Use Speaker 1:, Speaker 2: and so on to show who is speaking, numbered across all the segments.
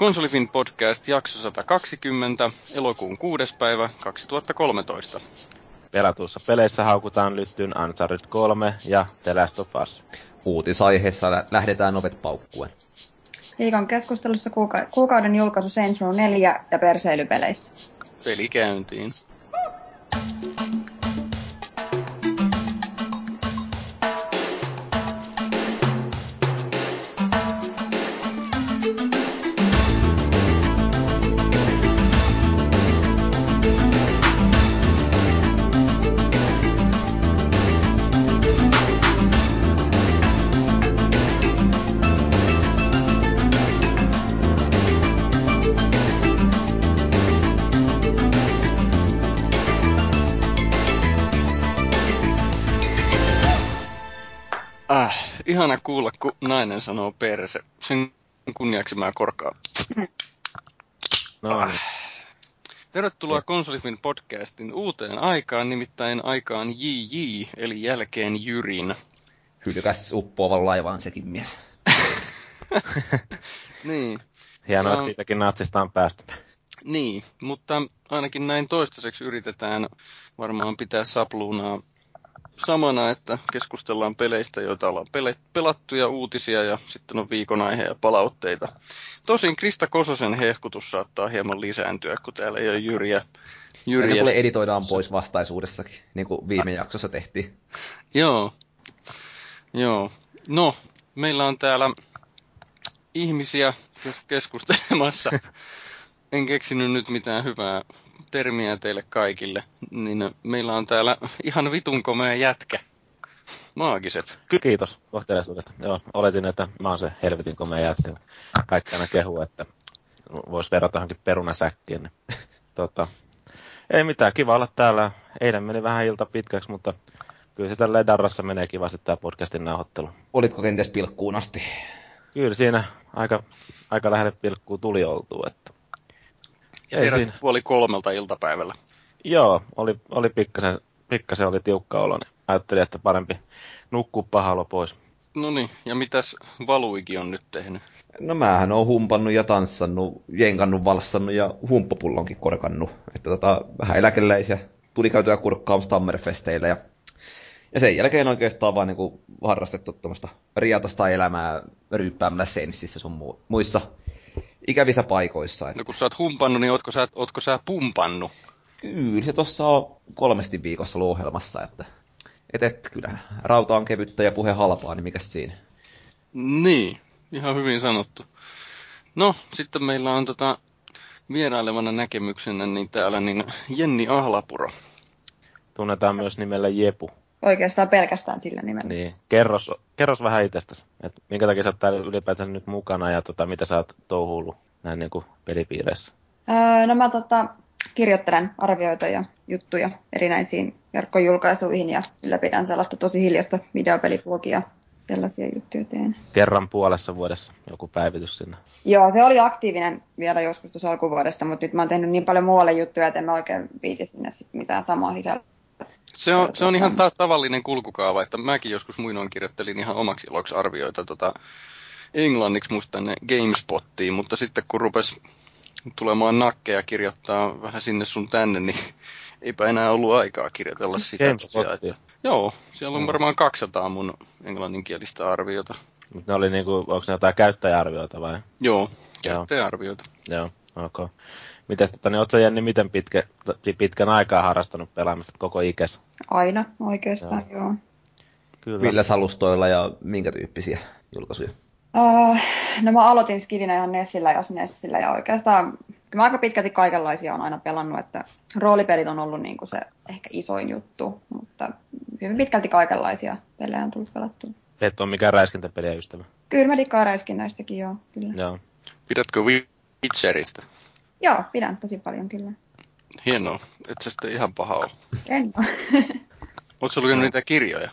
Speaker 1: Konsolifin podcast jakso 120, elokuun 6. päivä 2013.
Speaker 2: Pelatuissa peleissä haukutaan lyttyyn Uncharted 3 ja The Last of Us.
Speaker 3: Uutisaiheessa lähdetään ovet paukkuen.
Speaker 4: Viikon keskustelussa kuuka- kuukauden julkaisu Saints Row 4 ja perseilypeleissä.
Speaker 1: Peli käyntiin. Ihana kuulla, kun nainen sanoo perse. Sen kunniaksi mä korkaan.
Speaker 2: No niin.
Speaker 1: Tervetuloa Konsolifin podcastin uuteen aikaan, nimittäin aikaan JJ, eli jälkeen Jyrin.
Speaker 3: Hylkäs uppoavan laivaan sekin mies.
Speaker 1: Niin,
Speaker 2: Hienoa, että siitäkin natsista on päästy.
Speaker 1: niin, mutta ainakin näin toistaiseksi yritetään varmaan pitää sapluunaa samana, että keskustellaan peleistä, joita ollaan pele- pelattu ja uutisia ja sitten on viikon aihe ja palautteita. Tosin Krista Kososen hehkutus saattaa hieman lisääntyä, kun täällä ei ole Jyriä.
Speaker 3: Ja ne
Speaker 1: Jyriä.
Speaker 3: kuule editoidaan pois vastaisuudessakin, niin kuin viime jaksossa tehtiin.
Speaker 1: Joo. Joo. No, meillä on täällä ihmisiä keskustelemassa. En keksinyt nyt mitään hyvää termiä teille kaikille. Niin meillä on täällä ihan vitun komea jätkä. Maagiset.
Speaker 2: Kiitos kohteliaisuudesta. Joo, oletin, että mä oon se helvetin komea jätkä. Kaikki aina kehu, että vois verrata johonkin perunasäkkiin. Niin. tota, ei mitään, kiva olla täällä. Eilen meni vähän ilta pitkäksi, mutta kyllä se tälleen darrassa menee kivasti tämä podcastin nauhoittelu.
Speaker 3: Olitko kenties pilkkuun asti?
Speaker 2: Kyllä siinä aika, aika lähelle pilkkuu tuli oltua. Että.
Speaker 1: Ja
Speaker 2: Ei
Speaker 1: heräsit
Speaker 2: siinä.
Speaker 1: puoli kolmelta iltapäivällä.
Speaker 2: Joo, oli, oli pikkasen, pikkasen oli tiukka olo, niin ajattelin, että parempi nukkua pahalo pois.
Speaker 1: No niin, ja mitäs Valuikin on nyt tehnyt?
Speaker 3: No mähän oon humpannut ja tanssannut, jenkannut, valssannut ja humppapullonkin korkannut. Että tota, vähän eläkeläisiä tuli käytyä kurkkaamassa Tammerfesteillä ja, ja sen jälkeen oikeastaan vaan niinku harrastettu tuommoista riatasta elämää ryyppäämällä senssissä sun mu- muissa ikävissä paikoissa. Et
Speaker 1: No kun sä oot humpannut, niin ootko sä, ootko sä pumpannut?
Speaker 3: Kyllä se tuossa on kolmesti viikossa ollut ohjelmassa, että et, et, kyllä rauta on kevyttä ja puhe halpaa, niin mikäs siinä?
Speaker 1: Niin, ihan hyvin sanottu. No, sitten meillä on tota vierailevana näkemyksenä niin täällä niin Jenni Ahlapuro.
Speaker 2: Tunnetaan myös nimellä Jepu.
Speaker 4: Oikeastaan pelkästään sillä nimellä.
Speaker 2: Niin, kerros, kerros vähän itsestäsi, että minkä takia sä oot täällä ylipäätään nyt mukana ja tota, mitä sä oot touhuillut näin niin kuin pelipiireissä.
Speaker 4: Öö, no mä tota, kirjoittelen arvioita ja juttuja erinäisiin verkkojulkaisuihin ja ylläpidän sellaista tosi hiljasta videopeliblogia. Tällaisia juttuja teen.
Speaker 2: Kerran puolessa vuodessa joku päivitys sinne.
Speaker 4: Joo, se oli aktiivinen vielä joskus tuossa alkuvuodesta, mutta nyt mä oon tehnyt niin paljon muualle juttuja, että en mä oikein viiti sinne sit mitään samaa sisältöä.
Speaker 1: Se on, se on ihan ta- tavallinen kulkukaava, että mäkin joskus muinoin kirjoittelin ihan omaksi iloksi arvioita tota, englanniksi musta tänne GameSpottiin, mutta sitten kun rupes tulemaan nakkeja kirjoittaa vähän sinne sun tänne, niin eipä enää ollut aikaa kirjoitella sitä tosiaan. Että, joo, siellä on varmaan 200 mun englanninkielistä arviota.
Speaker 2: Mutta ne oli niinku, onko ne jotain käyttäjäarvioita vai?
Speaker 1: Joo, käyttäjäarvioita.
Speaker 2: Joo, ok. Mites tota, niin ootko Jenni miten pitkä, pitkän aikaa harrastanut pelaamista koko ikäs?
Speaker 4: Aina oikeastaan, joo. joo.
Speaker 2: Kyllä.
Speaker 3: Millä salustoilla ja minkä tyyppisiä julkaisuja?
Speaker 4: Uh, no mä aloitin skidinä ihan Nessillä ja Nessillä ja oikeastaan kyllä mä aika pitkälti kaikenlaisia on aina pelannut, että roolipelit on ollut niin kuin se ehkä isoin juttu, mutta hyvin pitkälti kaikenlaisia pelejä on tullut pelattua.
Speaker 2: Et ole mikään räiskintäpeliä ystävä.
Speaker 4: Kyllä mä dikkaan räiskinnäistäkin joo, kyllä.
Speaker 2: Joo.
Speaker 1: Pidätkö Witcheristä?
Speaker 4: Joo, pidän tosi paljon kyllä.
Speaker 1: Hienoa, et sä sitten ihan paha ole.
Speaker 4: En oo.
Speaker 1: Oletko lukenut niitä kirjoja?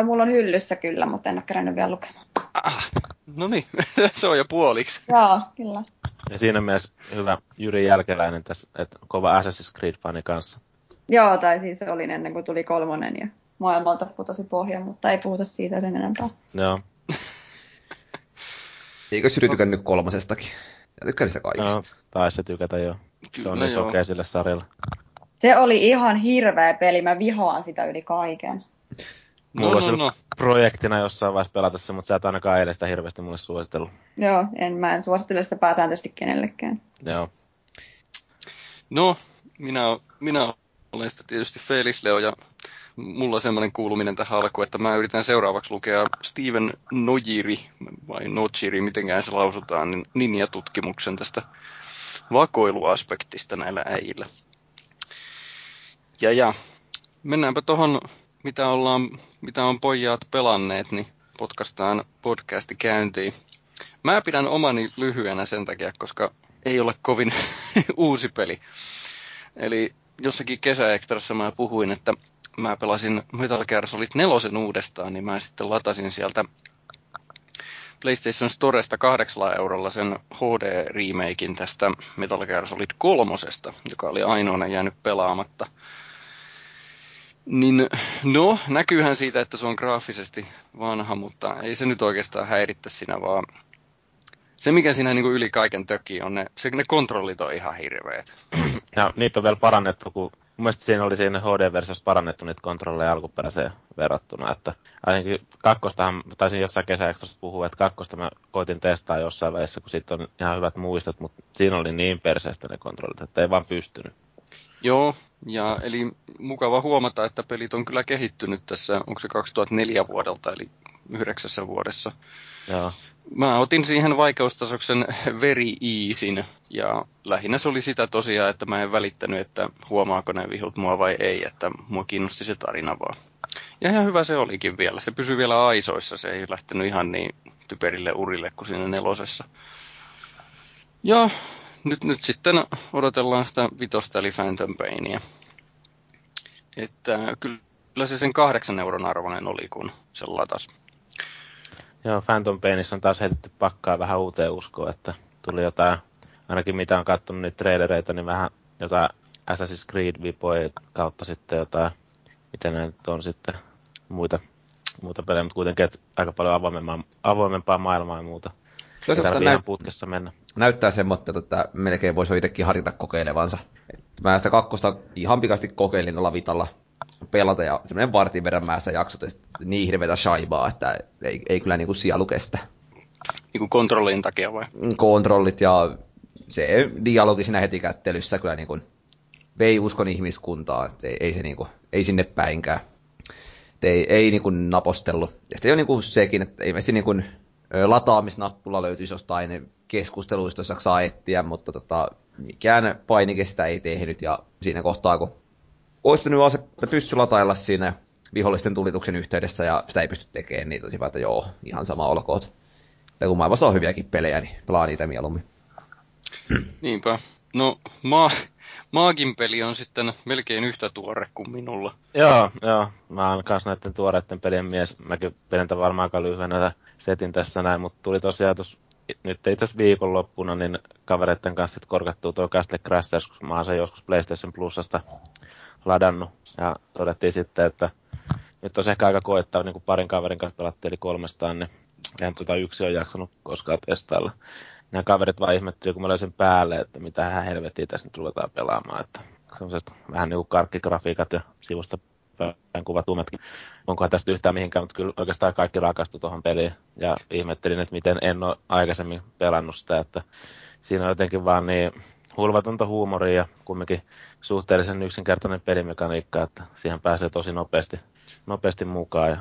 Speaker 4: Ö, Mulla on hyllyssä kyllä, mutta en ole kerännyt vielä lukemaan.
Speaker 1: Ah, no niin, se on jo puoliksi.
Speaker 4: Joo, kyllä.
Speaker 2: Ja siinä mielessä hyvä Jyri Jälkeläinen tässä, että kova Assassin's Creed-fani kanssa.
Speaker 4: Joo, tai siis se oli ennen kuin tuli kolmonen ja maailmalta putosi pohja, mutta ei puhuta siitä sen enempää.
Speaker 2: Joo.
Speaker 3: Eikö Syri tykännyt kolmosestakin? Ja tykkäsin se kaikista.
Speaker 2: No, taisi se tykätä jo. Se on
Speaker 1: Kyllä
Speaker 2: niin sokea sille sarjalle.
Speaker 4: Se oli ihan hirveä peli, mä vihoan sitä yli kaiken.
Speaker 1: No,
Speaker 2: Mulla
Speaker 1: no,
Speaker 2: olisi
Speaker 1: no.
Speaker 2: ollut projektina jossain vaiheessa pelata se, mutta sä et ainakaan eilen sitä hirveästi mulle suositellut.
Speaker 4: Joo, en, mä en suosittele sitä pääsääntöisesti kenellekään.
Speaker 2: Joo.
Speaker 1: No, minä, minä olen sitä tietysti Felix Leo ja mulla semmoinen kuuluminen tähän alkuun, että mä yritän seuraavaksi lukea Steven Nojiri, vai Nojiri, mitenkään se lausutaan, niin Ninja-tutkimuksen tästä vakoiluaspektista näillä äijillä. Ja ja, mennäänpä tuohon, mitä, ollaan, mitä on pojat pelanneet, niin podcastaan podcasti käyntiin. Mä pidän omani lyhyenä sen takia, koska ei ole kovin uusi peli. Eli jossakin kesäekstrassa mä puhuin, että mä pelasin Metal Gear Solid 4 uudestaan, niin mä sitten latasin sieltä PlayStation Storesta 8 eurolla sen HD-remakein tästä Metal Gear Solid 3, joka oli ainoana jäänyt pelaamatta. Niin no, näkyyhän siitä, että se on graafisesti vanha, mutta ei se nyt oikeastaan häirittä siinä, vaan se mikä siinä niin kuin yli kaiken töki on, ne, se, ne kontrollit on ihan hirveät.
Speaker 2: Ja niitä on vielä parannettu, kun mun mielestä siinä oli siinä HD-versiossa parannettu niitä kontrolleja alkuperäiseen verrattuna, että ainakin kakkostahan, taisin jossain kesäekstrassa puhua, että kakkosta mä koitin testaa jossain välissä, kun siitä on ihan hyvät muistot, mutta siinä oli niin perseestä ne kontrollit, että ei vaan pystynyt.
Speaker 1: Joo, ja eli mukava huomata, että pelit on kyllä kehittynyt tässä, onko se 2004 vuodelta, eli yhdeksässä vuodessa.
Speaker 2: Joo.
Speaker 1: Mä otin siihen vaikeustasoksen very easyn, ja lähinnä se oli sitä tosiaan, että mä en välittänyt, että huomaako ne vihut mua vai ei, että mua kiinnosti se tarina vaan. Ja ihan hyvä se olikin vielä. Se pysyi vielä aisoissa, se ei lähtenyt ihan niin typerille urille kuin siinä nelosessa. Ja nyt, nyt sitten odotellaan sitä vitosta eli Phantom Painia. Että kyllä se sen kahdeksan euron arvoinen oli, kun se latas.
Speaker 2: Joo, Phantom Painissa on taas heitetty pakkaa vähän uuteen uskoon, että tuli jotain, ainakin mitä on katsonut niitä trailereita, niin vähän jotain Assassin's Creed Vipoja kautta sitten jotain, miten ne nyt on sitten muita, muuta pelejä, mutta kuitenkin että aika paljon avoimempaa, avoimempaa maailmaa ja muuta.
Speaker 3: Toisaalta näyt-
Speaker 2: putkessa mennä.
Speaker 3: näyttää semmoista, että melkein voisi itsekin harkita kokeilevansa. Et mä sitä kakkosta ihan pikasti kokeilin lavitalla pelata ja semmoinen vartin verran mä sitä jaksot, ja niin hirveätä shaibaa, että ei, ei kyllä niinku sielu kestä.
Speaker 1: Niin kuin kontrollin takia vai?
Speaker 3: Kontrollit ja se dialogi siinä heti kättelyssä kyllä niinku vei uskon ihmiskuntaa, että ei, ei, se niinku, ei sinne päinkään. Et ei, ei niinku napostellut. Ja sitten on niinku sekin, että ilmeisesti niinku lataamisnappula löytyisi jostain keskusteluista, jos jaksaa etsiä, mutta tota, mikään painike sitä ei tehnyt. Ja siinä kohtaa, kun olisi nyt ase pyssy latailla siinä vihollisten tulituksen yhteydessä ja sitä ei pysty tekemään, niin tosi vaan, että joo, ihan sama olkoot. Tai kun maailmassa on hyviäkin pelejä, niin pelaa niitä mieluummin.
Speaker 1: Niinpä. No, ma- Maagin peli on sitten melkein yhtä tuore kuin minulla.
Speaker 2: Joo, joo. Mä oon kanssa näiden tuoreiden pelien mies. Mäkin pidän tämän varmaan aika lyhyenä setin tässä näin, mutta tuli tosiaan tos, nyt ei tässä viikonloppuna, niin kavereiden kanssa sit korkattuu tuo Castle Crashers, kun mä oon sen joskus PlayStation Plusasta ladannut. Ja todettiin sitten, että nyt olisi ehkä aika koettaa, niin kuin parin kaverin kanssa pelattiin, eli kolmestaan, niin eihän tota yksi on jaksanut koskaan testailla. Nämä kaverit vaan ihmetteli, kun mä löysin päälle, että mitä helvettiä tässä nyt ruvetaan pelaamaan. Että sellaiset vähän niin kuin karkkigrafiikat ja sivusta päin kuvatumetkin. Onkohan tästä yhtään mihinkään, mutta kyllä oikeastaan kaikki rakastu tuohon peliin. Ja ihmettelin, että miten en ole aikaisemmin pelannut sitä, että siinä on jotenkin vaan niin hulvatonta huumoria ja kumminkin suhteellisen yksinkertainen pelimekaniikka, että siihen pääsee tosi nopeasti, nopeasti mukaan. Ja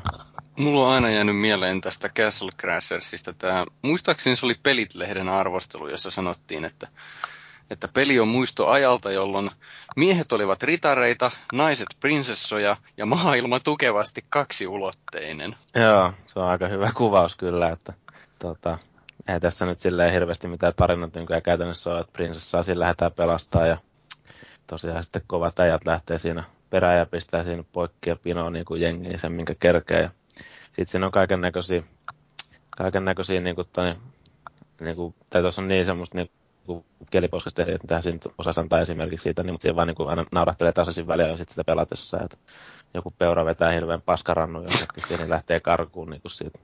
Speaker 1: Mulla on aina jäänyt mieleen tästä Castle Crashersista tämä, muistaakseni se oli Pelit-lehden arvostelu, jossa sanottiin, että, että peli on muisto ajalta, jolloin miehet olivat ritareita, naiset prinsessoja ja maailma tukevasti kaksiulotteinen.
Speaker 2: Joo, se on aika hyvä kuvaus kyllä, että tota, ei tässä nyt silleen hirveästi mitään tarinat niin käytännössä ole, että prinsessaa siinä lähdetään pelastaa ja tosiaan sitten kovat äijät lähtee siinä perään ja pistää siinä poikki ja pinoon niin kuin jengiin sen, minkä kerkee. Ja sitten siinä on kaiken näköisiä, kaiken näköisiä niin kuin, tai, niin kuin, tai tuossa on niin semmoista niin joku keliposkasta että siinä osasi antaa esimerkiksi siitä, niin, mutta siinä vaan niin kuin aina naurahtelee tasaisin väliä ja sitten sitä pelatessa, että joku peura vetää hirveän paskarannun jonnekin, niin lähtee karkuun niin kuin siitä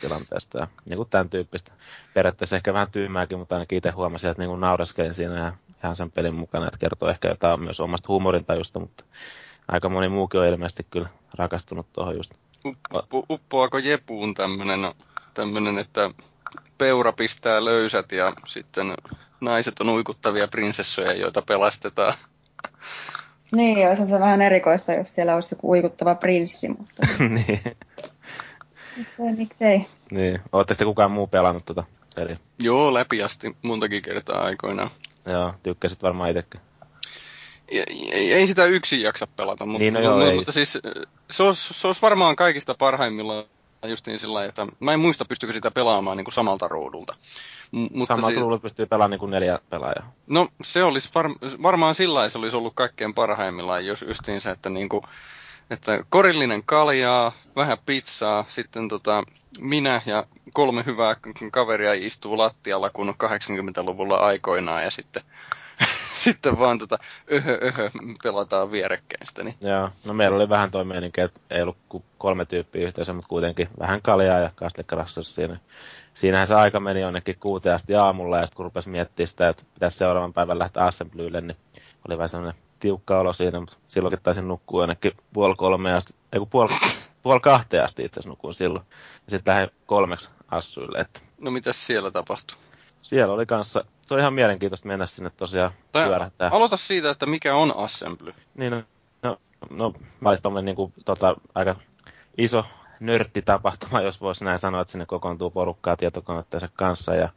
Speaker 2: tilanteesta ja kuin tämän tyyppistä. Periaatteessa ehkä vähän tyymääkin, mutta ainakin itse huomasin, että niin kuin nauraskelin siinä ja ihan sen pelin mukana, että kertoo ehkä jotain myös omasta huumorintajusta, mutta aika moni muukin on ilmeisesti kyllä rakastunut tuohon just.
Speaker 1: Uppo, uppoako Jepuun tämmönen, tämmönen, että peura pistää löysät ja sitten naiset on uikuttavia prinsessoja, joita pelastetaan.
Speaker 4: Niin, olisi se vähän erikoista, jos siellä olisi joku uikuttava prinssi, mutta...
Speaker 2: niin.
Speaker 4: Miksei, miksei.
Speaker 2: Niin. Oletteko sitten kukaan muu pelannut tuota peliä?
Speaker 1: Joo, läpi asti montakin kertaa aikoinaan.
Speaker 2: Joo, tykkäsit varmaan itsekin.
Speaker 1: Ei, ei sitä yksin jaksa pelata, mutta,
Speaker 2: niin, no joo,
Speaker 1: mutta,
Speaker 2: ei.
Speaker 1: mutta siis se olisi, se olisi varmaan kaikista parhaimmillaan just niin sillä että mä en muista pystykö sitä pelaamaan niin kuin samalta ruudulta.
Speaker 2: M- mutta Samalta si- ruudulta pystyy pelaamaan niin kuin neljä pelaajaa.
Speaker 1: No se olisi var- varmaan sillä se olisi ollut kaikkein parhaimmillaan, jos justiinsa, että niin kuin, että korillinen kaljaa, vähän pizzaa, sitten tota, minä ja kolme hyvää kaveria istuu lattialla kun 80-luvulla aikoinaan ja sitten sitten vaan tota, öhö, öhö, pelataan vierekkäin sitä. Niin.
Speaker 2: Joo, no meillä oli vähän toi meininki, että ei ollut kuin kolme tyyppiä yhteensä, mutta kuitenkin vähän kaljaa ja kastekrassas siinä. Siinähän se aika meni jonnekin kuuteen asti aamulla ja sitten kun rupesi miettimään sitä, että pitäisi seuraavan päivän lähteä Assemblylle, niin oli vähän semmoinen tiukka olo siinä, mutta silloinkin taisin nukkua jonnekin puoli kolme asti, ei puoli, puoli kahteen asti itse asiassa nukuin silloin. Ja sitten lähdin kolmeksi assuille. Että...
Speaker 1: No mitäs siellä tapahtui?
Speaker 2: Siellä oli kanssa, se on ihan mielenkiintoista mennä sinne tosiaan tai pyörähtää.
Speaker 1: Aloita siitä, että mikä on Assembly.
Speaker 2: Niin, no, no, no mä olisin tommonen niinku, tota, aika iso nörttitapahtuma, jos voisi näin sanoa, että sinne kokoontuu porukkaa tietokoneitteensa kanssa ja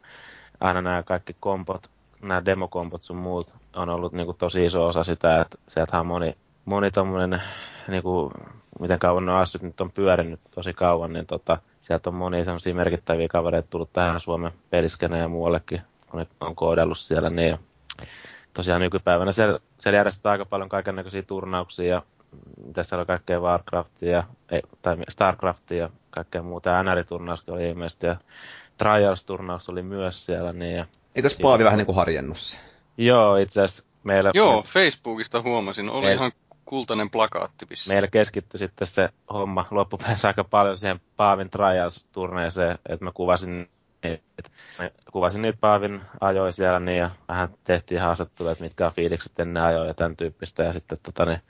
Speaker 2: aina nämä kaikki kompot, nämä demokompot sun muut on ollut niinku tosi iso osa sitä, että sieltä on moni, moni tommonen, niinku, miten kauan ne assyt nyt on pyörinyt tosi kauan, niin tota, sieltä on monia semmoisia merkittäviä kavereita tullut tähän Suomen peliskeneen ja muuallekin, kun ne on koodellut siellä, niin tosiaan nykypäivänä siellä, siellä järjestetään aika paljon kaiken näköisiä turnauksia ja tässä oli kaikkea Warcraftia ei, tai Starcraftia ja kaikkea muuta. NR-turnauskin oli ilmeisesti ja Trials-turnaus oli myös siellä. Niin, ja
Speaker 3: Eikös Paavi vähän niin kuin harjennut?
Speaker 2: Joo, itse asiassa meillä...
Speaker 1: Joo, me, Facebookista huomasin. Oli meillä, ihan kultainen plakaatti
Speaker 2: vissiin. Meillä keskittyi sitten se homma loppupeleissä aika paljon siihen Paavin Trials-turneeseen, että mä kuvasin et mä kuvasin niitä Paavin ajoja siellä niin, ja vähän tehtiin haastatteluja, että mitkä on fiilikset ennen ajoja ja tämän tyyppistä. Ja sitten tota, niin,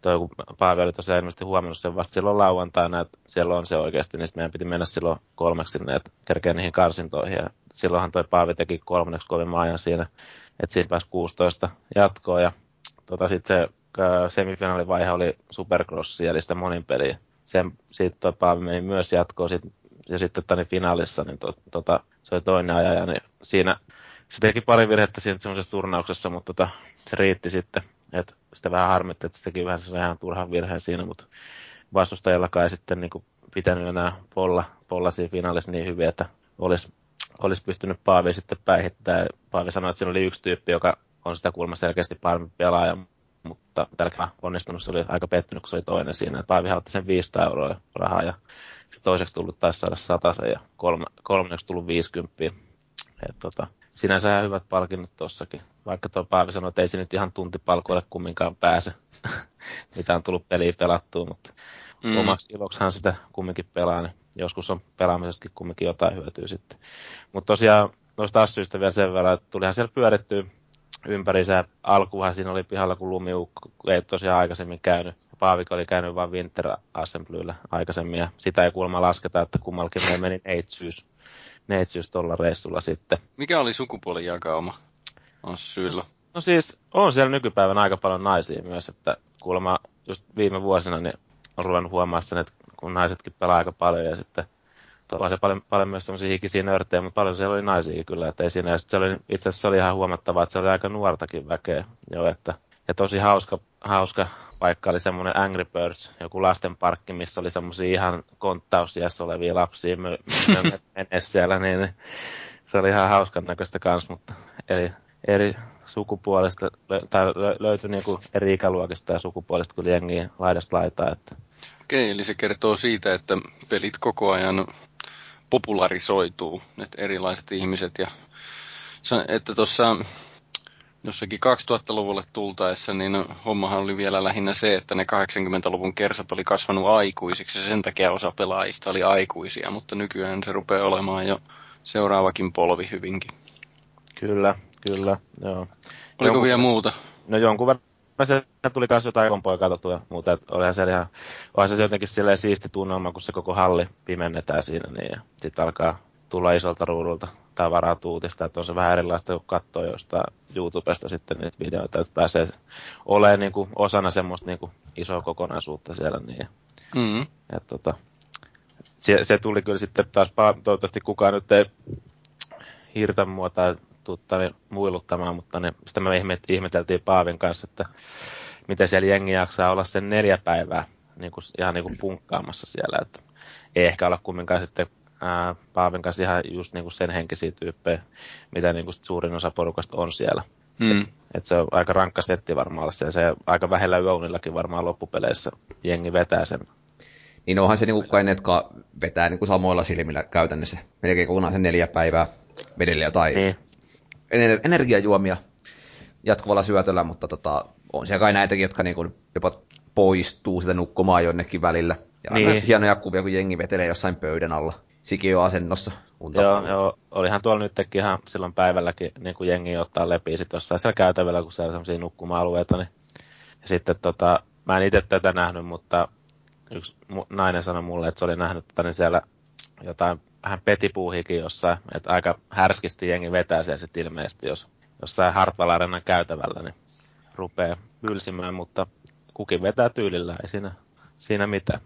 Speaker 2: toi, kun Paavi oli tosiaan ilmeisesti huomannut sen vasta silloin lauantaina, että siellä on se oikeasti, niin meidän piti mennä silloin kolmeksi sinne, että kerkeä niihin karsintoihin. Ja silloinhan toi Paavi teki kolmanneksi kovimman ajan siinä, että siinä pääsi 16 jatkoa. Ja tota, sitten se semifinaalivaihe oli Supercrossi, eli sitä monin peliä. Sen, siitä toi Paavi meni myös jatkoon, sit, ja sitten tota, niin finaalissa niin to, tota, se oli toinen ajaja, niin siinä se teki pari virhettä siinä semmoisessa turnauksessa, mutta tota, se riitti sitten. Et sitä vähän harmitti, että se teki vähän se ihan turhan virheen siinä, mutta vastustajallakaan ei sitten niin kuin pitänyt enää polla, polla siinä finaalissa niin hyvin, että olisi, olisi pystynyt Paavi sitten päihittämään. Paavi sanoi, että siinä oli yksi tyyppi, joka on sitä kulma selkeästi parempi pelaaja, mutta tällä onnistunut se oli aika pettynyt, kun se oli toinen siinä. Paavi otti sen 500 euroa rahaa ja toiseksi tullut taisi saada 100 ja kolme, kolmanneksi tullut 50. Et tota, sinänsä ihan hyvät palkinnot tossakin. Vaikka tuo Paavi sanoi, että ei se nyt ihan tuntipalkoille kumminkaan pääse, mitä on tullut peliä pelattua, mutta mm. omaksi iloksihan sitä kumminkin pelaa, niin joskus on pelaamisestakin kumminkin jotain hyötyä sitten. Mutta tosiaan noista assyistä vielä sen verran, että tulihan siellä pyörittyä ympärissä. Alkuhan siinä oli pihalla, kun lumiukko ei tosiaan aikaisemmin käynyt. Paavik oli käynyt vain Winter Assemblyllä aikaisemmin, ja sitä ei kuulemma lasketa, että kummallakin me meni neitsyys, neitsyys tuolla reissulla sitten.
Speaker 1: Mikä oli sukupuolijakauma? On syyllä.
Speaker 2: No siis, on siellä nykypäivänä aika paljon naisia myös, että kuulemma just viime vuosina niin on ruvennut huomaa sen, että kun naisetkin pelaa aika paljon ja sitten tuolla se paljon, paljon myös semmoisia hikisiä nörttejä, mutta paljon siellä oli naisia kyllä, että ei siinä, ja se oli, itse asiassa oli ihan huomattavaa, että se oli aika nuortakin väkeä jo, että, ja tosi hauska, hauska paikka oli semmoinen Angry Birds, joku lastenparkki, missä oli semmoisia ihan konttausiässä olevia lapsia menee siellä, niin se oli ihan hauskan näköistä kanssa, mutta eri, eri sukupuolista, tai löytyi niinku eri ikäluokista ja sukupuolista kuin jengiä laidasta laitaa. Että.
Speaker 1: Okei, eli se kertoo siitä, että pelit koko ajan popularisoituu, että erilaiset ihmiset ja että tuossa jossakin 2000-luvulle tultaessa, niin hommahan oli vielä lähinnä se, että ne 80-luvun kersat oli kasvanut aikuisiksi ja sen takia osa pelaajista oli aikuisia, mutta nykyään se rupeaa olemaan jo seuraavakin polvi hyvinkin.
Speaker 2: Kyllä, kyllä, joo.
Speaker 1: Oliko jonkun, vielä muuta?
Speaker 2: No jonkun verran se tuli myös jotain kompoja katsottu ja muuta, että olihan se ihan, olihan se jotenkin silleen siisti tunnelma, kun se koko halli pimennetään siinä, niin ja sitten alkaa tulla isolta ruudulta tavaraa uutista, että on se vähän erilaista, kun katsoo jostain YouTubesta sitten niitä videoita, että pääsee olemaan niin kuin osana semmoista niin kuin isoa kokonaisuutta siellä. Niin, mm-hmm. ja, tota, se, se, tuli kyllä sitten taas, toivottavasti kukaan nyt ei hirtä mua tai tutta niin muiluttamaan, mutta ne, sitä me ihmet, ihmeteltiin Paavin kanssa, että miten siellä jengi jaksaa olla sen neljä päivää niin kuin, ihan niin kuin punkkaamassa siellä, että ei ehkä olla kumminkaan sitten ää, Paavin kanssa ihan just niin kuin sen henkisiä tyyppejä, mitä niin kuin suurin osa porukasta on siellä. Mm. Et, et se on aika rankka setti varmaan olla siellä. Se aika vähellä yöunillakin varmaan loppupeleissä jengi vetää sen.
Speaker 3: Niin onhan se niinku kai ne, jotka vetää niinku samoilla silmillä käytännössä. Melkein kokonaan sen neljä päivää vedellä tai niin. energiajuomia jatkuvalla syötöllä, mutta tota, on siellä kai näitäkin, jotka niinku jopa poistuu sitä nukkumaan jonnekin välillä. Ja niin. hienoja kuvia, kun jengi vetelee jossain pöydän alla asennossa.
Speaker 2: Joo, joo, olihan tuolla nytkin ihan silloin päivälläkin niin kuin jengi ottaa lepi sit jossain siellä käytävällä, kun siellä on sellaisia nukkuma-alueita. Niin. Ja sitten tota, mä en itse tätä nähnyt, mutta yksi nainen sanoi mulle, että se oli nähnyt tätä, niin siellä jotain vähän petipuuhikin jossain, että aika härskisti jengi vetää siellä sitten ilmeisesti, jos jossain Hartwall käytävällä, niin rupeaa pylsimään, mutta kukin vetää tyylillä, ei siinä, siinä mitään.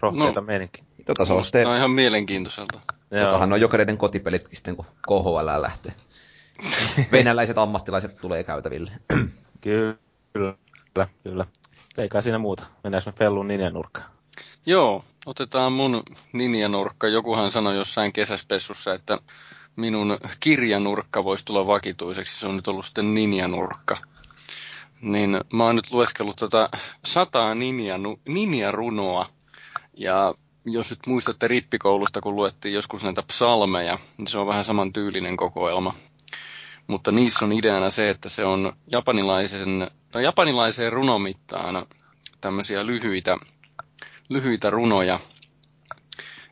Speaker 2: Rohkeita no, meininki.
Speaker 1: Tota se on sitten... ihan mielenkiintoiselta.
Speaker 3: Totahan on jokainen kotipelitkin sitten, kun KHL lähtee. Venäläiset ammattilaiset tulee käytäville.
Speaker 2: kyllä, kyllä. Eikä siinä muuta. Mennäänkö me Fellun ninjanurkkaan?
Speaker 1: Joo, otetaan mun ninjanurkka. Jokuhan sanoi jossain kesäspessussa, että minun kirjanurkka voisi tulla vakituiseksi. Se on nyt ollut sitten ninjanurkka. Niin mä oon nyt lueskellut tota sataa ninja, ninjarunoa. Ja jos nyt muistatte rippikoulusta, kun luettiin joskus näitä psalmeja, niin se on vähän saman tyylinen kokoelma. Mutta niissä on ideana se, että se on japanilaisen, no japanilaiseen runomittaan tämmöisiä lyhyitä, lyhyitä runoja.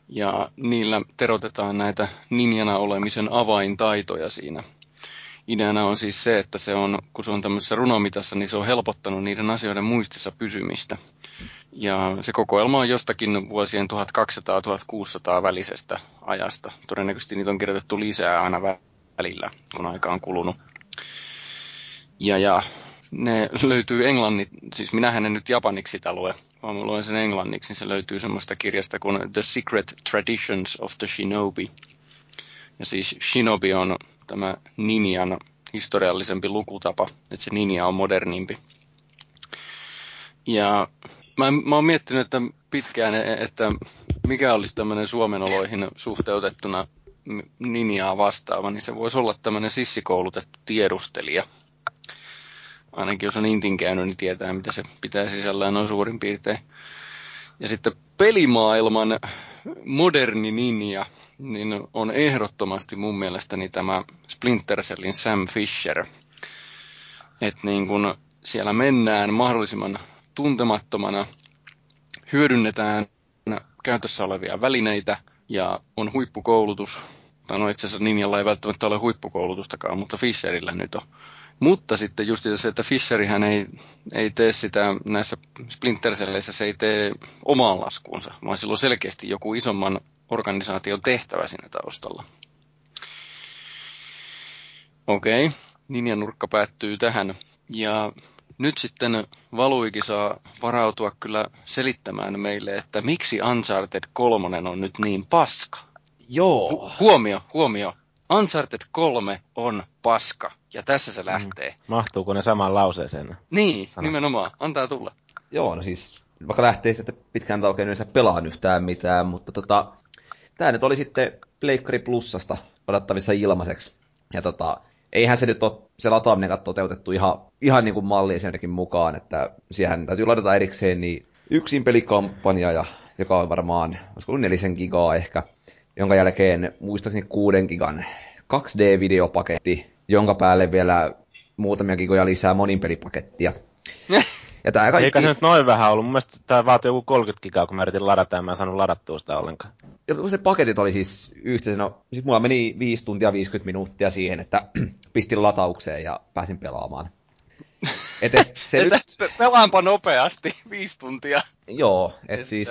Speaker 1: Ja niillä terotetaan näitä ninjana olemisen avaintaitoja siinä ideana on siis se, että se on, kun se on tämmöisessä runomitassa, niin se on helpottanut niiden asioiden muistissa pysymistä. Ja se kokoelma on jostakin vuosien 1200-1600 välisestä ajasta. Todennäköisesti niitä on kirjoitettu lisää aina välillä, kun aika on kulunut. Ja, ja ne löytyy englannit, siis minähän en nyt japaniksi sitä lue, vaan luen sen englanniksi, niin se löytyy semmoista kirjasta kuin The Secret Traditions of the Shinobi. Ja siis shinobi on tämä ninjan historiallisempi lukutapa, että se ninja on modernimpi. Ja mä, mä oon miettinyt että pitkään, että mikä olisi tämmöinen Suomen oloihin suhteutettuna ninjaa vastaava, niin se voisi olla tämmöinen sissikoulutettu tiedustelija. Ainakin jos on Intin käynyt, niin tietää, mitä se pitää sisällään noin suurin piirtein. Ja sitten pelimaailman moderni ninja, niin on ehdottomasti mun mielestäni tämä Splinter Cellin Sam Fisher. Että niin kun siellä mennään mahdollisimman tuntemattomana, hyödynnetään käytössä olevia välineitä ja on huippukoulutus. Tai no itse asiassa Ninjalla ei välttämättä ole huippukoulutustakaan, mutta Fisherillä nyt on. Mutta sitten just se, että Fisherihän ei, ei tee sitä näissä Splinter se ei tee omaan laskuunsa, vaan sillä on selkeästi joku isomman organisaation tehtävä siinä taustalla. Okei, okay. Ninjan nurkka päättyy tähän. Ja nyt sitten Valuikin saa varautua kyllä selittämään meille, että miksi Uncharted 3 on nyt niin paska.
Speaker 3: Joo.
Speaker 1: Hu- huomio, huomio. Uncharted 3 on paska, ja tässä se lähtee. Mm.
Speaker 2: Mahtuuko ne samaan lauseeseen?
Speaker 1: Niin, Sana. nimenomaan. Antaa tulla.
Speaker 3: Joo, no siis, vaikka lähtee että pitkään taukein yleensä pelaan yhtään mitään, mutta tota, tämä nyt oli sitten Pleikkari Plussasta odottavissa ilmaiseksi. Ja tota, eihän se nyt ole se lataaminen toteutettu ihan, ihan niin kuin malliin senkin mukaan, että siihen täytyy ladata erikseen niin yksin pelikampanja, ja, joka on varmaan, olisiko ollut nelisen gigaa ehkä, jonka jälkeen muistaakseni 6 gigan 2D-videopaketti, jonka päälle vielä muutamia gigoja lisää moninpelipakettia.
Speaker 2: Ja tää kaikki... Eikä se nyt noin vähän ollut. Mun mielestä tää vaatii joku 30 gigaa, kun mä yritin ladata ja mä en saanut ladattua sitä ollenkaan.
Speaker 3: Ja se paketit oli siis yhteensä, no siis mulla meni 5 tuntia 50 minuuttia siihen, että pistin lataukseen ja pääsin pelaamaan.
Speaker 1: Et, et se nyt... Pelaanpa nopeasti, viisi tuntia.
Speaker 3: Joo, et siis...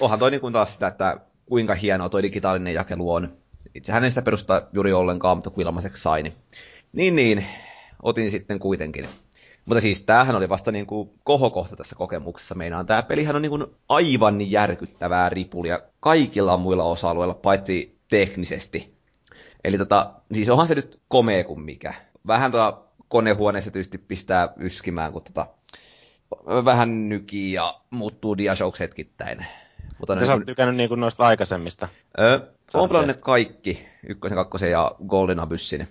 Speaker 3: Onhan toi niin taas sitä, että kuinka hienoa toi digitaalinen jakelu on. Itsehän en sitä perusta juuri ollenkaan, mutta kun ilmaiseksi sai, niin... Niin, niin, otin sitten kuitenkin. Mutta siis tämähän oli vasta niin kuin kohokohta tässä kokemuksessa. Meinaan tämä pelihän on niin kuin aivan järkyttävää ripulia kaikilla muilla osa-alueilla, paitsi teknisesti. Eli tota, siis onhan se nyt komea kuin mikä. Vähän tota konehuoneessa tietysti pistää yskimään, kun tota, vähän nykii ja muuttuu diashows hetkittäin.
Speaker 2: Mutta Mitä sä oot tykännyt niin noista aikaisemmista?
Speaker 3: Öö, on pelannut kaikki, ykkösen, kakkosen ja Golden Abyssin.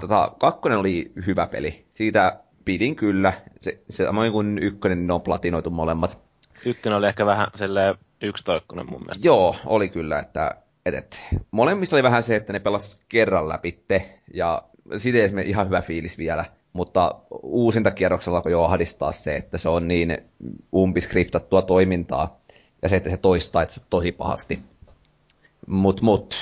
Speaker 3: Tota, kakkonen oli hyvä peli. Siitä pidin kyllä. Se, se samoin kuin ykkönen, ne on platinoitu molemmat.
Speaker 2: Ykkönen oli ehkä vähän silleen yksitoikkunen mun mielestä.
Speaker 3: Joo, oli kyllä, että et, et, molemmissa oli vähän se, että ne pelas kerran läpitte, ja siitä ei ihan hyvä fiilis vielä. Mutta uusinta kierroksella alkoi jo ahdistaa se, että se on niin umpiskriptattua toimintaa, ja se, että se toistaa että se tosi pahasti. Mut, mut,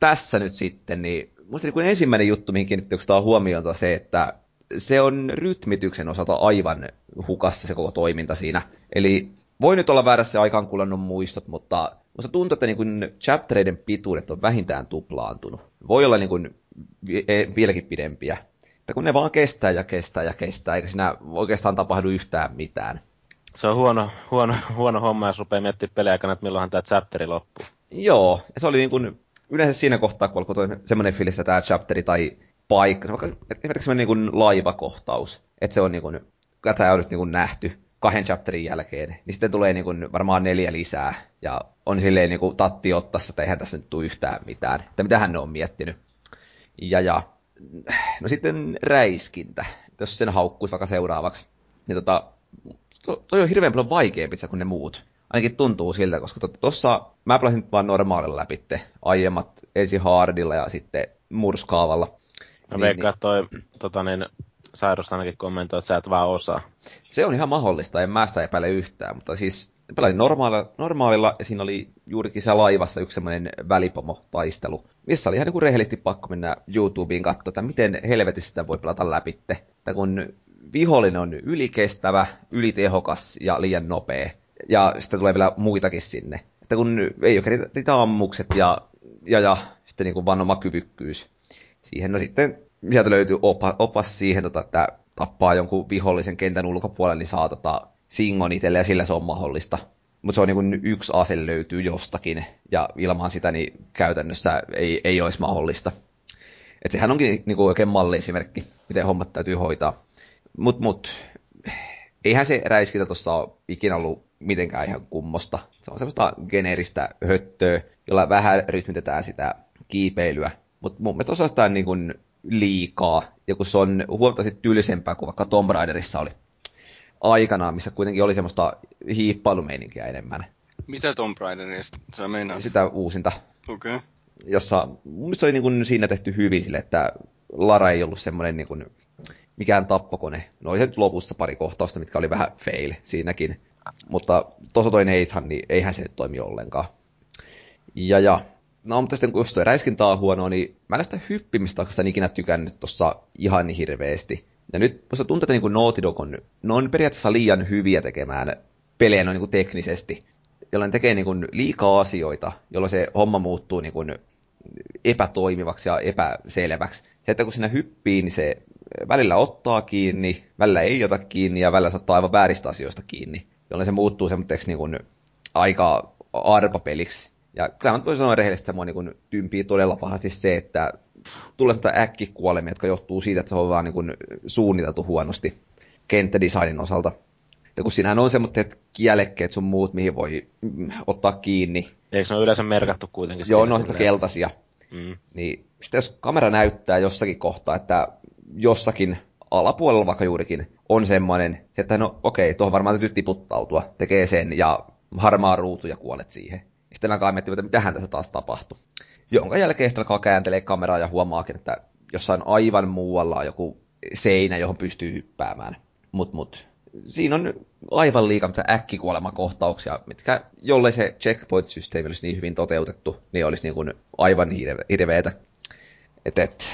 Speaker 3: tässä nyt sitten, niin musta niin ensimmäinen juttu, mihin kiinnitti huomioon, se, että se on rytmityksen osalta aivan hukassa se koko toiminta siinä. Eli voi nyt olla väärässä aikaan kulannut muistot, mutta musta tuntuu, että niin kuin chaptereiden pituudet on vähintään tuplaantunut. Voi olla niin kuin e, vieläkin pidempiä. Että kun ne vaan kestää ja kestää ja kestää, eikä siinä oikeastaan tapahdu yhtään mitään.
Speaker 2: Se on huono, huono, huono homma, jos rupeaa miettimään pelejä aikana, että milloinhan tämä chapteri loppuu.
Speaker 3: Joo, ja se oli niin kuin, yleensä siinä kohtaa, kun alkoi semmoinen fiilis, että tämä chapteri tai paikka, vaikka esimerkiksi niin kuin laivakohtaus, että se on niin kuin, tämä on nyt niin kuin nähty kahden chapterin jälkeen, niin sitten tulee niin kuin varmaan neljä lisää, ja on silleen niin kuin tatti ottassa, että eihän tässä nyt tule yhtään mitään, että mitä hän on miettinyt. Ja, ja no sitten räiskintä, jos sen haukkuisi vaikka seuraavaksi, niin tota, to, toi on hirveän paljon vaikeampi kuin ne muut. Ainakin tuntuu siltä, koska tuossa to, mä pelasin vaan normaalilla läpitte, aiemmat ensin hardilla ja sitten murskaavalla.
Speaker 2: Mä niin, veikkaan, niin. toi tota niin, Sairus ainakin kommentoi, että sä et vaan osaa.
Speaker 3: Se on ihan mahdollista, en mä sitä epäile yhtään, mutta siis pelasin normaalilla, normaalilla ja siinä oli juurikin se laivassa yksi semmoinen välipomo-taistelu, missä oli ihan niin kuin rehellisesti pakko mennä YouTubeen katsoa, että miten helvetissä sitä voi pelata läpitte. Että kun vihollinen on ylikestävä, ylitehokas ja liian nopea, ja sitten tulee vielä muitakin sinne. Että kun ei ole niitä ammukset ja, ja, ja sitten niin kuin vaan oma kyvykkyys, siihen. No sitten sieltä löytyy opa, opas siihen, tota, että tappaa jonkun vihollisen kentän ulkopuolelle, niin saa tota, singon itselle ja sillä se on mahdollista. Mutta se on niin yksi ase löytyy jostakin, ja ilman sitä niin käytännössä ei, ei olisi mahdollista. Et sehän onkin niin kuin oikein malliesimerkki, miten hommat täytyy hoitaa. Mut, mut, eihän se räiskintä tuossa ole ikinä ollut mitenkään ihan kummosta. Se on semmoista geneeristä höttöä, jolla vähän rytmitetään sitä kiipeilyä. Mutta mun mielestä osastaan niin kuin liikaa, ja kun se on huomattavasti tylsempää kuin vaikka Tomb Raiderissa oli aikanaan, missä kuitenkin oli semmoista hiippailumeininkiä enemmän.
Speaker 1: Mitä Tomb Raiderista sä meinaat?
Speaker 3: Sitä uusinta.
Speaker 1: Okei. Okay.
Speaker 3: Jossa mun mielestä oli niin kuin siinä tehty hyvin sille, että Lara ei ollut semmoinen niin kuin mikään tappokone. No oli se nyt lopussa pari kohtausta, mitkä oli vähän fail siinäkin. Mutta tuossa toi Nathan, niin eihän se nyt toimi ollenkaan. Ja, ja No, mutta sitten kun jos tuo räiskintä on huono, niin mä en sitä hyppimistä oikeastaan ikinä tykännyt tuossa ihan niin hirveästi. Ja nyt musta tuntuu, että niin Naughty Dog on, ne on periaatteessa liian hyviä tekemään pelejä noin niin teknisesti, jolloin tekee niin kuin liikaa asioita, jolloin se homma muuttuu niin kuin epätoimivaksi ja epäselväksi. Se, että kun sinä hyppii, niin se välillä ottaa kiinni, välillä ei ota kiinni ja välillä se ottaa aivan vääristä asioista kiinni, jolloin se muuttuu semmoiseksi niin aika arpapeliksi. Ja kyllä mä voin sanoa rehellisesti, että mua niin tympii todella pahasti se, että tulee äkkikuolemia, jotka johtuu siitä, että se on vaan niin suunniteltu huonosti kenttädesignin osalta. Ja kun siinähän on semmoiset kielekkeet sun muut, mihin voi mm, ottaa kiinni.
Speaker 2: Eikö ne ole yleensä merkattu kuitenkin?
Speaker 3: Joo, ne on keltaisia. Mm. Niin sitten jos kamera näyttää jossakin kohtaa, että jossakin alapuolella vaikka juurikin on semmoinen, että no okei, tuohon varmaan täytyy tiputtautua, tekee sen ja harmaa ruutu ja kuolet siihen sitten alkaa miettiä, että mitähän tässä taas tapahtui. Jonka jälkeen sitten alkaa kääntelee kameraa ja huomaakin, että jossain aivan muualla on joku seinä, johon pystyy hyppäämään. Mut, mut. Siinä on aivan liikaa mitä äkkikuolemakohtauksia, mitkä, jollei se checkpoint-systeemi olisi niin hyvin toteutettu, niin olisi niin kuin aivan hirveetä. Et, et,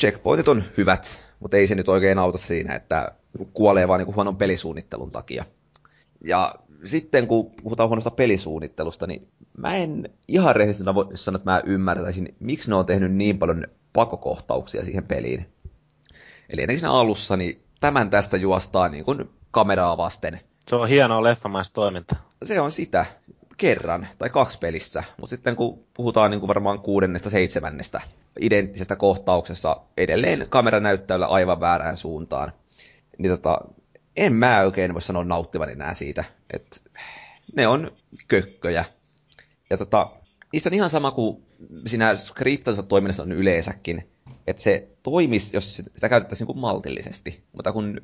Speaker 3: checkpointit on hyvät, mutta ei se nyt oikein auta siinä, että kuolee vaan niin huonon pelisuunnittelun takia. Ja sitten kun puhutaan huonosta pelisuunnittelusta, niin mä en ihan rehellisesti voi sanoa, että mä ymmärtäisin, miksi ne on tehnyt niin paljon pakokohtauksia siihen peliin. Eli ennenkin siinä alussa, niin tämän tästä juostaa niin kuin kameraa vasten.
Speaker 2: Se on hienoa leffamaista toiminta.
Speaker 3: Se on sitä kerran tai kaksi pelissä, mutta sitten kun puhutaan niin kuin varmaan kuudennesta, seitsemännestä identtisestä kohtauksessa, edelleen kamera näyttää aivan väärään suuntaan. Niin tota, en mä oikein voi sanoa nauttivan enää siitä. että ne on kökköjä. Ja tota, niissä on ihan sama kuin siinä skriptoisessa toiminnassa on yleensäkin, että se toimisi, jos sitä käytettäisiin niin kuin maltillisesti. Mutta kun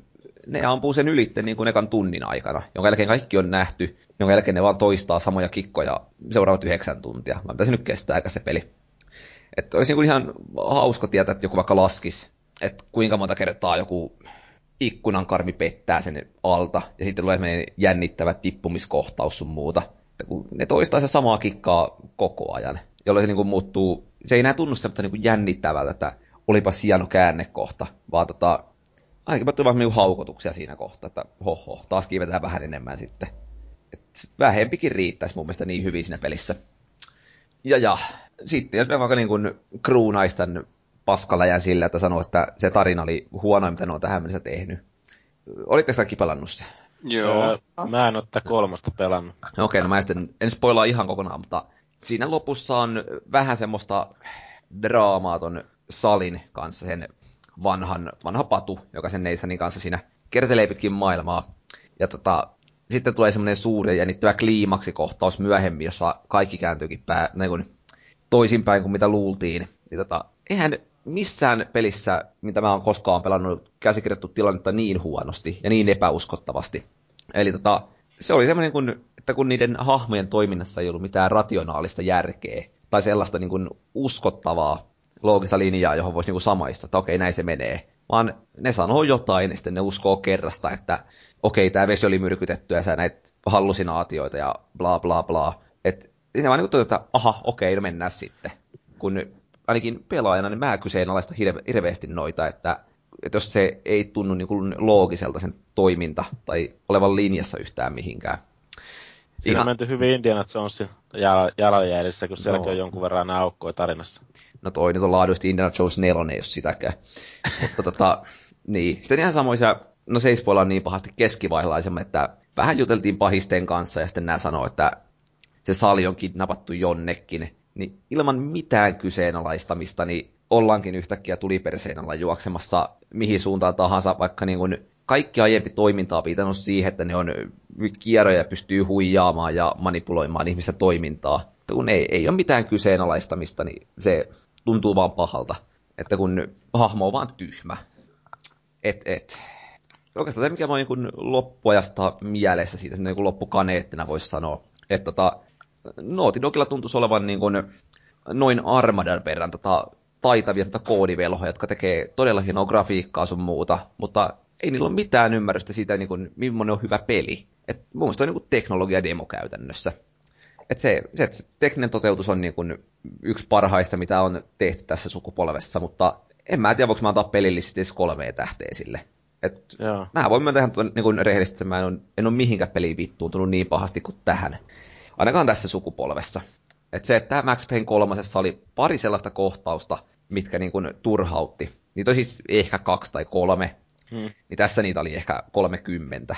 Speaker 3: ne ampuu sen ylitte niin kuin ekan tunnin aikana, jonka jälkeen kaikki on nähty, jonka jälkeen ne vaan toistaa samoja kikkoja seuraavat yhdeksän tuntia. Mä se nyt kestää se peli. Että olisi niin kuin ihan hauska tietää, että joku vaikka laskisi, että kuinka monta kertaa joku ikkunan karmi pettää sen alta, ja sitten tulee jännittävä tippumiskohtaus sun muuta. Ne toistaa se samaa kikkaa koko ajan, jolloin se niin kuin muuttuu, se ei enää tunnu semmoista niin jännittävältä, että olipa hieno käännekohta, vaan tota, ainakin mä vaan niin haukotuksia siinä kohtaa, että hoho, taas kiivetään vähän enemmän sitten. Et vähempikin riittäisi mun mielestä niin hyvin siinä pelissä. Ja ja, sitten jos me vaikka niin kuin kruunaistan paskaläjän sillä, että sanoo, että se tarina oli huono, mitä ne on tähän mennessä tehnyt. Olitte sitä pelannut se?
Speaker 1: Joo. Öö,
Speaker 2: mä en ole tätä kolmosta pelannut.
Speaker 3: Okei, okay, no mä sitten, en spoilaa ihan kokonaan, mutta siinä lopussa on vähän semmoista draamaa ton salin kanssa, sen vanhan, vanha patu, joka sen Nathanin kanssa siinä kertelee pitkin maailmaa. Ja tota, sitten tulee semmoinen suuri ja jännittävä kliimaksikohtaus myöhemmin, jossa kaikki kääntyykin pää, niin kuin toisinpäin kuin mitä luultiin. Ja tota, eihän missään pelissä, mitä mä oon koskaan pelannut, käsikirjoittu tilannetta niin huonosti ja niin epäuskottavasti. Eli tota, se oli semmoinen, kun, että kun niiden hahmojen toiminnassa ei ollut mitään rationaalista järkeä tai sellaista niin kuin uskottavaa loogista linjaa, johon voisi niin samaista, että okei, näin se menee. Vaan ne sanoo jotain, ja sitten ne uskoo kerrasta, että okei, tämä vesi oli myrkytetty ja sä näit hallusinaatioita ja bla bla bla. Että siinä vaan niin kuin, että aha, okei, no mennään sitten. Kun ainakin pelaajana, niin mä kyseenalaista hirve, hirveästi noita, että, että jos se ei tunnu niin kuin loogiselta sen toiminta tai olevan linjassa yhtään mihinkään.
Speaker 2: Siinä Ihan... on menty hyvin Indiana Jonesin jalanjäljissä, kun sielläkin no. on jonkun verran aukkoja tarinassa.
Speaker 3: No toi nyt on laadullisesti Indiana Jones 4, jos sitäkään. Mutta tota, niin. Sitten ihan samoisia, no se ei spoilaa niin pahasti keskivaiheella, että vähän juteltiin pahisten kanssa ja sitten nämä sanoo, että se sali on kidnappattu jonnekin niin ilman mitään kyseenalaistamista, niin ollaankin yhtäkkiä tuliperseen alla juoksemassa mihin suuntaan tahansa, vaikka niin kuin kaikki aiempi toiminta on viitannut siihen, että ne on kierroja ja pystyy huijaamaan ja manipuloimaan ihmisten toimintaa. Mutta kun ei, ei ole mitään kyseenalaistamista, niin se tuntuu vaan pahalta. Että kun hahmo on vaan tyhmä. Et, et. Oikeastaan se, mikä on niin loppuajasta mielessä siitä, niin loppukaneettina voisi sanoa. Että tota, Naughty Dogilla tuntuisi olevan niin kuin noin armadan verran tota, taitavia tota koodivelhoja, jotka tekee todella hienoa grafiikkaa sun muuta, mutta ei niillä ole mitään ymmärrystä siitä, niin kuin, millainen on hyvä peli. Et mun mielestä on niin kuin teknologia-demo käytännössä. Et se, se, että se tekninen toteutus on niin kuin yksi parhaista, mitä on tehty tässä sukupolvessa, mutta en mä tiedä, voiko mä antaa pelillisesti edes kolme tähteä sille. Et mä voin myöntää ihan niin rehellisesti, että mä en ole, en ole mihinkään peliin vittuuntunut niin pahasti kuin tähän ainakaan tässä sukupolvessa. Et se, että Max Payne kolmasessa oli pari sellaista kohtausta, mitkä niin kuin turhautti. Niitä oli siis ehkä kaksi tai kolme, hmm. niin tässä niitä oli ehkä 30.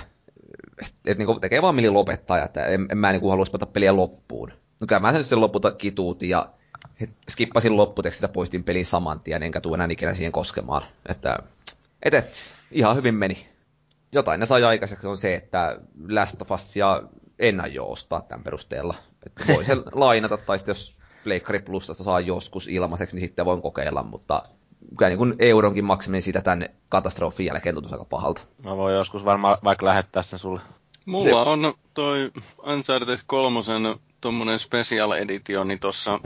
Speaker 3: Et niin kuin tekee vaan mieli lopettaa, että en, en mä niin kuin haluaisi pelata peliä loppuun. No kyllä mä sen sitten lopulta kituutin ja skippasin lopputekstistä, poistin pelin saman tien, enkä tule enää ikinä siihen koskemaan. Että et, et, ihan hyvin meni. Jotain ne sai aikaiseksi on se, että Last of Us ja en aio ostaa tämän perusteella. Että voi sen lainata, tai sitten jos Pleikkari Plusasta saa joskus ilmaiseksi, niin sitten voin kokeilla, mutta kyllä niin kuin euronkin maksaminen siitä tämän katastrofin jälkeen tuntuu aika pahalta.
Speaker 2: Mä voin joskus varmaan vaikka lähettää sen sulle.
Speaker 1: Mulla se... on toi Uncharted 3 tuommoinen special editioni tuossa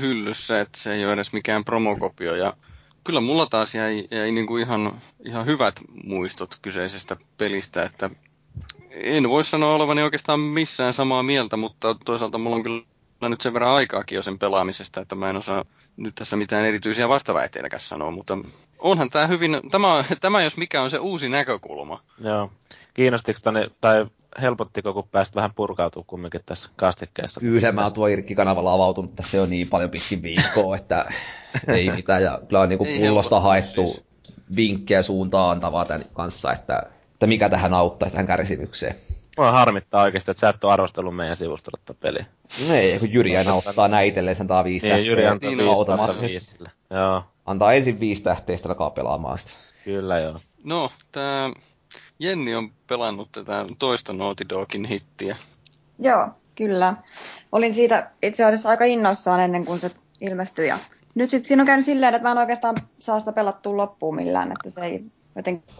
Speaker 1: hyllyssä, että se ei ole edes mikään promokopio, ja kyllä mulla taas jäi, jäi niin kuin ihan, ihan hyvät muistot kyseisestä pelistä, että en voi sanoa olevani oikeastaan missään samaa mieltä, mutta toisaalta mulla on kyllä nyt sen verran aikaakin jo sen pelaamisesta, että mä en osaa nyt tässä mitään erityisiä vastaväitteitäkään sanoa, mutta onhan tämä hyvin, tämä, tämä jos mikä on se uusi näkökulma.
Speaker 2: Joo. Kiinnostiko tänne, tai helpottiko, kun pääsit vähän purkautumaan kumminkin tässä kastikkeessa?
Speaker 3: Kyllä, mä oon tuo Irkki-kanavalla avautunut tässä jo niin paljon pitkin viikkoa, että ei mitään. Ja kyllä on niin kuin pullosta haettu siis. vinkkejä suuntaan antavaa tämän kanssa, että, että mikä tähän auttaisi tähän kärsimykseen.
Speaker 2: Mua harmittaa oikeasti, että sä et ole arvostellut meidän sivustolla tätä peliä.
Speaker 3: No ei, kun Jyri aina ottaa näin itselleen, sen antaa viisi
Speaker 2: niin, Jyri antaa viisi automaattisesti.
Speaker 3: Joo. Antaa ensin viisi tähteä, sitten alkaa pelaamaan sitä.
Speaker 2: Kyllä joo.
Speaker 1: No, tää Jenni on pelannut tätä toista Naughty Dogin hittiä.
Speaker 4: Joo, kyllä. Olin siitä itse asiassa aika innoissaan ennen kuin se ilmestyi. Ja nyt sitten siinä on käynyt silleen, että mä en oikeastaan saa sitä pelattua loppuun millään, että se ei jotenkin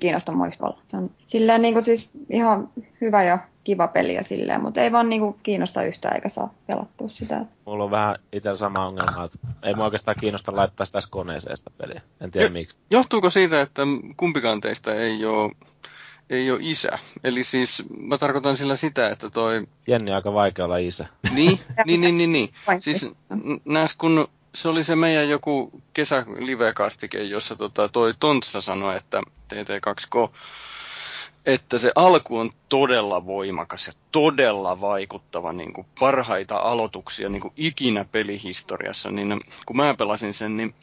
Speaker 4: kiinnosta muistella. Se on silleen niin kuin siis ihan hyvä ja kiva peli ja silleen, mutta ei vaan niin kuin kiinnosta yhtään eikä saa pelattua sitä.
Speaker 2: Mulla on vähän itse sama ongelma, että ei mua oikeastaan kiinnosta laittaa sitä koneeseen sitä peliä. En tiedä jo, miksi.
Speaker 1: Johtuuko siitä, että kumpikaan teistä ei ole ei ole isä. Eli siis mä tarkoitan sillä sitä, että toi...
Speaker 2: Jenni on aika vaikea olla isä.
Speaker 1: Niin, niin, niin, niin. niin. Siis näes kun se oli se meidän joku kesälivekastike, jossa tota, toi Tontsa sanoi, että TT2K, että se alku on todella voimakas ja todella vaikuttava, niin kuin parhaita aloituksia niin kuin ikinä pelihistoriassa, niin kun mä pelasin sen, niin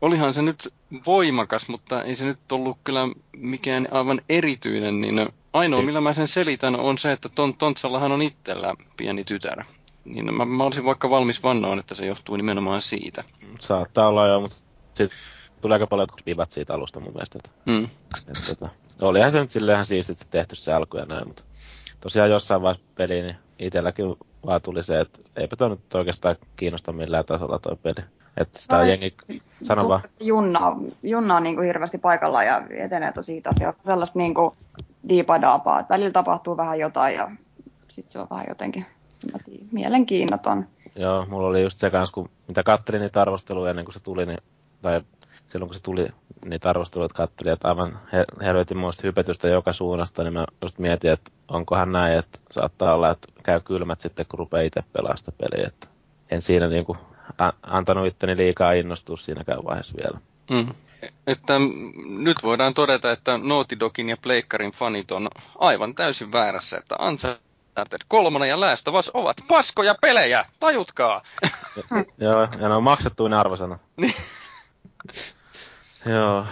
Speaker 1: olihan se nyt voimakas, mutta ei se nyt ollut kyllä mikään aivan erityinen, niin ainoa millä mä sen selitän on se, että ton, Tontsallahan on itsellä pieni tytär. Niin mä, mä olisin vaikka valmis vannoon, että se johtuu nimenomaan siitä.
Speaker 2: Saattaa olla jo, mutta sitten tulee aika paljon vivat siitä alusta mun mielestä. Että,
Speaker 1: mm.
Speaker 2: että, että, olihan se nyt silleen siististi tehty se alku ja näin, mutta tosiaan jossain vaiheessa peli, niin itselläkin vaan tuli se, että eipä toi nyt oikeastaan kiinnosta millään tasolla toi peli. Että sitä on jengi, sano vaan.
Speaker 4: Junna, Junna on niin kuin hirveästi paikalla ja etenee tosi ja Sellaista niin kuin diipadaapaa. Välillä tapahtuu vähän jotain ja sitten se on vähän jotenkin mielenkiinnoton.
Speaker 2: Joo, mulla oli just se kanssa, kun mitä kattelin niitä arvosteluja ennen kuin se tuli, niin, tai silloin kun se tuli niitä arvosteluja, kattelin, että aivan helvetin muista hypetystä joka suunnasta, niin mä just mietin, että onkohan näin, että saattaa olla, että käy kylmät sitten, kun rupeaa itse pelaamaan sitä peliä, että en siinä niin kuin antanut itteni liikaa innostua siinäkään vaiheessa vielä.
Speaker 1: Mm. Että nyt voidaan todeta, että Naughty Dogin ja Pleikkarin fanit on aivan täysin väärässä, että Uncharted 3 ja Last of Us ovat paskoja pelejä, tajutkaa!
Speaker 2: Joo, ja ne on maksettuinen arvosana. Joo.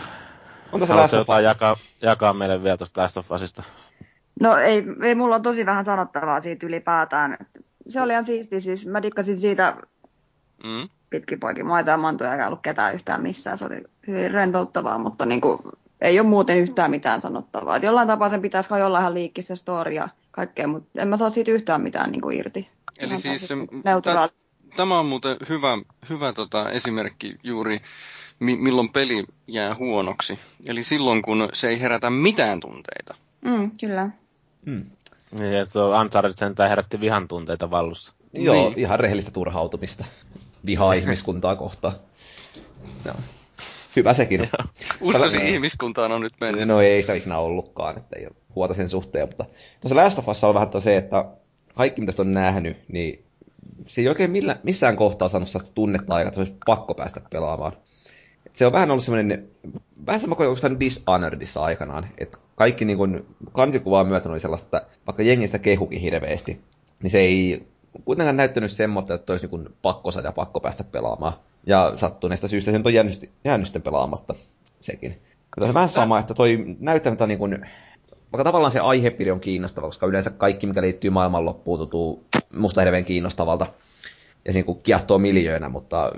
Speaker 2: Onko se Last of? Jakaa, jakaa meille vielä tuosta Last of Usista?
Speaker 4: No ei, ei, mulla on tosi vähän sanottavaa siitä ylipäätään. Se oli ihan siisti, siis mä dikkasin siitä mm. pitkin poikin maita ja mantuja eikä ollut ketään yhtään missään. Se oli hyvin rentouttavaa, mutta niin kuin, ei ole muuten yhtään mitään sanottavaa. Et jollain tapaa sen pitäisi kai olla ihan liikki se story ja kaikkea, mutta en mä saa siitä yhtään mitään niin kuin irti.
Speaker 1: Eli ihan siis neutraali. tämä on muuten hyvä, hyvä tota, esimerkki juuri, mi- milloin peli jää huonoksi. Eli silloin, kun se ei herätä mitään tunteita.
Speaker 4: Mm, kyllä.
Speaker 2: Mm. Niin, että tuo Uncharted sentään herätti vihan tunteita vallussa.
Speaker 3: Joo, niin. ihan rehellistä turhautumista. Vihaa ihmiskuntaa kohtaan. Se on hyvä sekin.
Speaker 1: Uskoisin ihmiskuntaan on nyt mennyt.
Speaker 3: No ei sitä ikinä ollutkaan, että ei ole huolta sen suhteen. Mutta tuossa Last of on vähän se, että kaikki mitä on nähnyt, niin se ei oikein millä, missään kohtaa saanut sellaista tunnetta aikaa, että olisi pakko päästä pelaamaan. Se on vähän ollut semmoinen, vähän sama kuin jossain Dishonoredissa aikanaan, että kaikki niin kuin, kansikuvaa myöten oli sellaista, että vaikka jengistä kehukin hirveästi, niin se ei kuitenkaan näyttänyt semmoista, että olisi niin pakko saada pakko päästä pelaamaan. Ja sattuneesta syystä sen on jäänyt, jäänyt sitten pelaamatta sekin. Ja on vähän sama, että toi näyttämättä niin kuin, vaikka tavallaan se aihepiiri on kiinnostava, koska yleensä kaikki, mikä liittyy maailmanloppuun, tuntuu musta hirveän kiinnostavalta. Ja se niin kiehtoo miljöönä, mutta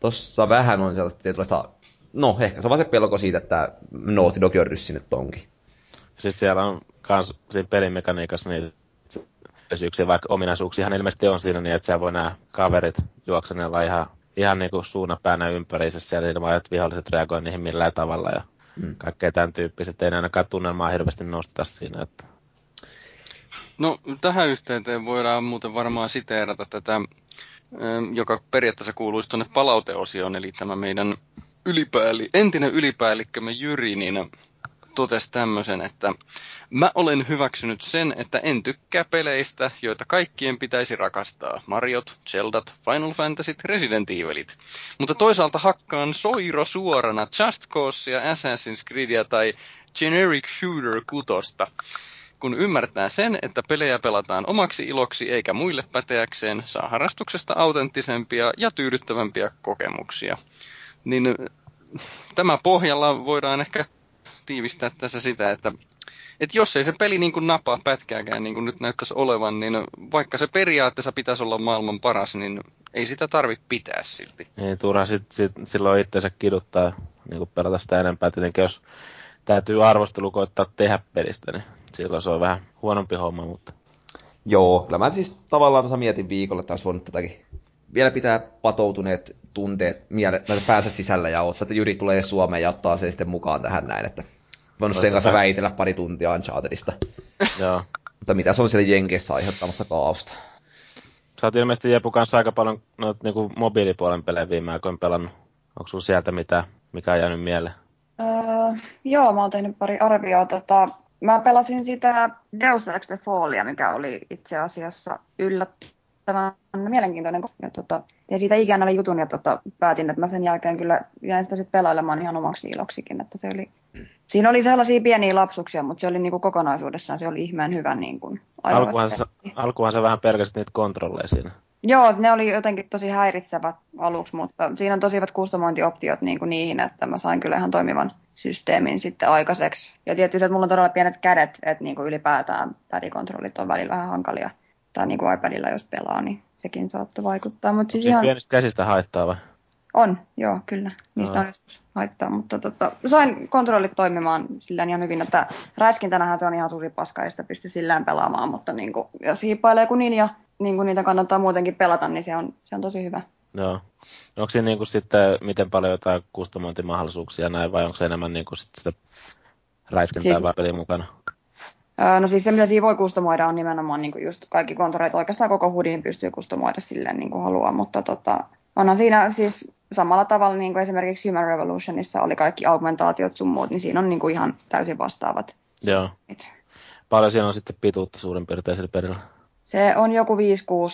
Speaker 3: tossa vähän on sellaista tietynlaista, no ehkä se on vaan se pelko siitä, että Naughty Dog on ryssinyt tonkin.
Speaker 2: Sitten siellä on kans siinä pelimekaniikassa niitä yksiä, vaikka ominaisuuksia ilmeisesti on siinä, niin että siellä voi nämä kaverit juoksenella ihan, ihan niin kuin suunapäänä ympäriinsä siellä ilman, että viholliset reagoivat niihin millään tavalla ja mm. kaikkea tämän tyyppiset. Ei ainakaan tunnelmaa hirveästi nostaa siinä. Että...
Speaker 1: No tähän yhteyteen voidaan muuten varmaan siteerata tätä, joka periaatteessa kuuluisi tuonne palauteosioon, eli tämä meidän ylipäälli, entinen ylipäällikkömme Jyri, niin totesi tämmöisen, että mä olen hyväksynyt sen, että en tykkää peleistä, joita kaikkien pitäisi rakastaa. Mariot, Zeldat, Final Fantasyt, Resident Evilit. Mutta toisaalta hakkaan soiro suorana Just Causea, Assassin's Creedia tai Generic Shooter kutosta kun ymmärtää sen, että pelejä pelataan omaksi iloksi eikä muille päteäkseen, saa harrastuksesta autenttisempia ja tyydyttävämpiä kokemuksia. Niin tämä pohjalla voidaan ehkä tiivistää tässä sitä, että, että jos ei se peli niin kuin napaa pätkääkään niin kuin nyt näyttäisi olevan, niin vaikka se periaatteessa pitäisi olla maailman paras, niin ei sitä tarvitse pitää silti.
Speaker 2: Ei turha sit, sit, silloin itseensä kiduttaa niin kuin pelata sitä enempää. Tietenkin jos täytyy arvostelu koittaa tehdä pelistä, niin silloin se on vähän huonompi homma, mutta...
Speaker 3: Joo, kyllä mä siis tavallaan tuossa mietin viikolla, että olisi voinut tätäkin vielä pitää patoutuneet tunteet miele- päässä sisällä ja oottaa, että Jyri tulee Suomeen ja ottaa sen sitten mukaan tähän näin, että voinut sen kanssa väitellä pari tuntia Unchartedista.
Speaker 2: Joo.
Speaker 3: Mutta mitä se on siellä Jenkeissä aiheuttamassa kaosta?
Speaker 2: Sä oot ilmeisesti Jepu kanssa aika paljon noita niinku mobiilipuolen pelejä viime aikoina pelannut. Onko sulla sieltä mitä, mikä on jäänyt mieleen?
Speaker 4: Öö, joo, mä oon tehnyt pari arvioa. Tota, mä pelasin sitä Deus Ex The Fallia, mikä oli itse asiassa yllättävän mielenkiintoinen. Ja tota, ja siitä ikään oli jutun ja tota, päätin, että mä sen jälkeen kyllä jäin sitä sitten pelailemaan ihan omaksi iloksikin. Että se oli, siinä oli sellaisia pieniä lapsuksia, mutta se oli niin kuin kokonaisuudessaan se oli ihmeen hyvä. Niin kuin,
Speaker 2: alkuhan, se, alkuhan se vähän pelkäsit niitä kontrolleja siinä.
Speaker 4: Joo, ne oli jotenkin tosi häiritsevät aluksi, mutta siinä on tosi hyvät kustomointioptiot niin kuin niihin, että mä sain kyllä ihan toimivan systeemin sitten aikaiseksi. Ja tietysti, että mulla on todella pienet kädet, että niin kuin ylipäätään pädikontrollit on välillä vähän hankalia. Tai niin kuin iPadilla jos pelaa, niin sekin saattoi vaikuttaa. Mutta
Speaker 2: siis ihan... pienistä käsistä haittaa vai?
Speaker 4: On, joo, kyllä. Niistä no. on joskus haittaa, mutta tota, sain kontrollit toimimaan sillä ihan hyvin, että räiskintänähän se on ihan suuri paska, ei sitä pysty sillään pelaamaan, mutta niin kuin, jos hiippailee kuin niin ja niin kuin niitä kannattaa muutenkin pelata, niin se on, se on tosi hyvä.
Speaker 2: Joo. Onko siinä niin kuin sitten miten paljon jotain kustomointimahdollisuuksia näin, vai onko se enemmän niin kuin sitten sitä räiskintää siis, vai mukana?
Speaker 4: No siis se, mitä siinä voi kustomoida, on nimenomaan niin kuin just kaikki kontrollit. Oikeastaan koko hudin pystyy kustomoida silleen niin kuin haluaa, mutta tota, onhan siinä siis samalla tavalla niin kuin esimerkiksi Human Revolutionissa oli kaikki augmentaatiot sun muut, niin siinä on niin kuin ihan täysin vastaavat.
Speaker 2: Joo. Et. Paljon siinä on sitten pituutta suurin piirtein sillä perillä?
Speaker 4: Se on joku 5-6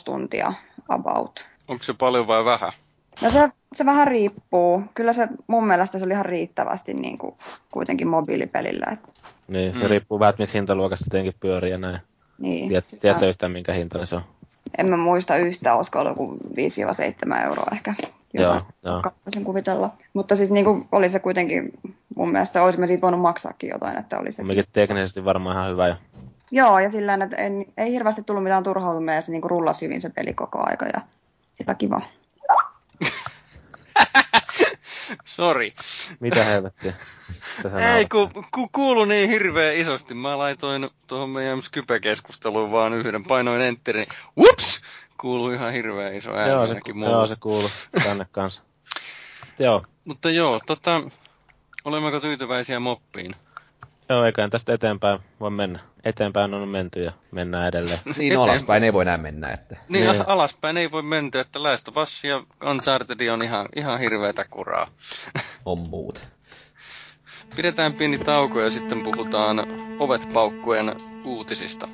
Speaker 4: tuntia about.
Speaker 1: Onko se paljon vai vähän?
Speaker 4: No se, se vähän riippuu. Kyllä se mun mielestä se oli ihan riittävästi niin kuin, kuitenkin mobiilipelillä. Että.
Speaker 2: Niin, se mm. riippuu vähän, missä hintaluokasta tietenkin pyörii ja näin.
Speaker 4: Niin.
Speaker 2: Tiedät, tiedätkö yhtään, minkä hinta se on?
Speaker 4: En mä muista yhtään, olisiko ollut joku 5-7 euroa ehkä.
Speaker 2: Joo, joo.
Speaker 4: sen kuvitella. Mutta siis niin kuin oli se kuitenkin, mun mielestä olisimme siitä voinut maksaakin jotain, että oli se.
Speaker 2: Mikä teknisesti varmaan ihan hyvä jo.
Speaker 4: Joo, ja sillä että ei, ei hirveästi tullut mitään turhautumia, ja se niin kuin rullasi hyvin se peli koko aika, ja sitä kiva.
Speaker 1: Sori.
Speaker 2: Mitä helvettiä?
Speaker 1: Ei, ku, ku, kuulu niin hirveän isosti. Mä laitoin tuohon meidän Skype-keskusteluun vaan yhden, painoin enterin, niin whoops! Kuuluu ihan hirveän iso ääni
Speaker 2: joo, se, joo, se kuuluu tänne kanssa. joo.
Speaker 1: Mutta joo, tota, olemmeko tyytyväisiä moppiin?
Speaker 2: Joo, eiköhän tästä eteenpäin voi mennä. Eteenpäin on menty ja mennään edelleen.
Speaker 3: niin, no, alaspäin ei voi enää mennä. Että...
Speaker 1: Niin, niin, alaspäin ei voi mennä, että Last of Us ja Uncharted on ihan, ihan hirveätä kuraa.
Speaker 3: on muut.
Speaker 1: Pidetään pieni tauko ja sitten puhutaan ovet paukkuen uutisista.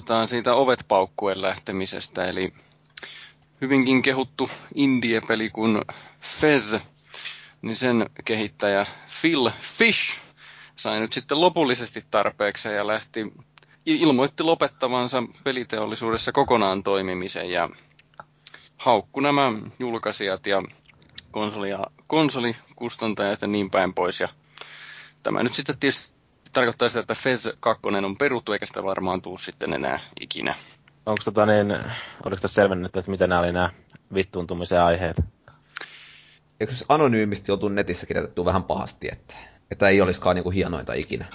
Speaker 1: Aloitetaan siitä ovet paukkuen lähtemisestä, eli hyvinkin kehuttu indie-peli kuin Fez, niin sen kehittäjä Phil Fish sai nyt sitten lopullisesti tarpeeksi ja lähti ilmoitti lopettavansa peliteollisuudessa kokonaan toimimisen ja haukku nämä julkaisijat ja konsoli- ja konsolikustantajat ja niin päin pois. Ja tämä nyt sitten tietysti tarkoittaa sitä, että Fez 2 on peruttu, eikä sitä varmaan tuu sitten enää ikinä.
Speaker 2: Onko tota niin, oliko tässä selvennetty, että mitä nämä oli nämä vittuuntumisen aiheet?
Speaker 3: Eikö se anonyymisti oltu netissä kirjoitettu vähän pahasti, että, että ei olisikaan niinku hienointa ikinä?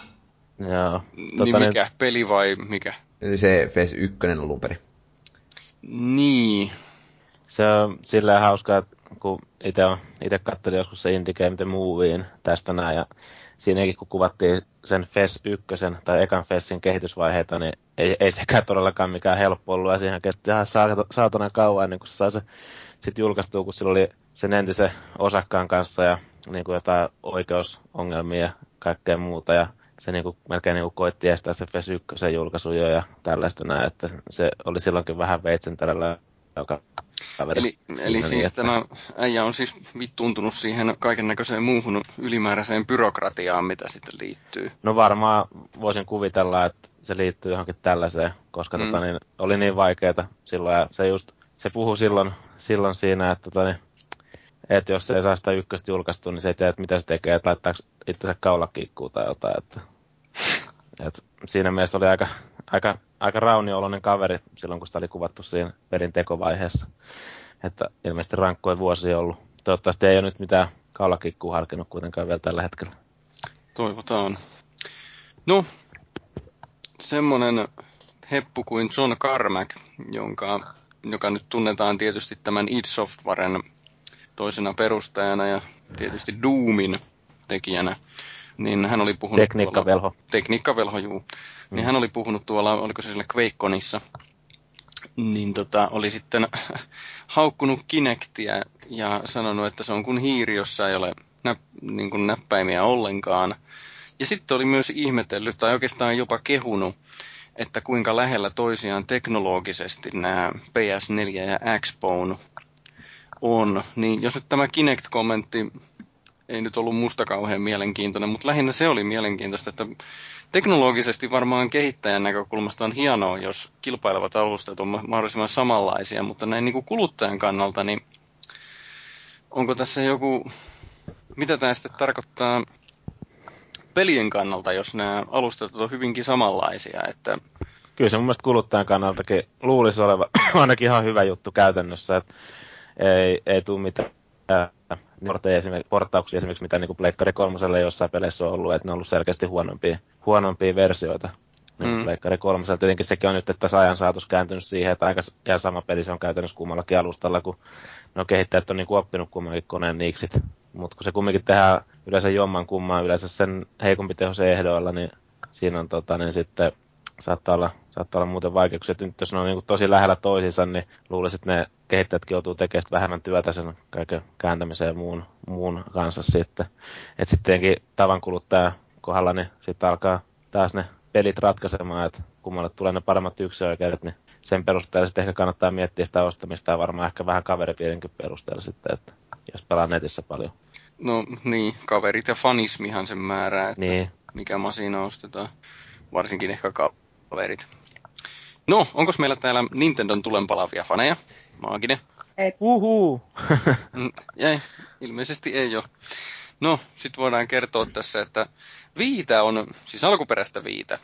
Speaker 2: Joo.
Speaker 1: Tota, niin mikä, niin... peli vai mikä?
Speaker 3: Eli se FS 1 alun perin.
Speaker 1: Niin.
Speaker 2: Se on silleen hauskaa, kun itse katselin joskus se Indie Game The Movien tästä näin, ja siinäkin kun kuvattiin sen FES 1 tai ekan FESin kehitysvaiheita, niin ei, ei sekään todellakaan mikään helppo ollut, ja siihen kesti ihan saatana kauan kuin se sai se sitten julkaistua, kun sillä oli sen entisen osakkaan kanssa ja niin kuin jotain oikeusongelmia ja kaikkea muuta, ja se niin kuin, melkein niin kuin koitti estää se FES 1 julkaisu jo ja tällaista näin, että se oli silloinkin vähän veitsen tällä joka
Speaker 1: Eli, eli siis että... tämä äijä on siis vittuuntunut siihen kaiken näköiseen muuhun ylimääräiseen byrokratiaan, mitä sitten liittyy.
Speaker 2: No varmaan voisin kuvitella, että se liittyy johonkin tällaiseen, koska mm. tota, niin, oli niin vaikeaa silloin. Ja se just, se puhui silloin, silloin siinä, että tota, niin, että jos se ei saa sitä ykköstä julkaistua, niin se ei tiedä, että mitä se tekee, että laittaako itsensä kaulakiikkuun tai jotain. Että, että siinä mielessä oli aika, aika, aika raunioloinen kaveri silloin, kun sitä oli kuvattu siinä pelin tekovaiheessa. Että ilmeisesti rankkoja vuosi ollut. Toivottavasti ei ole nyt mitään kaulakikkuu harkinnut kuitenkaan vielä tällä hetkellä.
Speaker 1: Toivotaan. No, semmonen heppu kuin John Carmack, jonka, joka nyt tunnetaan tietysti tämän id Softwaren toisena perustajana ja tietysti Doomin tekijänä, niin hän oli puhunut...
Speaker 2: Tekniikkavelho. Tuolla,
Speaker 1: tekniikkavelho, juu. Niin mm. Niin hän oli puhunut tuolla, oliko se sille QuakeConissa, niin tota, oli sitten haukkunut Kinectia ja sanonut, että se on kuin hiiri, jossa ei ole näp, niin kuin näppäimiä ollenkaan. Ja sitten oli myös ihmetellyt, tai oikeastaan jopa kehunut, että kuinka lähellä toisiaan teknologisesti nämä PS4 ja Xbone on. Niin jos nyt tämä Kinect-kommentti ei nyt ollut musta kauhean mielenkiintoinen, mutta lähinnä se oli mielenkiintoista, että teknologisesti varmaan kehittäjän näkökulmasta on hienoa, jos kilpailevat alustat on mahdollisimman samanlaisia, mutta näin niin kuin kuluttajan kannalta, niin onko tässä joku, mitä tämä sitten tarkoittaa pelien kannalta, jos nämä alustat on hyvinkin samanlaisia, että
Speaker 2: Kyllä se mun mielestä kuluttajan kannaltakin luulisi oleva ainakin ihan hyvä juttu käytännössä, että ei, ei tule mitään esimerkiksi, portauksia esimerkiksi, mitä niin Pleikkari kolmoselle jossain peleissä on ollut, että ne on ollut selkeästi huonompia, huonompia versioita. Niin mm. Pleikkari kolmosella tietenkin sekin on nyt tässä ajan saatossa kääntynyt siihen, että aika ja sama peli se on käytännössä kummallakin alustalla, kun no kehittäjät on niin kuin oppinut kummankin koneen niiksit. Mutta kun se kumminkin tehdään yleensä jomman kumman, yleensä sen heikompi tehosen ehdoilla, niin siinä on tota, niin sitten saattaa olla, saattaa olla muuten vaikeuksia. Nyt jos ne on niin tosi lähellä toisiinsa, niin luulisin, että ne kehittäjätkin joutuu tekemään vähemmän työtä sen kaiken kääntämiseen ja muun, muun kanssa sitten. Että sittenkin tavan kuluttaja kohdalla, niin sitten alkaa taas ne pelit ratkaisemaan, että kummalle tulee ne paremmat yksioikeudet, niin sen perusteella sitten ehkä kannattaa miettiä sitä ostamista ja varmaan ehkä vähän kaveripiirinkin perusteella sitten, että jos pelaa netissä paljon.
Speaker 1: No niin, kaverit ja fanismihan sen määrää, että
Speaker 2: niin.
Speaker 1: mikä masina ostetaan. Varsinkin ehkä kaverit. No, onko meillä täällä Nintendon tulenpalavia faneja? Maaginen.
Speaker 4: Ei.
Speaker 2: Uhu.
Speaker 1: Mm, jäi. Ilmeisesti ei ole. No, sitten voidaan kertoa tässä, että Viitä on, siis alkuperäistä Viitä,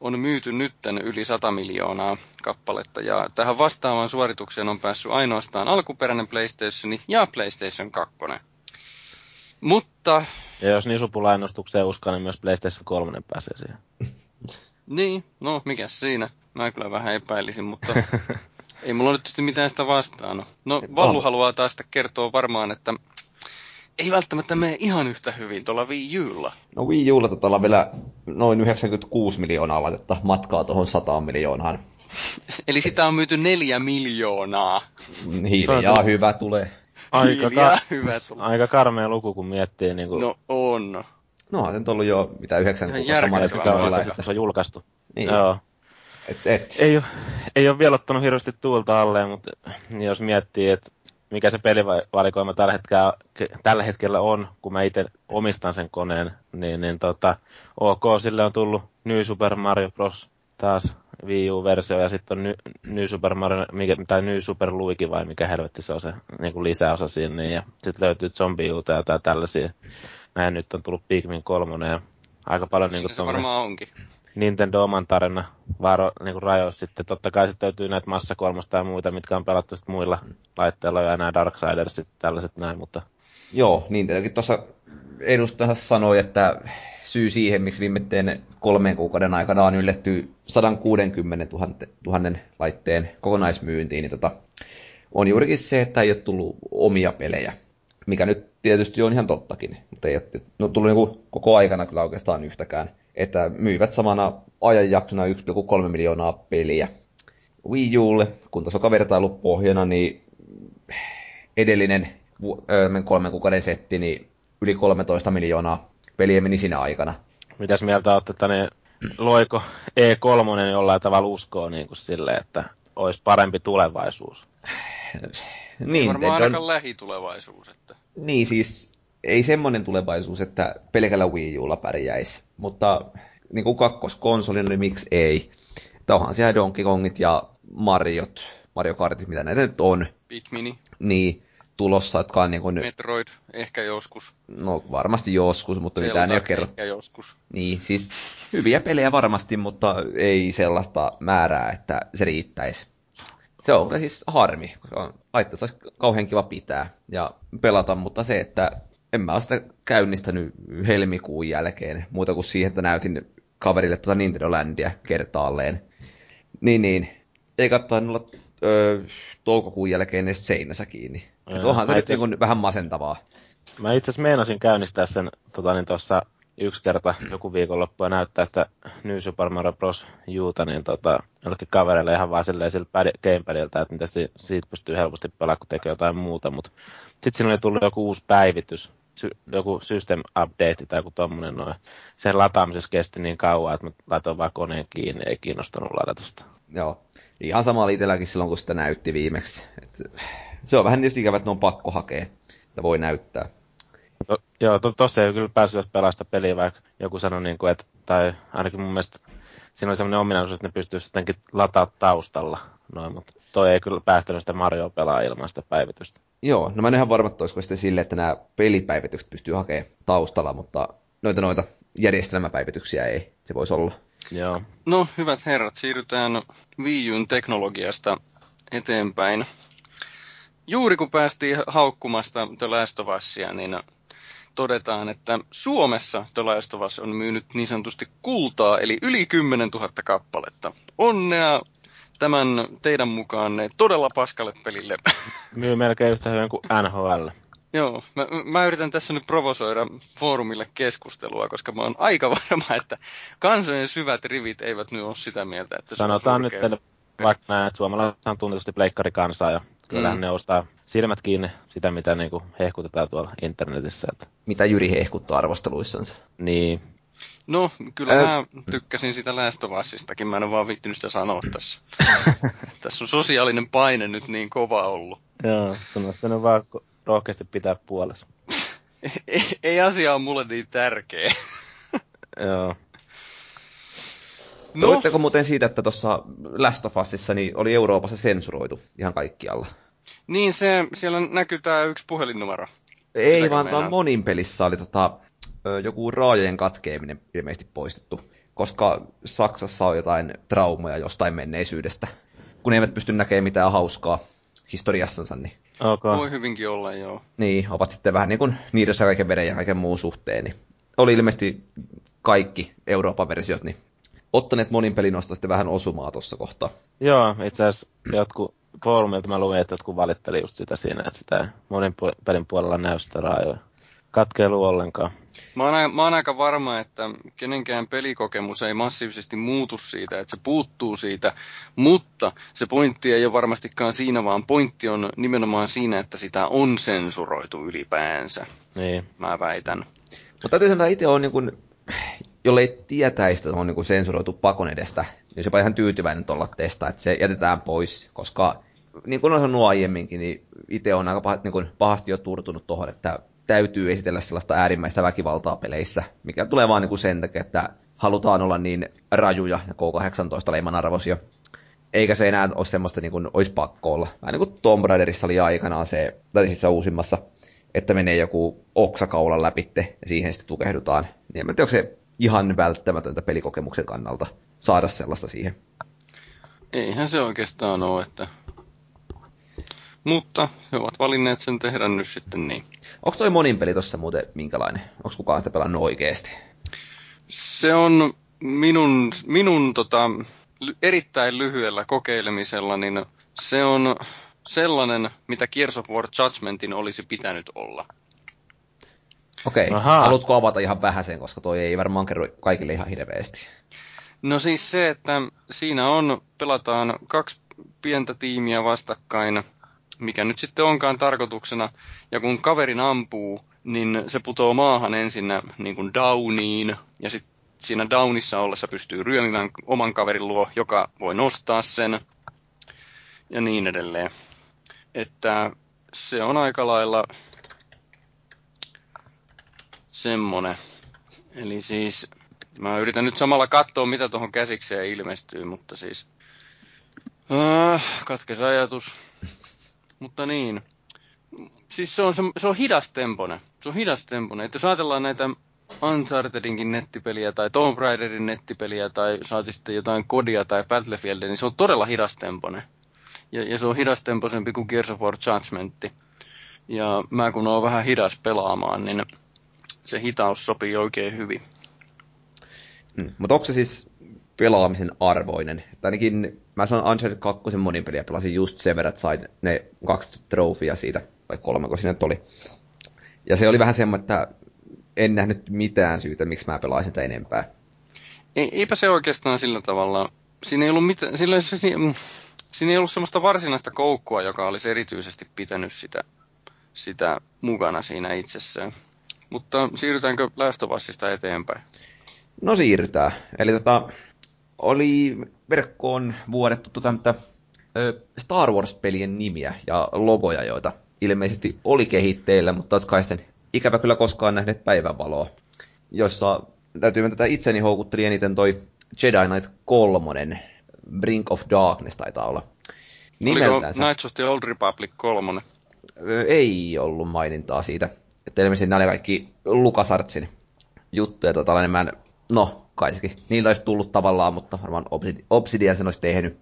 Speaker 1: on myyty nytten yli 100 miljoonaa kappaletta. Ja tähän vastaavaan suoritukseen on päässyt ainoastaan alkuperäinen PlayStation ja PlayStation 2. Mutta...
Speaker 2: Ja jos niin supulainnostukseen uskoo, niin myös PlayStation 3 pääsee siihen.
Speaker 1: niin, no mikä siinä. Mä kyllä vähän epäilisin, mutta Ei mulla nyt tietysti mitään sitä vastaan. No, Vallu haluaa taas kertoa varmaan, että ei välttämättä mene ihan yhtä hyvin tuolla Wii Ulla.
Speaker 3: No Wii Ulla tota olla vielä noin 96 miljoonaa laitetta matkaa tuohon 100 miljoonaan.
Speaker 1: Eli sitä on myyty neljä miljoonaa.
Speaker 3: Hiljaa hyvä tulee.
Speaker 2: Aika, ka- hyvä tulee. aika karmea luku, kun miettii. Niin kuin...
Speaker 1: No on.
Speaker 3: No, se on ollut jo mitä 90
Speaker 2: kuukautta se on julkaistu.
Speaker 3: Niin. Joo.
Speaker 2: Et, et. Ei, ole, ei ole vielä ottanut hirveästi tuulta alle, mutta jos miettii, että mikä se pelivalikoima tällä hetkellä, tällä hetkellä on, kun mä itse omistan sen koneen, niin, niin tota, ok, sille on tullut New Super Mario Bros. taas Wii U-versio ja sitten on Ny, New Super Mario, mikä, tai New Super Luigi vai mikä helvetti se on se niin kuin lisäosa sinne. Ja sitten löytyy Zombie U tai tällaisia. Näin nyt on tullut Pikmin 3 ja aika paljon niin kuin
Speaker 1: se varmaan onkin.
Speaker 2: Nintendo oman tarina varo, niin kuin rajoissa sitten. Totta kai sitten löytyy näitä massakolmosta ja muita, mitkä on pelattu sitten muilla laitteilla ja nämä Darksidersit tällaiset näin, mutta...
Speaker 3: Joo, Nintendokin tuossa edustajansa sanoi, että syy siihen, miksi viimeiseen kolmeen kuukauden aikana on ylletty 160 000, 000 laitteen kokonaismyyntiin, niin tota, on juurikin se, että ei ole tullut omia pelejä, mikä nyt tietysti on ihan tottakin, mutta ei ole no, tullut niin koko aikana kyllä oikeastaan yhtäkään, että myivät samana ajanjaksona 1,3 miljoonaa peliä. Wii Ulle, kun tuossa on vertailupohjana, niin edellinen kolmen kuukauden setti, niin yli 13 miljoonaa peliä meni siinä aikana.
Speaker 2: Mitäs mieltä olette, että ne loiko E3 jollain tavalla uskoo niin kuin sille, että olisi parempi tulevaisuus?
Speaker 1: niin, varmaan ainakaan lähitulevaisuus. Että...
Speaker 3: Niin siis, ei semmoinen tulevaisuus, että pelkällä Wii Ulla pärjäisi, mutta niin kuin kakkoskonsoli, niin miksi ei? Onhan siellä Donkey Kongit ja Mariot, Mario Kartit, mitä näitä nyt on.
Speaker 1: Pikmini.
Speaker 3: Niin, tulossa, jotka on niin kuin...
Speaker 1: Metroid, ehkä joskus.
Speaker 3: No varmasti joskus, mutta Zelda, mitään ei ole kerrottu.
Speaker 1: Ehkä joskus.
Speaker 3: Niin, siis hyviä pelejä varmasti, mutta ei sellaista määrää, että se riittäisi. Se on siis harmi, koska laitteessa olisi kauhean kiva pitää ja pelata, mutta se, että en mä ole sitä käynnistänyt helmikuun jälkeen, muuta kuin siihen, että näytin kaverille tuota Nintendo Landia kertaalleen. Niin, niin. Ei katsoa olla öö, toukokuun jälkeen edes seinässä kiinni. Et onhan se nyt itse... niin vähän masentavaa.
Speaker 2: Mä itse asiassa meinasin käynnistää sen tota, niin tuossa yksi kerta joku viikonloppu ja näyttää sitä New Super Mario Bros. Juuta, niin tota, jollekin kavereille ihan vaan silleen sillä pad, gamepadilta, että miten siitä pystyy helposti pelaamaan, kun tekee jotain muuta, mutta sitten siinä oli tullut joku uusi päivitys, sy- joku system update tai joku tommonen noin. Sen lataamisessa kesti niin kauan, että mä laitoin vaan koneen kiinni, ei kiinnostanut ladata sitä.
Speaker 3: Joo, ihan sama oli itselläkin silloin, kun sitä näytti viimeksi. Et, se on vähän tietysti ikävä, että ne on pakko hakea, että voi näyttää.
Speaker 2: To, joo, to, tossa ei kyllä päässyt pelasta peliä, vaikka joku sanoi, niin kuin, että, tai ainakin mun mielestä siinä oli sellainen ominaisuus, että ne pystyisi jotenkin lataa taustalla. Noin, mutta toi ei kyllä päästänyt sitä Mario pelaa ilman sitä päivitystä.
Speaker 3: Joo, no mä en ihan varma, että olisiko sitten sille, että nämä pelipäivitykset pystyy hakemaan taustalla, mutta noita noita järjestelmäpäivityksiä ei. Se voisi olla.
Speaker 2: Joo.
Speaker 1: No, hyvät herrat, siirrytään Wii U'n teknologiasta eteenpäin. Juuri kun päästiin haukkumasta The Last of Usia, niin todetaan, että Suomessa The Last of Us on myynyt niin sanotusti kultaa, eli yli 10 000 kappaletta. Onnea tämän teidän mukaan todella paskalle pelille.
Speaker 2: Myy melkein yhtä hyvin kuin NHL.
Speaker 1: Joo, mä, mä yritän tässä nyt provosoida foorumille keskustelua, koska mä oon aika varma, että kansojen syvät rivit eivät nyt ole sitä mieltä, että
Speaker 2: Sanotaan nyt, että vaikka näin, että suomalaiset on tunnetusti pleikkarikansaa ja kyllähän mm. ne ostaa silmät kiinni sitä, mitä niinku hehkutetaan tuolla internetissä. Että...
Speaker 3: Mitä Jyri hehkuttaa arvosteluissansa.
Speaker 2: Niin.
Speaker 1: No, kyllä Ää... mä tykkäsin sitä Usistakin, mä en ole vaan vittinyt sitä sanoa tässä. tässä on sosiaalinen paine nyt niin kova ollut.
Speaker 2: Joo, sun on vaan rohkeasti pitää puolessa.
Speaker 1: ei, ei asia ole mulle niin tärkeä.
Speaker 2: Joo.
Speaker 3: No. Oletteko muuten siitä, että tuossa Last of Usissa niin oli Euroopassa sensuroitu ihan kaikkialla?
Speaker 1: Niin, se, siellä näkyy tämä yksi puhelinnumero.
Speaker 3: Ei, Sitäkin vaan tuon monin pelissä oli tota, joku raajojen katkeaminen ilmeisesti poistettu, koska Saksassa on jotain traumoja jostain menneisyydestä, kun eivät pysty näkemään mitään hauskaa historiassansa. Niin...
Speaker 2: Okay.
Speaker 1: Voi hyvinkin olla, joo.
Speaker 3: Niin, ovat sitten vähän niin kuin niidossa kaiken veden ja kaiken muun suhteen. Niin oli ilmeisesti kaikki Euroopan versiot, niin ottaneet monin pelin sitten vähän osumaa tuossa kohtaa.
Speaker 2: Joo, itse asiassa jotkut foorumilta mä luin, että jotkut valitteli just sitä siinä, että sitä monin pelin puolella näy sitä raajoja. Katkeilu ollenkaan.
Speaker 1: Mä oon, mä oon aika varma, että kenenkään pelikokemus ei massiivisesti muutu siitä, että se puuttuu siitä, mutta se pointti ei ole varmastikaan siinä, vaan pointti on nimenomaan siinä, että sitä on sensuroitu ylipäänsä.
Speaker 2: Niin.
Speaker 1: Mä väitän.
Speaker 3: Mutta täytyy sanoa, että itse on niin kuin, jollei tietäisi, että on niin sensuroitu pakon edestä, niin on ihan tyytyväinen tuolla testaa, että se jätetään pois, koska niin kuin olen sanonut aiemminkin, niin itse on aika pah, niin kuin pahasti jo turtunut tuohon, että täytyy esitellä sellaista äärimmäistä väkivaltaa peleissä, mikä tulee vaan niin kuin sen takia, että halutaan olla niin rajuja ja K-18 leiman arvoisia. Eikä se enää ole semmoista niin kuin olisi pakko olla. Vähän niin kuin Tomb Raiderissa oli aikanaan se, tai siis se uusimmassa, että menee joku oksakaulan läpitte ja siihen sitten tukehdutaan. Niin en tiedä, onko se ihan välttämätöntä pelikokemuksen kannalta saada sellaista siihen.
Speaker 1: Eihän se oikeastaan ole, että... Mutta he ovat valinneet sen tehdä nyt sitten niin.
Speaker 3: Onko toi monin peli tossa muuten minkälainen? Onko kukaan sitä pelannut oikeesti?
Speaker 1: Se on minun, minun tota, erittäin lyhyellä kokeilemisella, niin se on sellainen, mitä Gears of War Judgmentin olisi pitänyt olla.
Speaker 3: Okei, okay. haluatko avata ihan vähäsen, koska toi ei varmaan kerro kaikille ihan hirveästi.
Speaker 1: No siis se, että siinä on, pelataan kaksi pientä tiimiä vastakkain, mikä nyt sitten onkaan tarkoituksena, ja kun kaverin ampuu, niin se putoo maahan ensin niin kuin downiin, ja sitten siinä downissa ollessa pystyy ryömimään oman kaverin luo, joka voi nostaa sen, ja niin edelleen. Että se on aika lailla semmonen. Eli siis mä yritän nyt samalla katsoa, mitä tuohon käsikseen ilmestyy, mutta siis... Äh, katkes ajatus. Mutta niin. Siis se on, se, se on hidastempone. Se on hidastempone. Että jos ajatellaan näitä Unchartedinkin nettipeliä tai Tomb Raiderin nettipeliä tai saati sitten jotain Kodia tai Battlefieldia, niin se on todella hidastempone. Ja, ja se on hidastempoisempi kuin Gears of War Judgment. Ja mä kun oon vähän hidas pelaamaan, niin se hitaus sopii oikein hyvin.
Speaker 3: Mm. Mutta onko se siis pelaamisen arvoinen? Tai ainakin mä sanon Uncharted 2 monin peliä pelasin just sen verran, että sain ne kaksi trofia siitä, vai kolme, kun siinä oli. Ja se oli vähän semmoinen, että en nähnyt mitään syytä, miksi mä pelaisin sitä enempää.
Speaker 1: Ei, eipä se oikeastaan sillä tavalla. Siinä ei ollut mitään, sillä, siinä, siinä ei ollut semmoista varsinaista koukkua, joka olisi erityisesti pitänyt sitä, sitä mukana siinä itsessään. Mutta siirrytäänkö Usista eteenpäin?
Speaker 3: No siirrytään. Eli tota, oli verkkoon vuodettu tota, Star Wars-pelien nimiä ja logoja, joita ilmeisesti oli kehitteillä, mutta jotka sitten ikävä kyllä koskaan nähneet päivänvaloa, jossa täytyy tätä itseni houkutteli eniten toi Jedi Knight 3, Brink of Darkness taitaa olla.
Speaker 1: Nimeltänsä. Oliko Knights of the Old Republic 3?
Speaker 3: Ei ollut mainintaa siitä. Että ilmeisesti nämä oli kaikki Lukasartsin juttuja, tota, enemmän, no, kaisikin. Niillä olisi tullut tavallaan, mutta varmaan Obsidian sen olisi tehnyt.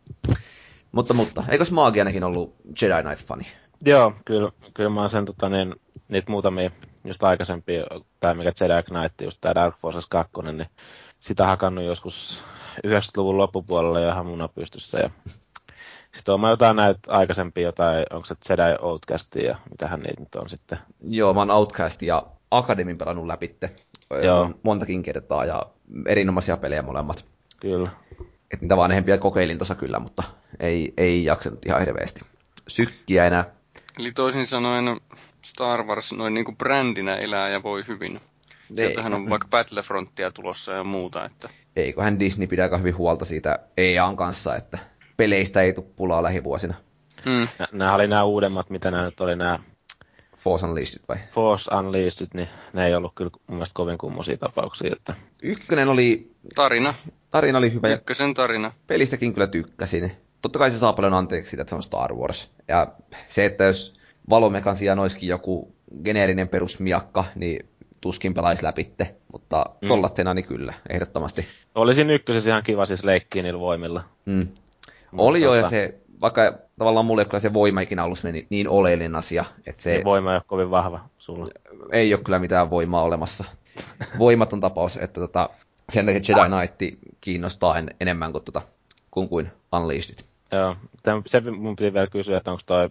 Speaker 3: Mutta, mutta, eikös Maagianakin ollut Jedi Knight-fani?
Speaker 2: Joo, kyllä, kyllä mä sen tota, niin, niitä muutamia just aikaisempia, tai mikä Jedi Knight, just tämä Dark Forces 2, niin sitä hakannut joskus 90-luvun loppupuolella ja hamuna pystyssä. Ja sitten on jotain näitä aikaisempia jotain, onko se Jedi Outcastia ja mitähän niitä nyt on sitten.
Speaker 3: Joo, mä oon Outcast ja Akademin pelannut läpitte Joo. montakin kertaa ja erinomaisia pelejä molemmat.
Speaker 2: Kyllä.
Speaker 3: Et niitä vanhempia kokeilin tuossa kyllä, mutta ei, ei jaksanut ihan hirveästi sykkiä enää.
Speaker 1: Eli toisin sanoen Star Wars noin niin kuin brändinä elää ja voi hyvin. Sieltähän on vaikka Battlefrontia tulossa ja muuta. Että...
Speaker 3: Eiköhän Disney pidä aika hyvin huolta siitä EAN kanssa, että peleistä ei tule pulaa lähivuosina.
Speaker 2: Hmm. Nämä oli nämä uudemmat, mitä nämä nyt oli nämä
Speaker 3: Force Unleashed vai?
Speaker 2: Force Unleashed, niin ne ei ollut kyllä mun mielestä kovin kummosia tapauksia. Että...
Speaker 3: Ykkönen oli...
Speaker 1: Tarina.
Speaker 3: Tarina oli hyvä.
Speaker 1: Ykkösen tarina.
Speaker 3: Pelistäkin kyllä tykkäsin. Totta kai se saa paljon anteeksi siitä, että se on Star Wars. Ja se, että jos valomekan sijaan olisikin joku geneerinen perusmiakka, niin tuskin pelaisi läpitte, mutta mm. tollatena niin kyllä, ehdottomasti.
Speaker 2: Olisin ykkösessä ihan kiva siis leikkiä niillä voimilla.
Speaker 3: Mm. Oli jo, tota... ja se, vaikka tavallaan mulle kyllä se voima ikinä ollut niin, niin oleellinen asia. Että se,
Speaker 2: niin voima ei ole kovin vahva sulla.
Speaker 3: Ei ole kyllä mitään voimaa olemassa. Voimaton tapaus, että tota, sen takia Jedi Knight kiinnostaa en, enemmän kuin, tota, kuin, kuin Unleashed.
Speaker 2: Joo, se mun piti vielä kysyä, että onko toi,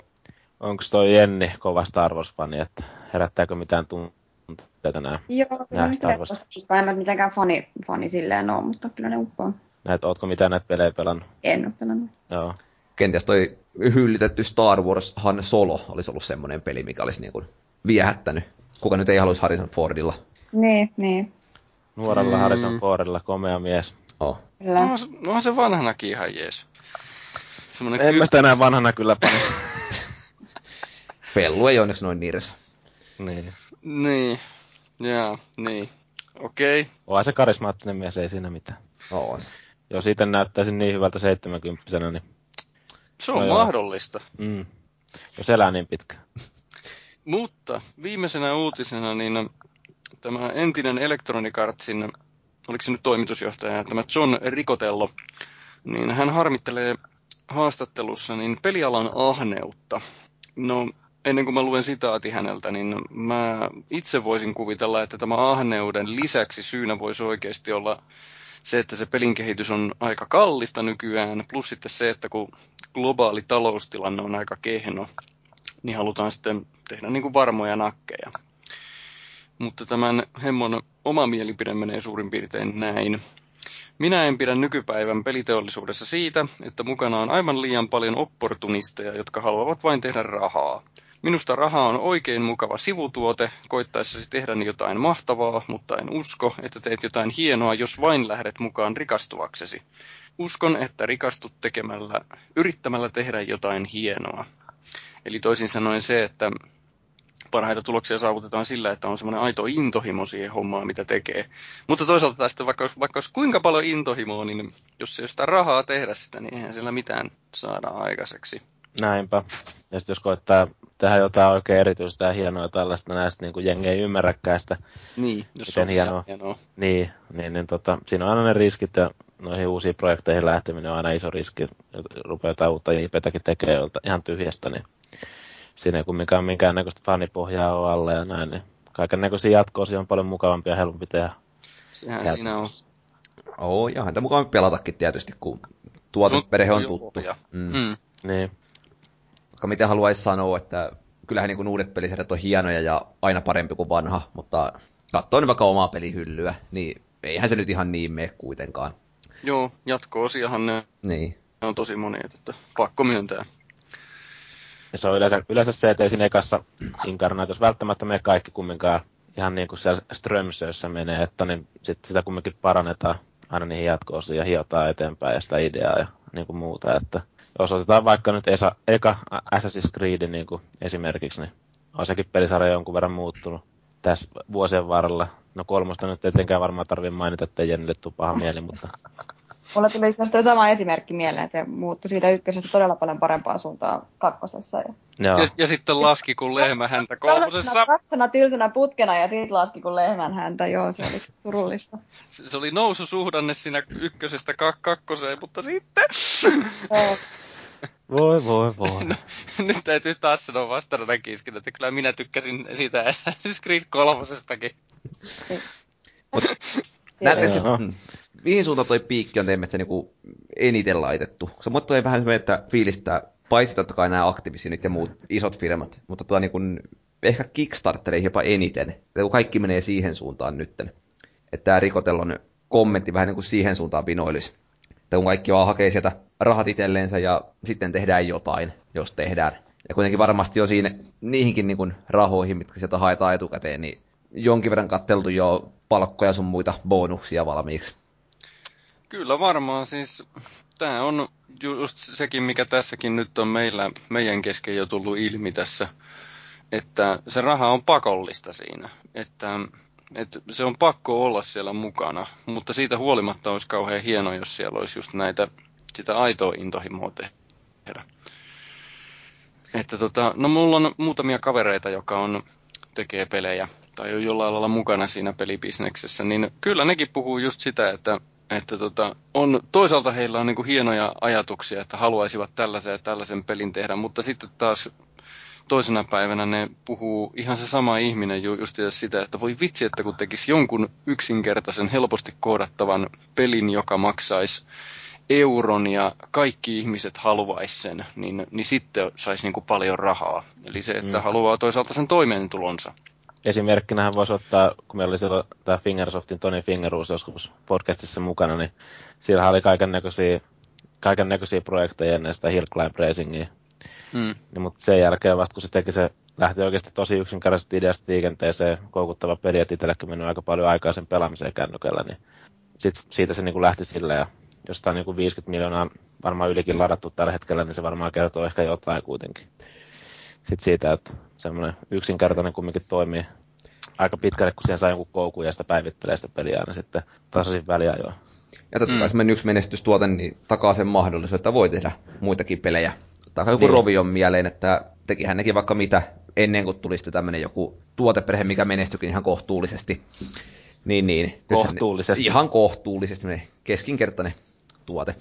Speaker 2: onko toi Jenni kova Star Wars-fani, että herättääkö mitään tunteita nämä,
Speaker 4: Joo, nämä Star Wars? En mä mitenkään fani, fani silleen ole, mutta kyllä ne uppoo.
Speaker 2: Näet, ootko mitään näitä pelejä pelannut?
Speaker 4: En ole pelannut.
Speaker 2: Joo.
Speaker 3: Kenties toi hyllytetty Star Wars Han Solo olisi ollut semmoinen peli, mikä olisi niin kuin viehättänyt. Kuka nyt ei haluaisi Harrison Fordilla?
Speaker 4: Niin, niin.
Speaker 2: Nuorella mm. Harrison Fordilla, komea mies.
Speaker 3: Oh.
Speaker 1: No, no se vanhanakin ihan jees.
Speaker 2: Semmoinen en mä sitä enää vanhana kyllä pani.
Speaker 3: Fellu ei onneksi noin nirsa.
Speaker 2: Niin.
Speaker 1: Niin. Joo, niin. Okei. Okay.
Speaker 2: Onhan se karismaattinen mies, ei siinä mitään.
Speaker 3: No, se.
Speaker 2: Jos itse näyttäisin niin hyvältä 70 niin
Speaker 1: Se on
Speaker 2: No joo.
Speaker 1: mahdollista.
Speaker 2: mm, jos elää niin pitkä.
Speaker 1: Mutta viimeisenä uutisena niin tämä entinen Electronic Artsin, oliko se nyt toimitusjohtaja, tämä John Ricotello, niin hän harmittelee haastattelussa niin pelialan ahneutta. No, ennen kuin mä luen sitaati häneltä, niin mä itse voisin kuvitella, että tämä ahneuden lisäksi syynä voisi oikeasti olla se, että se pelin kehitys on aika kallista nykyään, plus sitten se, että kun globaali taloustilanne on aika kehno, niin halutaan sitten tehdä niin kuin varmoja nakkeja. Mutta tämän hemmon oma mielipide menee suurin piirtein näin. Minä en pidä nykypäivän peliteollisuudessa siitä, että mukana on aivan liian paljon opportunisteja, jotka haluavat vain tehdä rahaa. Minusta raha on oikein mukava sivutuote, koittaessasi tehdä jotain mahtavaa, mutta en usko, että teet jotain hienoa, jos vain lähdet mukaan rikastuvaksesi. Uskon, että rikastut tekemällä, yrittämällä tehdä jotain hienoa. Eli toisin sanoen se, että parhaita tuloksia saavutetaan sillä, että on semmoinen aito intohimo siihen hommaan, mitä tekee. Mutta toisaalta sitten, vaikka, vaikka olisi kuinka paljon intohimoa, niin jos ei sitä rahaa tehdä sitä, niin eihän siellä mitään saada aikaiseksi.
Speaker 2: Näinpä. Ja sitten jos koettaa tehdä jotain oikein erityistä ja hienoa tällaista, näistä niin kuin jengi ei ymmärräkään sitä,
Speaker 1: Niin, jos
Speaker 2: Miten
Speaker 1: on
Speaker 2: hienoa.
Speaker 1: hienoa.
Speaker 2: niin, niin, niin tota, siinä on aina ne riskit ja noihin uusiin projekteihin lähteminen on aina iso riski, että rupeaa jotain uutta IPtäkin tekemään ihan tyhjästä, niin siinä ei kumminkaan minkäännäköistä fanipohjaa ole alle ja näin, niin kaiken näköisiä jatkoosia on paljon mukavampia ja helpompi tehdä.
Speaker 1: Sehän
Speaker 2: Ja-
Speaker 1: siinä on.
Speaker 3: Oo, ja häntä mukaan pelatakin tietysti, kun tuoteperhe on tuttu. Mm.
Speaker 1: Mm.
Speaker 2: Niin,
Speaker 3: Vaikka miten haluaisi sanoa, että kyllähän niin kuin uudet pelisarjat on hienoja ja aina parempi kuin vanha, mutta katsoin vaikka omaa pelihyllyä, niin eihän se nyt ihan niin mene kuitenkaan.
Speaker 1: Joo, jatko-osiahan ne
Speaker 3: Niin.
Speaker 1: on tosi monet, että pakko myöntää.
Speaker 2: Ja se on yleensä, yleensä se, että ei siinä ekassa inkarnaatiossa välttämättä mene kaikki kumminkaan ihan niin kuin siellä Strömsössä menee, että niin sit sitä kumminkin parannetaan aina niihin jatko ja hiotaan eteenpäin ja sitä ideaa ja niin kuin muuta. Että jos otetaan vaikka nyt esa, eka Assassin's Creed niin kuin esimerkiksi, niin on sekin pelisarja jonkun verran muuttunut tässä vuosien varrella. No kolmosta nyt ei tietenkään varmaan tarvitse mainita, ettei Jennille tule paha mieli, mutta
Speaker 4: Mulle tuli sama esimerkki mieleen. Se muuttui siitä ykkösestä todella paljon parempaan suuntaan kakkosessa. Ja...
Speaker 2: joo.
Speaker 1: Ja, ja sitten laski kuin lehmä häntä kolmosessa.
Speaker 4: Kolmosena kaksena tylsänä putkena ja sitten laski kuin lehmän häntä. Joo, se oli surullista.
Speaker 1: Se se oli noususuhdanne siinä ykkösestä kak- kakkoseen, mutta sitten...
Speaker 2: Voi, voi, voi.
Speaker 1: No, nyt täytyy taas sanoa vastarana kiskin, että kyllä minä tykkäsin siitä Assassin's Creed kolmosestakin.
Speaker 3: Sitten, mm, mihin suuntaan toi piikki on teidän mielestä niinku eniten laitettu? Se tulee vähän semmoinen, että fiilistää, paitsi totta kai nämä Activisionit ja muut isot firmat, mutta tuo niinku, ehkä Kickstartereihin jopa eniten. Kun kaikki menee siihen suuntaan nytten. Että tämä Rikotellon kommentti vähän niin kuin siihen suuntaan vinoilisi. Että kun kaikki vaan hakee sieltä rahat itselleensä ja sitten tehdään jotain, jos tehdään. Ja kuitenkin varmasti jo siinä niihinkin niin kuin rahoihin, mitkä sieltä haetaan etukäteen, niin jonkin verran katteltu jo palkkoja sun muita bonuksia valmiiksi.
Speaker 1: Kyllä varmaan, siis tämä on just sekin, mikä tässäkin nyt on meillä, meidän kesken jo tullut ilmi tässä, että se raha on pakollista siinä, että, että se on pakko olla siellä mukana, mutta siitä huolimatta olisi kauhean hienoa, jos siellä olisi just näitä, sitä aitoa intohimoa tehdä. Että tota, no mulla on muutamia kavereita, joka on, tekee pelejä tai on jollain lailla mukana siinä pelibisneksessä, niin kyllä nekin puhuu just sitä, että että tota, on, toisaalta heillä on niinku hienoja ajatuksia, että haluaisivat tällaisen ja tällaisen pelin tehdä, mutta sitten taas toisena päivänä ne puhuu ihan se sama ihminen ju, just sitä, että voi vitsi, että kun tekisi jonkun yksinkertaisen, helposti koodattavan pelin, joka maksaisi euron ja kaikki ihmiset haluaisi sen, niin, niin sitten saisi niinku paljon rahaa. Eli se, että
Speaker 2: Mm.
Speaker 1: haluaa toisaalta sen toimeentulonsa.
Speaker 2: esimerkkinähän voisi ottaa, kun meillä oli silloin tämä Fingersoftin Tony Fingerus joskus podcastissa mukana, niin siellä oli kaiken näköisiä kaiken näköisiä projekteja ennen sitä Hill Climb Racingia.
Speaker 1: Mm.
Speaker 2: Niin, mutta sen jälkeen vasta kun se teki se, lähti oikeasti tosi yksinkertaisesti ideasta liikenteeseen, koukuttava peli, että itsellekin mennyt aika paljon aikaa sen pelaamiseen kännykällä, niin sit siitä se niin kuin lähti sille ja jos tämä on niin kuin 50 miljoonaa varmaan ylikin ladattu tällä hetkellä, niin se varmaan kertoo ehkä jotain kuitenkin. Sitten siitä, että semmoinen yksinkertainen kumminkin toimii aika pitkälle, kun siihen saa jonkun koukun ja sitä päivittelee sitä peliä aina sitten tasaisin väliajoin.
Speaker 3: Ja totta kai mm. semmoinen yksi menestystuote niin takaa sen mahdollisuuden, että voi tehdä muitakin pelejä. Tai joku niin. Rovion mieleen, että tekihän nekin vaikka mitä ennen kuin tuli tämmöinen joku tuoteperhe, mikä menestyikin ihan kohtuullisesti. Niin, niin.
Speaker 2: Kohtuullisesti.
Speaker 3: Ihan kohtuullisesti, keskinkertainen tuote.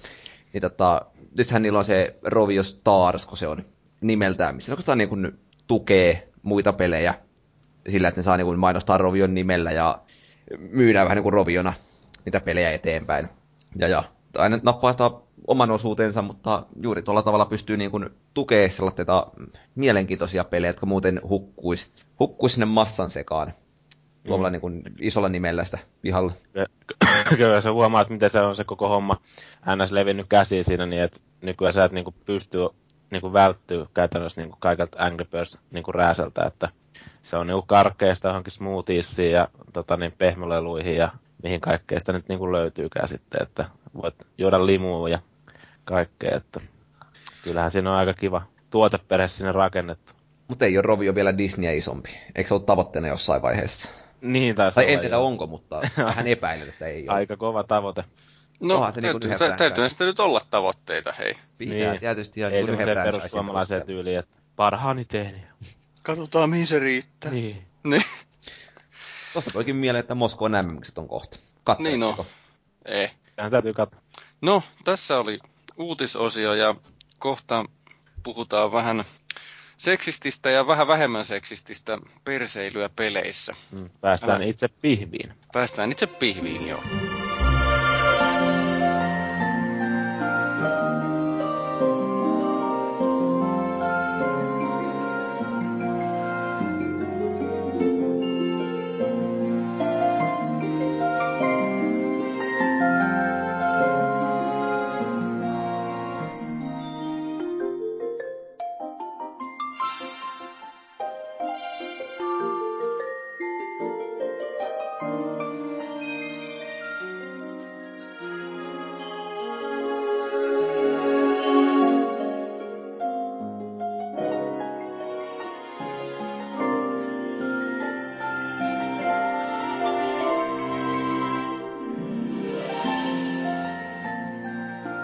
Speaker 3: Niin tota, nythän niillä on se Rovio Stars, kun se on nimeltään, missä oikeastaan niin kuin tukee muita pelejä sillä, että ne saa niin kuin mainostaa Rovion nimellä ja myydään vähän niin kuin Roviona niitä pelejä eteenpäin. Ja, ja aina nappaa sitä oman osuutensa, mutta juuri tuolla tavalla pystyy niin kuin tukemaan sellaisia mielenkiintoisia pelejä, jotka muuten hukkuisi hukkuis sinne massan sekaan. Tuolla mm. niin kuin isolla nimellä sitä pihalla.
Speaker 2: Kyllä sä huomaat, miten se on se koko homma ns. levinnyt käsiin siinä, niin että nykyään sä et niin kuin pysty niin kuin välttyä käytännössä niin kuin kaikilta Angry Birds niin kuin rääseltä, että se on niin karkeista johonkin smoothiesiin ja tota, niin pehmoleluihin ja mihin kaikkea sitä nyt niin kuin löytyykään sitten, että voit juoda limua ja kaikkea, että kyllähän siinä on aika kiva tuoteperhe sinne rakennettu.
Speaker 3: Mutta ei ole Rovio vielä Disneyä isompi. Eikö se ole tavoitteena jossain vaiheessa?
Speaker 2: Niin,
Speaker 3: tai Tai en tiedä onko, mutta vähän epäilen, että ei
Speaker 2: ole. Aika kova tavoite.
Speaker 1: No, se täytyy, niin täytyy, täytyy sitä nyt olla tavoitteita, hei.
Speaker 3: Pitää, niin. tietysti ihan
Speaker 2: ei se perussuomalaiseen tyyliin, että parhaani tehnyt.
Speaker 1: Katsotaan, mihin se riittää.
Speaker 2: Niin.
Speaker 1: niin.
Speaker 3: Tuosta tulikin mieleen, että Moskovan mm on kohta. Katteletteko?
Speaker 1: Niin no. Ei.
Speaker 2: Tähän täytyy katsoa.
Speaker 1: No, tässä oli uutisosio ja kohta puhutaan vähän seksististä ja vähän vähemmän seksististä perseilyä peleissä.
Speaker 2: Mm, päästään Älä... itse pihviin.
Speaker 1: Päästään itse pihviin, joo.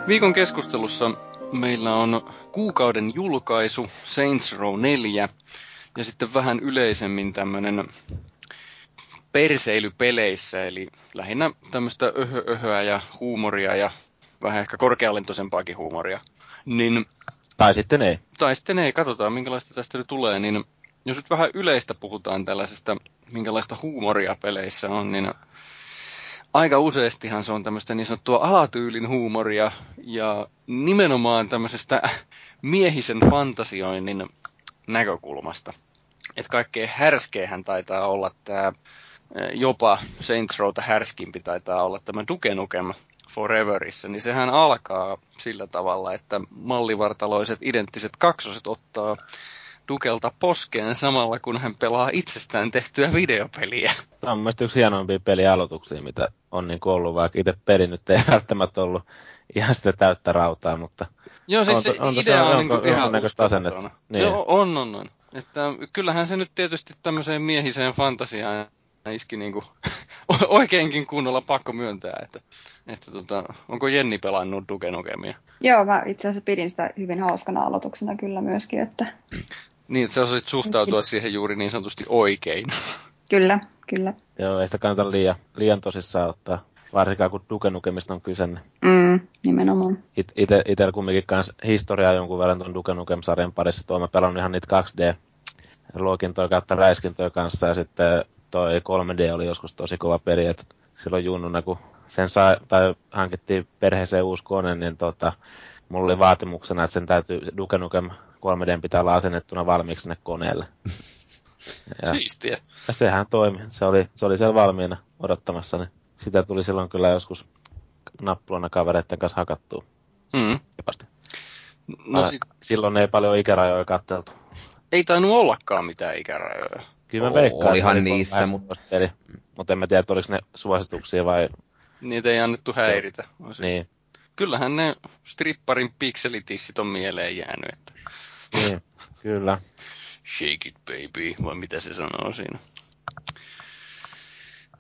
Speaker 1: Viikon keskustelussa meillä on kuukauden julkaisu Saints Row 4 ja sitten vähän yleisemmin tämmöinen perseily peleissä, eli lähinnä tämmöistä öhö, öhöä ja huumoria ja vähän ehkä korkealentoisempaakin huumoria. Niin,
Speaker 2: tai sitten ei.
Speaker 1: Tai sitten ei, katsotaan minkälaista tästä nyt tulee, niin jos nyt vähän yleistä puhutaan tällaisesta, minkälaista huumoria peleissä on, niin aika useastihan se on tämmöistä niin sanottua alatyylin huumoria ja nimenomaan tämmöisestä miehisen fantasioinnin näkökulmasta. Että kaikkein härskeähän taitaa olla tämä, jopa Saints Rowta härskimpi taitaa olla tämä Duke Nukem Foreverissa, niin sehän alkaa sillä tavalla, että mallivartaloiset identtiset kaksoset ottaa Dukelta poskeen samalla, kun hän pelaa itsestään tehtyä videopeliä.
Speaker 2: Tämä on mielestäni yksi hienoimpia pelialoituksia, mitä on niin ollut, vaikka itse peli nyt ei välttämättä ollut ihan sitä täyttä rautaa, mutta
Speaker 1: Joo, siis on, se on, idea on, on, niin ihan uskomaton. Niin. Joo, on, on, on. Että kyllähän se nyt tietysti tämmöiseen miehiseen fantasiaan iski niin kuin, oikeinkin kunnolla pakko myöntää, että, että tota, onko Jenni pelannut Duke Nukemia?
Speaker 4: Joo, mä itse asiassa pidin sitä hyvin hauskana aloituksena kyllä myöskin, että
Speaker 1: niin, että sä osasit suhtautua siihen juuri niin sanotusti oikein.
Speaker 4: Kyllä, kyllä.
Speaker 2: Joo, ei sitä kannata liian, liian tosissaan ottaa, varsinkaan kun Duke Nukemista on kyse. Niin
Speaker 4: mm, nimenomaan.
Speaker 2: It, ite, ite kumminkin kanssa historiaa jonkun verran tuon Duke Nukem-sarjan parissa. Tuo mä pelannut ihan niitä 2D luokintoja kautta räiskintoja kanssa ja sitten toi 3D oli joskus tosi kova peli, että silloin junnuna kun sen sai, tai hankittiin perheeseen uusi kone, niin tota, mulla oli vaatimuksena, että sen täytyy Duke Nukem 3D pitää olla asennettuna valmiiksi sinne koneelle.
Speaker 1: Ja, Siistiä.
Speaker 2: Ja sehän toimi. Se oli, se oli siellä valmiina odottamassa, niin sitä tuli silloin kyllä joskus nappulana kavereiden kanssa hakattua.
Speaker 1: Mm.
Speaker 2: No, sit... Silloin ei paljon ikärajoja katteltu.
Speaker 1: Ei tainnut ollakaan mitään ikärajoja.
Speaker 2: Kyllä mä veikkaan.
Speaker 3: Olihan niissä, mutta...
Speaker 2: Eli, mutta en mä tiedä, oliko ne suosituksia vai...
Speaker 1: Niitä ei annettu häiritä.
Speaker 2: Niin.
Speaker 1: Kyllähän ne stripparin pikselitissit on mieleen jäänyt. Että...
Speaker 2: Niin, kyllä.
Speaker 1: Shake it baby, vai mitä se sanoo siinä.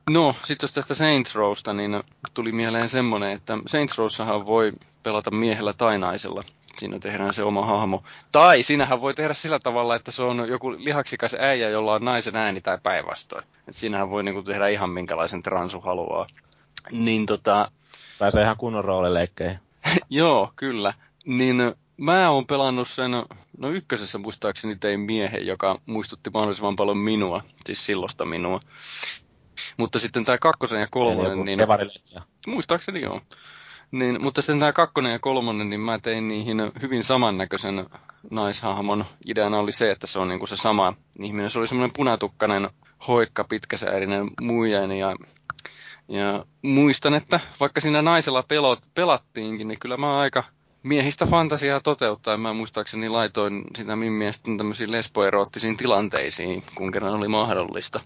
Speaker 1: No, sitten jos tästä Saints Rowsta, niin tuli mieleen semmonen, että Saints Rowssahan voi pelata miehellä tai naisella. Siinä tehdään se oma hahmo. Tai siinähän voi tehdä sillä tavalla, että se on joku lihaksikas äijä, jolla on naisen ääni tai päinvastoin. Et siinähän voi niinku tehdä ihan minkälaisen transu haluaa. Niin tota...
Speaker 2: Pääsee ihan kunnon roolileikkeihin.
Speaker 1: Joo, kyllä. Niin mä oon pelannut sen, no ykkösessä muistaakseni tein miehen, joka muistutti mahdollisimman paljon minua, siis silloista minua. Mutta sitten tämä kakkosen ja kolmonen, niin... Muistaakseni joo. Niin, mutta sitten tämä kakkonen ja kolmonen, niin mä tein niihin hyvin samannäköisen naishahmon. Ideana oli se, että se on niinku se sama ihminen. Se oli semmoinen punatukkainen, hoikka, pitkäsäärinen muijainen ja ja muistan, että vaikka siinä naisella pelot, pelattiinkin, niin kyllä mä aika miehistä fantasiaa toteuttaa. Mä muistaakseni laitoin sitä mimmiä sitten tämmöisiin lesboeroottisiin tilanteisiin, kun kerran oli mahdollista.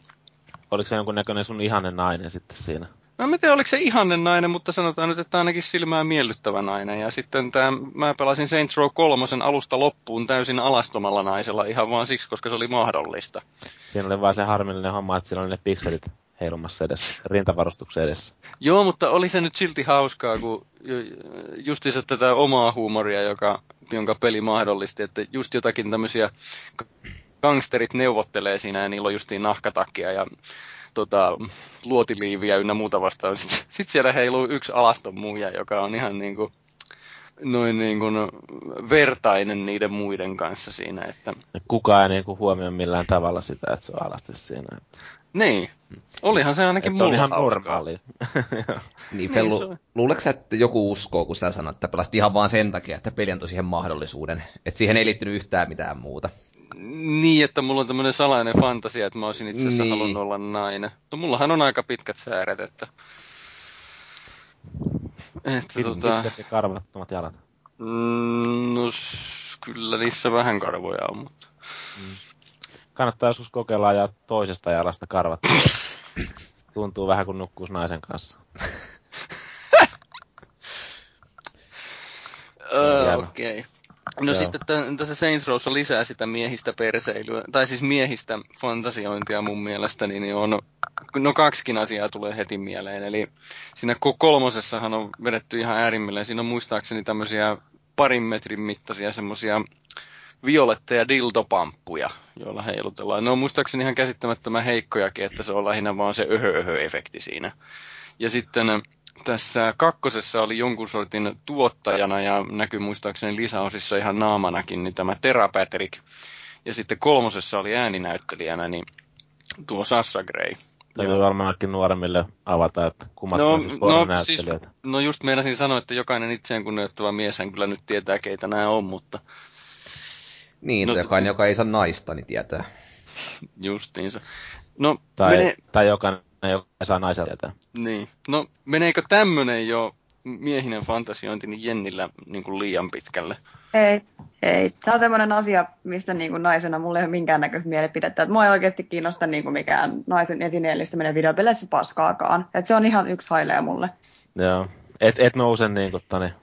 Speaker 2: Oliko se jonkun näköinen sun ihanen nainen sitten siinä?
Speaker 1: Mä en tiedä, oliko se ihanen nainen, mutta sanotaan nyt, että ainakin silmää miellyttävä nainen. Ja sitten tämä, mä pelasin Saints Row 3 alusta loppuun täysin alastomalla naisella ihan vaan siksi, koska se oli mahdollista.
Speaker 2: Siinä oli vaan se harmillinen homma, että siinä oli ne pikselit heilumassa edessä, rintavarustuksen edessä.
Speaker 1: Joo, mutta oli se nyt silti hauskaa, kun justiinsa tätä omaa huumoria, joka, jonka peli mahdollisti, että just jotakin tämmöisiä gangsterit neuvottelee siinä ja niillä on justiin nahkatakia ja tota, luotiliiviä ynnä muuta vastaan. Sitten sit siellä heiluu yksi alaston muija, joka on ihan niin kuin, noin niin kuin vertainen niiden muiden kanssa siinä. Että...
Speaker 2: Kukaan ei niin kuin huomioi millään tavalla sitä, että se on alasti siinä. Että...
Speaker 1: Niin. Olihan se ainakin
Speaker 2: se on ihan normaali.
Speaker 3: niin, Fellu, niin, luuleeko että joku uskoo, kun sä sanot, että pelasit ihan vaan sen takia, että peli antoi siihen mahdollisuuden? Että siihen ei liittynyt yhtään mitään muuta.
Speaker 1: Niin, että mulla on tämmöinen salainen fantasia, että mä olisin itse asiassa niin. halunnut olla nainen. No mullahan on aika pitkät sääret, että...
Speaker 2: että Pit, tota... Pitkät ja karvattomat jalat.
Speaker 1: Mm, no, kyllä niissä vähän karvoja on, mutta... Mm
Speaker 2: kannattaa joskus kokeilla ajaa toisesta jalasta karvat. Tuntuu vähän kuin nukkuus naisen kanssa.
Speaker 1: uh, Okei. Okay. No Joo. sitten t- tässä Saints Rowssa lisää sitä miehistä perseilyä, tai siis miehistä fantasiointia mun mielestä, niin on, no kaksikin asiaa tulee heti mieleen. Eli siinä kolmosessahan on vedetty ihan äärimmilleen, siinä on muistaakseni tämmöisiä parin metrin mittaisia semmosia violetteja dildopamppuja, joilla heilutellaan. Ne on muistaakseni ihan käsittämättömän heikkojakin, että se on lähinnä vaan se öhö-öhö-efekti siinä. Ja sitten äh, tässä kakkosessa oli jonkun sortin tuottajana ja näkyy muistaakseni lisäosissa ihan naamanakin niin tämä Terapatrick. Ja sitten kolmosessa oli ääninäyttelijänä niin tuo Sassa Gray.
Speaker 2: Täytyy varmaankin nuoremmille avata, että kummat
Speaker 1: no, siis no, siis, no just meinasin sanoa, että jokainen itseään kunnioittava mies hän kyllä nyt tietää, keitä nämä on, mutta
Speaker 3: niin, no, jokainen, joka ei saa naista, niin tietää.
Speaker 1: Justiinsa. No,
Speaker 2: tai, mene... tai jokainen, joka ei saa naisia tietää.
Speaker 1: Niin. No, meneekö tämmönen jo miehinen fantasiointi niin Jennillä niin kuin liian pitkälle?
Speaker 4: Ei, ei. Tämä on semmoinen asia, mistä niin kuin naisena mulla ei ole minkäännäköistä mielipidettä. Että mua ei oikeasti kiinnosta niin kuin mikään naisen esineellistäminen videopeleissä paskaakaan. Että se on ihan yksi hailee mulle.
Speaker 2: Joo. Et, et nouse niin kuin tani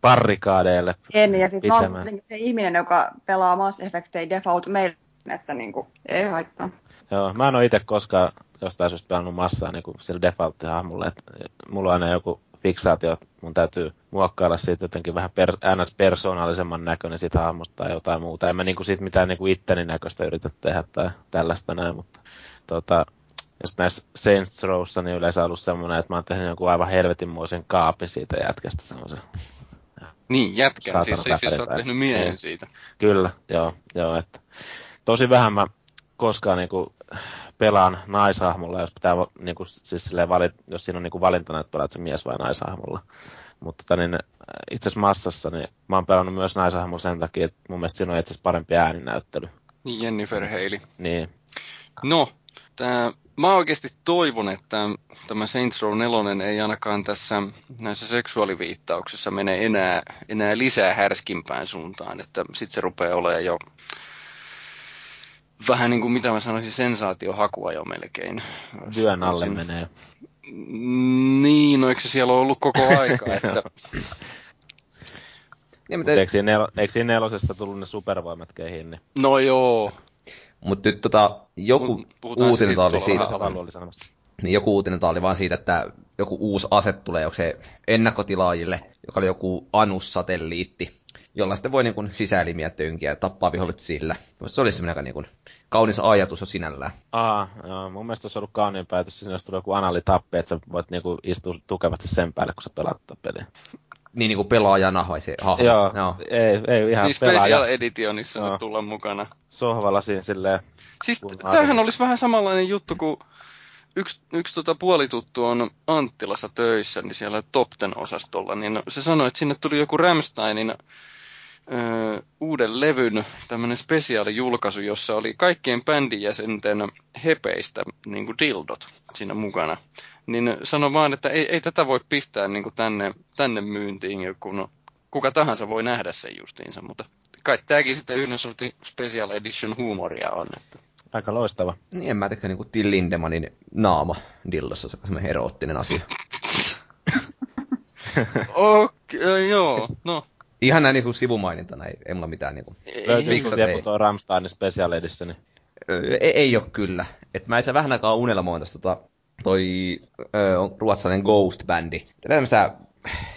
Speaker 2: barrikaadeille
Speaker 4: En, ja siis pitämään. mä olen se ihminen, joka pelaa Mass Effectia default meille, että niin kuin, ei haittaa.
Speaker 2: Joo, mä en ole itse koskaan jostain syystä pelannut massaa niin kuin sillä default-hahmolla, että mulla on aina joku fiksaatio, mun täytyy muokkailla siitä jotenkin vähän per, ns. persoonallisemman näköinen siitä hahmosta tai jotain muuta. En mä niinku siitä mitään niinku itteni näköistä yritä tehdä tai tällaista näin, mutta tota, jos näissä Saints Rowssa niin yleensä ollut semmoinen, että mä oon tehnyt jonkun aivan helvetinmoisen kaapin siitä jätkästä semmoisen
Speaker 1: niin, jätkän, siis, siis, siis sä oot tehnyt miehen niin. siitä.
Speaker 2: Kyllä, joo, joo, että tosi vähän mä koskaan niinku pelaan naishahmolla, jos pitää niinku, siis valit, jos siinä on niinku valintana, että pelaat se mies vai naishahmolla. Mutta tota, niin, itse asiassa massassa niin mä oon pelannut myös naishahmolla sen takia, että mun mielestä siinä on itse asiassa parempi ääninäyttely.
Speaker 1: Niin, Jennifer Haley.
Speaker 2: Niin.
Speaker 1: No, tää mä oikeasti toivon, että tämä Saints Row 4 ei ainakaan tässä näissä seksuaaliviittauksissa mene enää, enää lisää härskimpään suuntaan, että sitten se rupeaa olemaan jo vähän niin kuin mitä mä sanoisin, sensaatiohakua jo melkein.
Speaker 2: Työn alle Olisin... menee.
Speaker 1: Niin, no eikö se siellä ole ollut koko aika, että...
Speaker 2: Ja, mutta... Eikö, siinä nel- eikö siinä nelosessa tullut ne supervoimat kehiin? Niin...
Speaker 1: No joo,
Speaker 3: mutta nyt tota, joku uutinen oli siitä. Niin joku uutinen oli vaan siitä, että joku uusi ase tulee onko se ennakkotilaajille, joka oli joku Anus-satelliitti, jolla sitten voi niin kuin, sisäelimiä tönkiä ja tappaa vihollit sillä. Se oli semmoinen aika niin kuin, kaunis ajatus jo sinällään.
Speaker 2: Aa, joo, mun mielestä olisi ollut kauniin päätös, siinä olisi tullut joku analitappi, että sä voit niinku istua tukevasti sen päälle, kun sä pelaat tätä peliä.
Speaker 3: Niin, niin kuin pelaajana vai se hahmo?
Speaker 2: Joo,
Speaker 3: Joo.
Speaker 2: ei, ei ihan
Speaker 1: Niin Special
Speaker 2: pelaaja
Speaker 1: Editionissa
Speaker 2: Joo.
Speaker 1: no. tulla mukana.
Speaker 2: sohvalla siinä silleen,
Speaker 1: Siis tämähän olisi vähän samanlainen juttu, kun yksi, yksi tota puolituttu on Anttilassa töissä, niin siellä Topten osastolla, niin se sanoi, että sinne tuli joku Ramsteinin ö, uuden levyn tämmöinen spesiaalijulkaisu, jossa oli kaikkien bändin jäsenten hepeistä niin kuin dildot siinä mukana. Niin sano vaan, että ei, ei tätä voi pistää niin kuin tänne, tänne myyntiin, kun kuka tahansa voi nähdä sen justiinsa, mutta kai tämäkin sitten yhden sortin special edition huumoria on. Että.
Speaker 2: aika loistava.
Speaker 3: Niin en mä tiedä, niin kuin Till Lindemanin naama dillossa, se on semmoinen eroottinen asia.
Speaker 1: Okei, joo, no.
Speaker 3: Ihan näin niin kuin sivumainintana, ei, ei mulla mitään niin kuin,
Speaker 1: Ei,
Speaker 2: Löytyykö
Speaker 3: ei?
Speaker 2: tuo Ramsteinin Special Editioni?
Speaker 3: Öö, ei, ei ole kyllä. Et mä itse vähän aikaa unelmoin tästä tota, toi öö, on ruotsalainen Ghost-bändi. Tämmöistä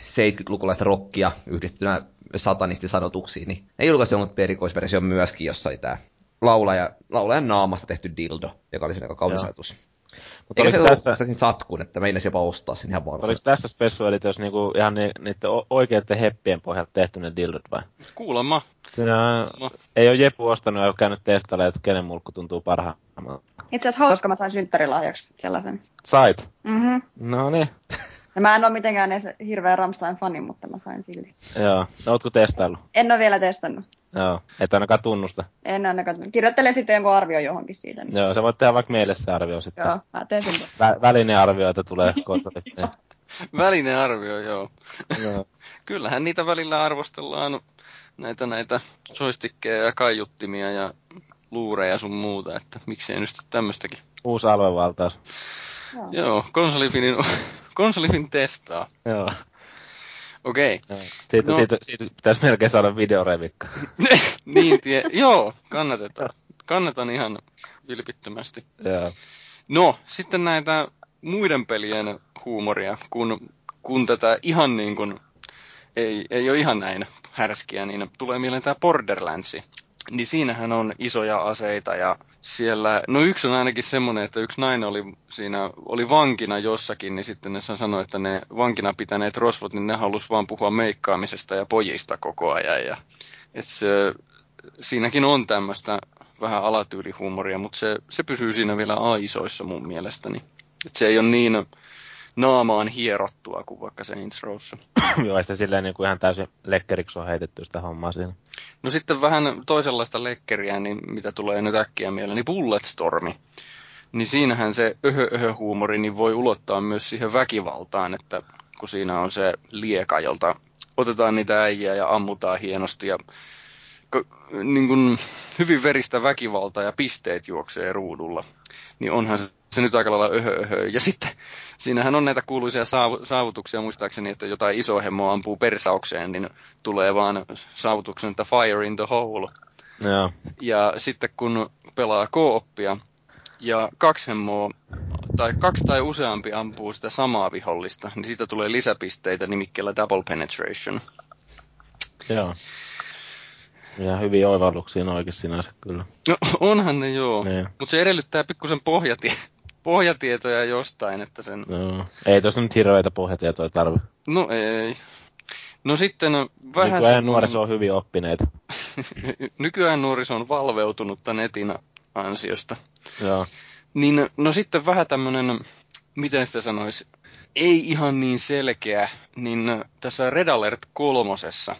Speaker 3: 70-lukulaista rockia yhdistettynä satanistisanotuksiin, niin ne julkaisi jonkun erikoisversion myöskin, jossa oli tää laulaja, laulajan naamasta tehty dildo, joka oli sen aika kaunis ajatus.
Speaker 2: Mutta
Speaker 3: Eikä se
Speaker 2: oliko
Speaker 3: tässä... satkun, että meinasin jopa ostaa sen ihan varmaan.
Speaker 2: oliko tässä Special Editios niinku ihan ni, niiden oikeiden heppien pohjalta tehty ne dildot vai?
Speaker 1: Kuulemma.
Speaker 2: Siinä
Speaker 1: No.
Speaker 2: ei ole Jepu ostanut ja ole käynyt testailemaan, että kenen mulkku tuntuu parhaammalta.
Speaker 4: Itse asiassa hauska, mä sain synttärilahjaksi sellaisen.
Speaker 2: Sait?
Speaker 4: Mhm.
Speaker 2: No niin.
Speaker 4: Ja mä en ole mitenkään edes hirveä Ramstein-fani, mutta mä sain silti.
Speaker 2: Joo. No, ootko testaillut?
Speaker 4: En ole vielä testannut.
Speaker 2: Joo. Et ainakaan tunnusta.
Speaker 4: En ainakaan. Kirjoittelen sitten jonkun arvio johonkin siitä. Niin.
Speaker 2: Joo, sä voit tehdä vaikka meille se arvio sitten.
Speaker 4: Joo, mä teen sen.
Speaker 2: Vä- välinearvioita tulee kotiin.
Speaker 1: Välinen arvio, joo.
Speaker 2: Joo.
Speaker 1: Kyllähän niitä välillä arvostellaan näitä näitä joystickeja ja kaiuttimia ja luureja sun muuta, että miksei nyt tämmöistäkin.
Speaker 2: Uusi aluevaltaus.
Speaker 4: Joo.
Speaker 1: Joo, konsolifinin, konsolifin testaa.
Speaker 2: Joo.
Speaker 1: Okei.
Speaker 2: Joo. Siitä,
Speaker 1: No.
Speaker 2: no. siitä, siitä, pitäisi melkein saada videorevikka.
Speaker 1: niin tie, joo, kannatetaan. Kannatan ihan vilpittömästi.
Speaker 2: Joo.
Speaker 1: No, sitten näitä muiden pelien huumoria, kun, kun tätä ihan niin kuin, ei, ei ole ihan näin härskiä, niin tulee mieleen tämä Borderlands. Niin siinähän on isoja aseita ja siellä, no yksi on ainakin semmoinen, että yksi nainen oli siinä, oli vankina jossakin, niin sitten ne sanoi, että ne vankina pitäneet rosvot, niin ne halusi vaan puhua meikkaamisesta ja pojista koko ajan. Ja, et se, siinäkin on tämmöistä vähän alatyylihuumoria, mutta se, se pysyy siinä vielä aisoissa mun mielestäni. Et se ei ole niin naamaan hierottua kuin vaikka Saints Rowssa.
Speaker 2: Joo, sitä silleen niin kuin ihan täysin lekkeriksi on heitetty sitä hommaa siinä.
Speaker 1: No sitten vähän toisenlaista lekkeriä, niin mitä tulee nyt äkkiä mieleen, niin Bulletstormi. Niin siinähän se öhö, öhö huumori niin voi ulottaa myös siihen väkivaltaan, että kun siinä on se lieka, jolta otetaan niitä äijää ja ammutaan hienosti ja niin kuin hyvin veristä väkivaltaa ja pisteet juoksee ruudulla. Niin onhan se, se nyt aika lailla öhö, öhö. Ja sitten siinähän on näitä kuuluisia saavu- saavutuksia muistaakseni, että jotain iso hemmoa ampuu persaukseen, niin tulee vaan saavutuksen, että fire in the hole.
Speaker 2: Joo.
Speaker 1: Ja sitten kun pelaa kooppia ja kaksi hemmoa tai kaksi tai useampi ampuu sitä samaa vihollista, niin siitä tulee lisäpisteitä nimikkeellä double penetration.
Speaker 2: Joo. Ja hyviä oivalluksia oikein sinänsä kyllä.
Speaker 1: No onhan ne joo,
Speaker 2: Niin.
Speaker 1: mutta se edellyttää pikkusen pohjatie- pohjatietoja jostain, että sen...
Speaker 2: Joo. Ei tuossa nyt hirveitä pohjatietoja tarvi.
Speaker 1: No ei. No sitten vähän...
Speaker 2: Nykyään
Speaker 1: semmoinen-
Speaker 2: nuoriso on hyvin oppineita.
Speaker 1: Nykyään nuoriso on valveutunutta netin ansiosta.
Speaker 2: Joo.
Speaker 1: Niin, no sitten vähän tämmönen, miten sitä sanoisi, ei ihan niin selkeä, niin tässä Red Alert kolmosessa,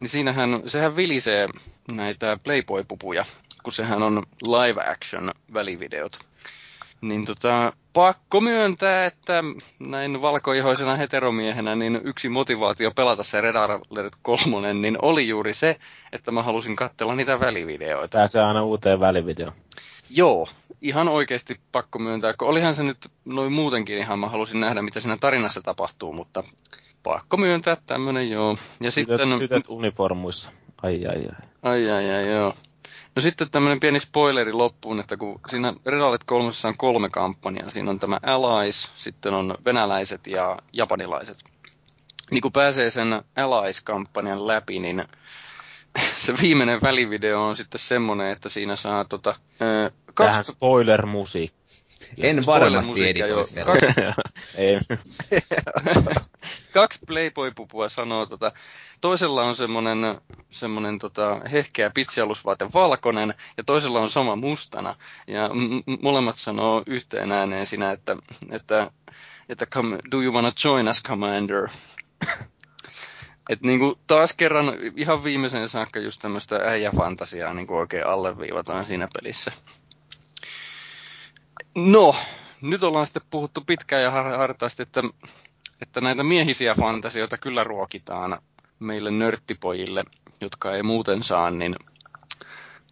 Speaker 1: niin siinähän, sehän vilisee näitä Playboy-pupuja, kun sehän on live action välivideot. Niin tota, pakko myöntää, että näin valkoihoisena heteromiehenä, niin yksi motivaatio pelata se Red Alert 3, niin oli juuri se, että mä halusin katsella niitä välivideoita.
Speaker 2: Pääsee aina uuteen välivideoon.
Speaker 1: Joo, ihan oikeasti pakko myöntää, kun olihan se nyt noin muutenkin ihan, mä halusin nähdä, mitä siinä tarinassa tapahtuu, mutta pakko myöntää tämmönen joo. Ja sitten,
Speaker 2: Tytöt, tytöt uniformuissa. Ai ai ai.
Speaker 1: ai ai ai joo. No sitten tämmöinen pieni spoileri loppuun, että kun siinä Red Alert 3 on kolme kampanjaa, siinä on tämä Allies, sitten on venäläiset ja japanilaiset. Niin kun pääsee sen Allies-kampanjan läpi, niin se viimeinen välivideo on sitten semmoinen, että siinä saa tota... Ö,
Speaker 2: Tähän spoiler-musiikki.
Speaker 3: En varmasti editoi sen.
Speaker 2: Ei.
Speaker 1: kaksi Playboy-pupua sanoo, tota, toisella on semmoinen, semmoinen tota, hehkeä pitsialusvaate valkoinen ja toisella on sama mustana. Ja m- molemmat sanoo yhteen ääneen siinä, että, että, että come, do you wanna join us, commander? Et niinku taas kerran ihan viimeisen saakka just tämmöistä äijäfantasiaa niinku oikein alleviivataan siinä pelissä. No, nyt ollaan sitten puhuttu pitkään ja hartaasti, että, että näitä miehisiä fantasioita kyllä ruokitaan meille nörttipojille, jotka ei muuten saa, niin,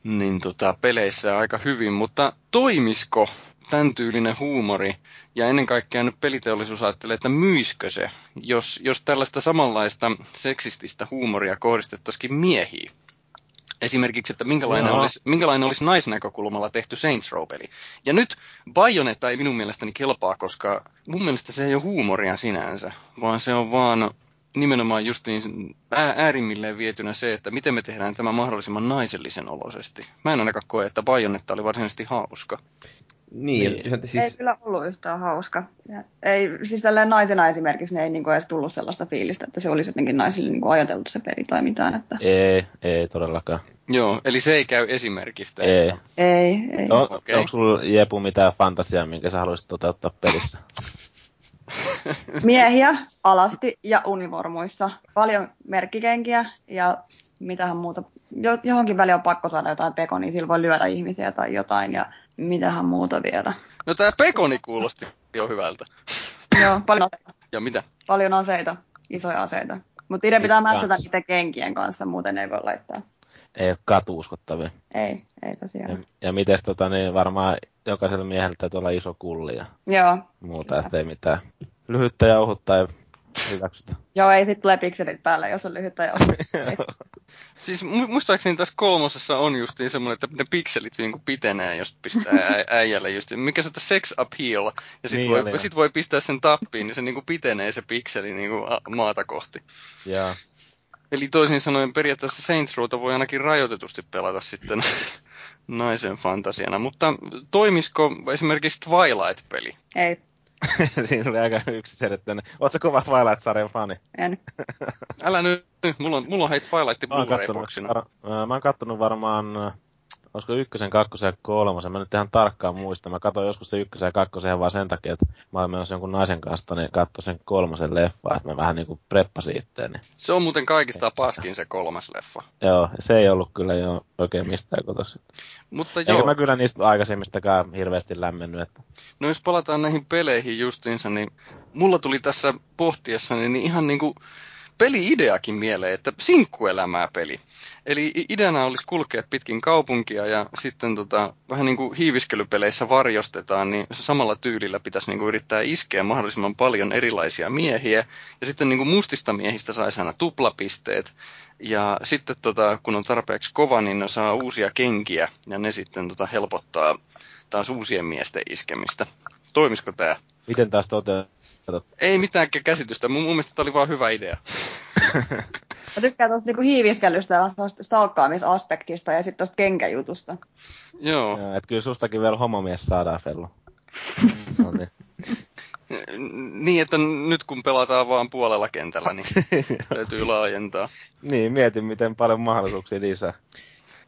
Speaker 1: niin tota, peleissä aika hyvin. Mutta toimisko tämän tyylinen huumori, ja ennen kaikkea nyt peliteollisuus ajattelee, että myiskö se, jos, jos tällaista samanlaista seksististä huumoria kohdistettaisiin miehiin? Esimerkiksi, että minkälainen, no. olisi, minkälainen olisi naisnäkökulmalla tehty Saints Row-peli. Ja nyt Bayonetta ei minun mielestäni kelpaa, koska mun mielestä se ei ole huumoria sinänsä, vaan se on vaan nimenomaan justiin äärimmilleen vietynä se, että miten me tehdään tämä mahdollisimman naisellisen oloisesti. Mä en ainakaan koe, että Bayonetta oli varsinaisesti hauska.
Speaker 3: Niin, niin.
Speaker 4: Siis... Ei kyllä ollut yhtään hauska. Ei, siis tälleen naisena esimerkiksi ne ei niinku edes tullut sellaista fiilistä, että se olisi jotenkin naisille niinku ajateltu se peli tai mitään. Että...
Speaker 2: Ei, ei todellakaan.
Speaker 1: Joo, eli se ei käy esimerkistä.
Speaker 2: Ei.
Speaker 4: Ei, ei.
Speaker 2: No, okay. Onko sulla Jepu mitään fantasiaa, minkä sä haluaisit toteuttaa pelissä?
Speaker 4: Miehiä alasti ja univormuissa. Paljon merkkikenkiä ja mitähän muuta. johonkin väliin on pakko saada jotain pekonia, niin sillä voi lyödä ihmisiä tai jotain. Ja mitähän muuta vielä.
Speaker 1: No tää pekoni kuulosti jo hyvältä.
Speaker 4: Joo, paljon aseita.
Speaker 1: Ja mitä?
Speaker 4: Paljon aseita, isoja aseita. Mutta itse pitää mätsätä niiden kenkien kanssa, muuten ei voi laittaa.
Speaker 2: Ei ole katuuskottavia.
Speaker 4: Ei, ei tosiaan.
Speaker 2: Ja, ja miten tota, niin varmaan jokaisella miehellä täytyy olla iso kulli ja
Speaker 4: Joo.
Speaker 2: muuta, ettei mitään lyhyttä jauhutta ei hyväksytä.
Speaker 4: Joo, ei sit tule pikselit päälle, jos on lyhyttä jauhutta.
Speaker 1: Siis muistaakseni tässä kolmosessa on justiin semmoinen, että ne pikselit niin pitenee, jos pistää ä- äijälle just, mikä se on sex appeal, ja sit, niin, voi, niin. sit voi pistää sen tappiin, niin se niin pitenee se pikseli niin maata kohti.
Speaker 2: Ja.
Speaker 1: Eli toisin sanoen periaatteessa Saints Rowta voi ainakin rajoitetusti pelata sitten naisen fantasiana, mutta toimisiko esimerkiksi Twilight-peli?
Speaker 4: Ei.
Speaker 2: Siinä oli aika yksiselitteinen. Oletko kova Twilight-sarjan fani?
Speaker 4: En.
Speaker 1: Älä nyt, mulla on, mulla on hei Twilight
Speaker 2: Blu-ray-boksina. Mä, mä oon kattonut varmaan olisiko ykkösen, kakkosen ja kolmosen, mä nyt ihan tarkkaan muista. Mä katsoin joskus se ykkösen ja kakkosen ihan vaan sen takia, että mä olin menossa jonkun naisen kanssa, niin katsoin sen kolmosen leffa, että mä vähän niinku preppasin itteeni.
Speaker 1: Se on muuten kaikista paskin se kolmas leffa.
Speaker 2: Joo, se ei ollut kyllä jo oikein mistään kotossa.
Speaker 1: Mutta
Speaker 2: Eikä joo. mä kyllä niistä aikaisemmistakaan hirveästi lämmennyt. Että...
Speaker 1: No jos palataan näihin peleihin justiinsa, niin mulla tuli tässä pohtiessa niin ihan niinku peli-ideakin mieleen, että sinkkuelämää peli. Eli ideana olisi kulkea pitkin kaupunkia ja sitten tota, vähän niin kuin hiiviskelypeleissä varjostetaan, niin samalla tyylillä pitäisi niin kuin yrittää iskeä mahdollisimman paljon erilaisia miehiä. Ja sitten niin kuin mustista miehistä saisi aina tuplapisteet. Ja sitten tota, kun on tarpeeksi kova, niin ne saa uusia kenkiä ja ne sitten tota, helpottaa taas uusien miesten iskemistä. Toimisiko tämä?
Speaker 2: Miten taas toteutetaan?
Speaker 1: Ei mitään käsitystä. Mun, mun mielestä tämä oli vaan hyvä idea.
Speaker 4: Mä tykkään tuosta niinku hiiviskelystä ja stalkkaamisaspektista ja sitten tuosta kenkäjutusta.
Speaker 1: Joo.
Speaker 2: Joo että kyllä sustakin vielä homomies saadaan, Fellu.
Speaker 1: no niin. niin, että nyt kun pelataan vaan puolella kentällä, niin täytyy laajentaa.
Speaker 2: Niin, mietin miten paljon mahdollisuuksia lisää.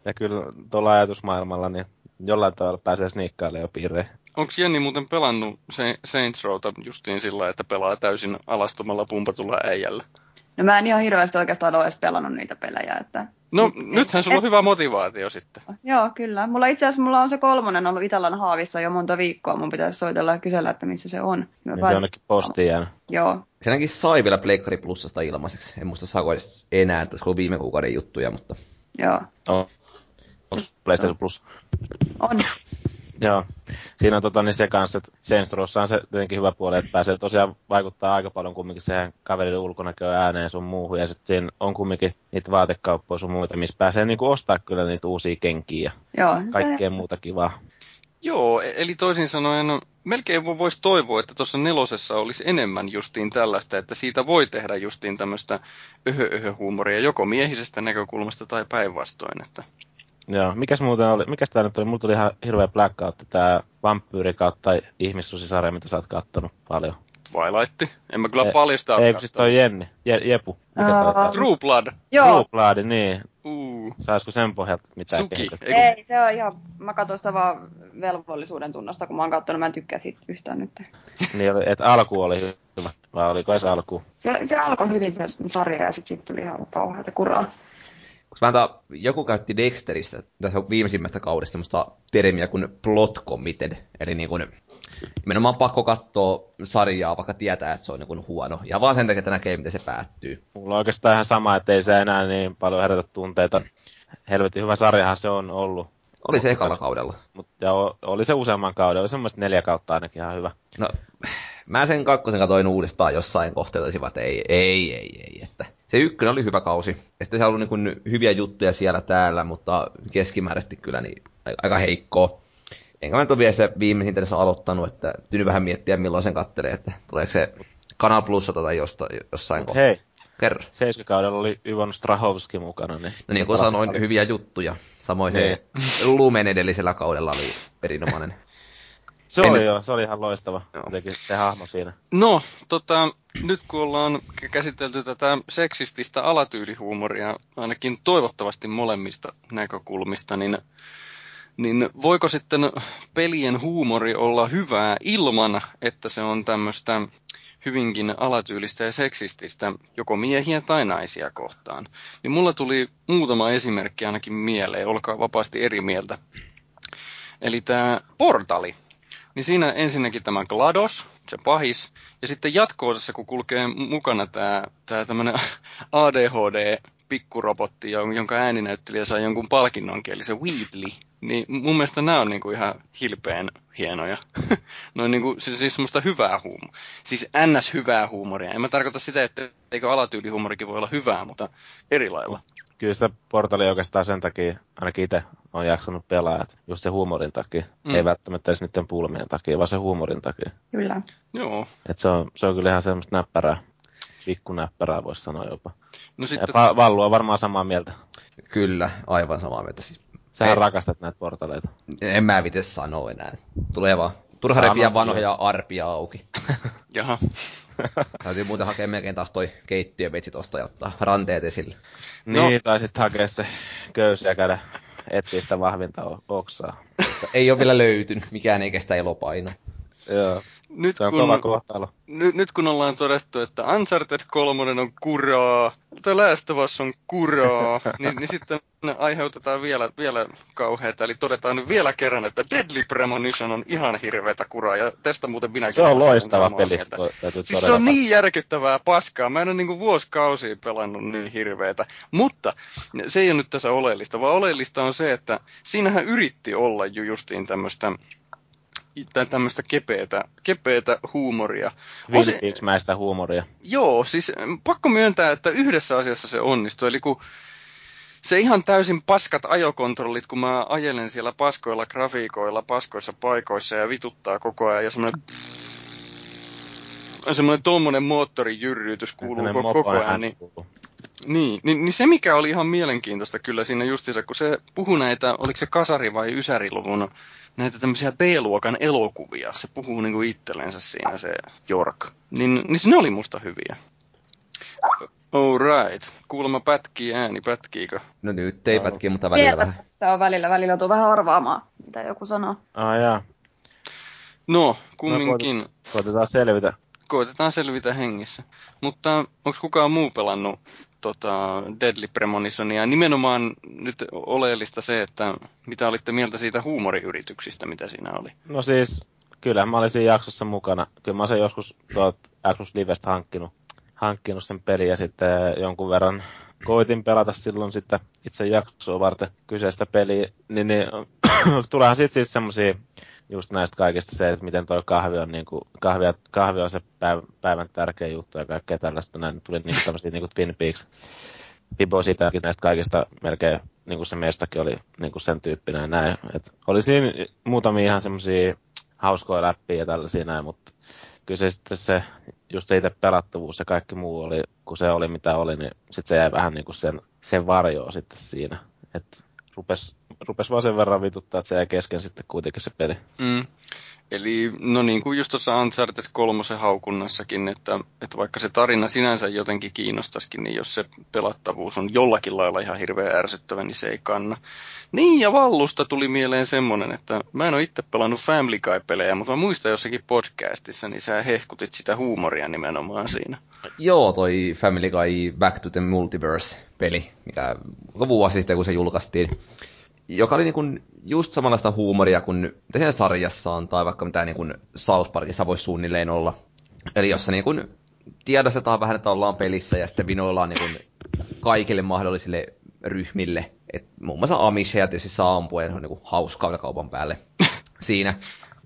Speaker 2: Ja kyllä tuolla ajatusmaailmalla niin jollain tavalla pääsee sniikkailemaan jo piirreen.
Speaker 1: Onko Jenni muuten pelannut Saints Rowta justiin sillä, että pelaa täysin alastomalla pumpatulla äijällä?
Speaker 4: No mä en ihan hirveästi oikeastaan ole edes pelannut niitä pelejä. Että...
Speaker 1: No et, nythän sulla et... on hyvä motivaatio sitten.
Speaker 4: Joo, kyllä. Mulla itse asiassa mulla on se kolmonen ollut Itellan haavissa jo monta viikkoa. Mun pitäisi soitella ja kysellä, että missä se on.
Speaker 2: Mä niin se onnekin postiin jäänyt.
Speaker 4: Joo.
Speaker 3: Se ainakin sai vielä Pleikkari Plusasta ilmaiseksi. En muista saako edes enää, että olisi viime kuukauden juttuja, mutta...
Speaker 4: Joo.
Speaker 2: Oh. On PlayStation Plus?
Speaker 4: On.
Speaker 2: Joo. siinä on tota, niin se kanssa, että Saints Rowssa on se tietenkin hyvä puoli, että pääsee tosiaan vaikuttaa aika paljon kumminkin siihen kaverin ulkonäköön ääneen sun muuhun, ja sitten siinä on kumminkin niitä vaatekauppoja sun muita, missä pääsee niinku ostaa kyllä niitä uusia kenkiä ja
Speaker 4: Joo,
Speaker 2: kaikkea muuta kivaa.
Speaker 1: Joo, e- eli toisin sanoen melkein voisi toivoa, että tuossa nelosessa olisi enemmän justiin tällaista, että siitä voi tehdä justiin tämmöistä öhö-öhö-huumoria joko miehisestä näkökulmasta tai päinvastoin. Että...
Speaker 2: Joo, mikäs muuten oli, mikäs tää nyt oli? Mulla tuli ihan hirveä blackout, tää vampyyri kautta ihmissusisarja, mitä sä oot kattonut paljon.
Speaker 1: Twilight. En mä kyllä
Speaker 2: Ei-
Speaker 1: paljasta
Speaker 2: Ei, kun siis toi Jenni, Je, Jepu. Mikä toi
Speaker 4: Aa.
Speaker 2: taas?
Speaker 1: True Blood.
Speaker 4: Joo,
Speaker 2: True Blood, niin.
Speaker 1: Uu.
Speaker 2: Saisiko sen pohjalta mitään
Speaker 1: Suki.
Speaker 2: kehitystä?
Speaker 1: Eiku,
Speaker 4: ei, se on ihan, mä katsoin sitä vaan velvollisuuden tunnosta, kun mä oon katsonut, mä en tykkää siitä yhtään nyt.
Speaker 2: Niin, oli, että alku oli hyvä. Vai oliko edes alku?
Speaker 4: Se, se alkoi hyvin se sarja ja sitten sit tuli ihan kauheata kuraa.
Speaker 3: Antaa, joku käytti Dexterissä tässä viimeisimmästä kaudesta semmoista termiä kuin plot committed. Eli niin kuin, nimenomaan pakko katsoa sarjaa, vaikka tietää, että se on niin kuin huono. Ja vaan sen takia, että näkee, miten se päättyy.
Speaker 2: Mulla on oikeastaan ihan sama, että ei se enää niin paljon herätä tunteita. Helvetin hyvä sarjahan se on ollut.
Speaker 3: Oli se ekalla kaudella.
Speaker 2: Mut, ja oli se useamman kauden, oli semmoista neljä kautta ainakin ihan hyvä.
Speaker 3: No, mä sen kakkosen katoin uudestaan jossain kohteella, että ei, ei, ei, ei. Että se ykkönen oli hyvä kausi. Ja sitten se on ollut niin hyviä juttuja siellä täällä, mutta keskimääräisesti kyllä niin aika heikkoa. Enkä mä nyt ole vielä sitä viimeisin tässä aloittanut, että täytyy vähän miettiä milloin sen kattelee, että tuleeko se Kanal Plussa tai jostain, jossain kohtaa.
Speaker 2: hei,
Speaker 3: Kerro.
Speaker 2: 70-kaudella oli Yvonne Strahovski mukana. Niin,
Speaker 3: No niin kuin sanoin, hyviä juttuja. Samoin se Lumen edellisellä kaudella oli erinomainen.
Speaker 2: Se oli
Speaker 3: en-
Speaker 2: joo, se oli ihan loistava.
Speaker 3: Joo.
Speaker 2: Jotenkin se hahmo siinä.
Speaker 1: No, tota, nyt kun ollaan käsitelty tätä seksististä alatyylihuumoria, ainakin toivottavasti molemmista näkökulmista, niin, niin voiko sitten pelien huumori olla hyvää ilman, että se on tämmöistä hyvinkin alatyylistä ja seksististä joko miehiä tai naisia kohtaan? Niin mulla tuli muutama esimerkki ainakin mieleen, olkaa vapaasti eri mieltä. Eli tämä portali, niin siinä ensinnäkin tämä GLaDOS, se pahis, ja sitten jatko kun kulkee mukana tämä tää tämmöinen ADHD pikkurobotti, jon- jonka ääninäyttelijä sai jonkun palkinnonkin, eli se Wheatley. Niin mun mielestä nämä on niinku ihan hilpeen hienoja. Noin niinku, siis, siis semmoista hyvää huumoria. Siis ns. hyvää huumoria. En mä tarkoita sitä, että eikö alatyylihuumorikin voi olla hyvää, mutta eri lailla.
Speaker 2: Kyllä sitä portali oikeastaan sen takia, ainakin itse on jaksanut pelaa, että just se huumorin takia.
Speaker 1: Mm.
Speaker 2: Ei välttämättä edes niiden pulmien takia, vaan se huumorin takia.
Speaker 4: Kyllä.
Speaker 1: Joo.
Speaker 2: Et se, on, se on kyllä ihan semmoista näppärää, pikkunäppärää voisi sanoa jopa.
Speaker 1: No
Speaker 2: Ja
Speaker 1: sitten,
Speaker 2: Va- Vallu on varmaan samaa mieltä.
Speaker 3: Kyllä, aivan samaa mieltä. Siis,
Speaker 2: Sähän
Speaker 3: Ei.
Speaker 2: rakastat näitä portaleita.
Speaker 3: en mä vite sanoa enää. Tulee vaan. Turha repiä vanhoja arpia auki.
Speaker 1: jaha.
Speaker 3: Täytyy muuten hakea melkein taas toi keittiövetsi tosta ja ottaa ranteet esille.
Speaker 1: No.
Speaker 2: Niin, tai sitten hakea se köysi ja käydä etsiä sitä vahvinta oksaa.
Speaker 3: Mutta ei ole vielä löytynyt, mikään ei kestä elopaino.
Speaker 2: Joo,
Speaker 1: Nyt
Speaker 2: se on
Speaker 1: kun,
Speaker 2: kova kohtalo.
Speaker 1: nyt, nyt kun ollaan todettu, että Uncharted 3 on kuraa, The Last of Us on kuraa, niin, niin sitten aiheutetaan vielä, vielä kauheata. Eli todetaan vielä kerran, että Deadly Premonition on ihan hirveätä kuraa. Ja tästä muuten minäkin
Speaker 2: Se on loistava peli. to-
Speaker 1: Siis se on niin järkyttävää paskaa. Mä en ole niinku vuosikausia pelannut niin hirveetä. Mutta se ei ole nyt tässä oleellista, vaan oleellista on se, että siinähän yritti olla ju justiin tämmöistä tämmöistä kepeätä, kepeätä huumoria.
Speaker 2: Peaks-mäistä huumoria.
Speaker 1: Joo, siis mm, pakko myöntää, että yhdessä asiassa se onnistui. Eli kun se ihan täysin paskat ajokontrollit, kun mä ajelen siellä paskoilla grafiikoilla, paskoissa paikoissa ja vituttaa koko ajan ja semmoinen semmoinen tuommoinen moottorijyrrytys kuuluu koko
Speaker 2: mopoinen
Speaker 1: ajan, niin, niin, niin, niin se mikä oli ihan mielenkiintoista kyllä siinä justiinsa, kun se puhuu näitä, oliko se kasari- vai ysäriluvun, näitä tämmöisiä B-luokan elokuvia, se puhuu niinku itsellensä siinä se Jork, niin, niin ne oli musta hyviä. Alright, kuulemma pätkii ääni, pätkiikö?
Speaker 3: No nyt ei
Speaker 2: Joo.
Speaker 3: pätkiä, mutta välillä
Speaker 4: Pientä
Speaker 3: vähän.
Speaker 4: sitä on välillä. Välillä joutuu vähän arvaamaan, mitä joku sanoo.
Speaker 2: Ah, jaa.
Speaker 1: No, kumminkin,
Speaker 2: Koitetaan selvitä.
Speaker 1: koitetaan selvitä hengissä. Mutta onko kukaan muu pelannut tota, Deadly Premonitionia? Nimenomaan nyt oleellista se, että mitä olitte mieltä siitä huumoriyrityksistä, mitä siinä oli.
Speaker 2: No siis, kyllä mä olin siinä jaksossa mukana. Kyllä mä sen joskus tuolta Xbox Livestä hankkinut, hankkinut sen pelin ja sitten jonkun verran koitin pelata silloin sitten itse jaksoa varten kyseistä peliä. Niin, niin tuleehan sitten siis semmosia just näistä kaikista se, että miten toi kahvi on, niin kuin, kahvi, kahvi on se päivän, päivän tärkeä juttu ja kaikkea tällaista. Näin tuli niin tämmöisiä niin kuin Twin Peaks Fibo siitäkin näistä kaikista melkein, niin kuin se mestakin oli niin kuin sen tyyppinen ja näin. Et oli siinä muutamia ihan semmoisia hauskoja läppiä ja tällaisia näin, mutta kyllä se sitten se, just se itse pelattavuus ja kaikki muu oli, kun se oli mitä oli, niin sitten se jäi vähän niin kuin sen, sen varjoon sitten siinä. Että rupes, rupes vaan sen verran vituttaa, että se jäi kesken sitten kuitenkin se peli.
Speaker 1: Mm. Eli no niin kuin just tuossa Uncharted 3 haukunnassakin, että, että vaikka se tarina sinänsä jotenkin kiinnostaisikin, niin jos se pelattavuus on jollakin lailla ihan hirveän ärsyttävä, niin se ei kanna. Niin, ja Vallusta tuli mieleen semmonen, että mä en ole itse pelannut Family Guy-pelejä, mutta mä muistan jossakin podcastissa, niin sä hehkutit sitä huumoria nimenomaan siinä.
Speaker 3: Joo, toi Family Guy Back to the Multiverse-peli, mikä vuosi sitten, kun se julkaistiin joka oli niinku just samanlaista huumoria kuin mitä siinä sarjassa on, tai vaikka mitä niinku South Parkissa voisi suunnilleen olla. Eli jossa niinku tiedostetaan vähän, että ollaan pelissä ja sitten vinoillaan niinku kaikille mahdollisille ryhmille. Et muun muassa Amisheja tietysti saa ampua ja on niinku hauskaa kaupan päälle siinä,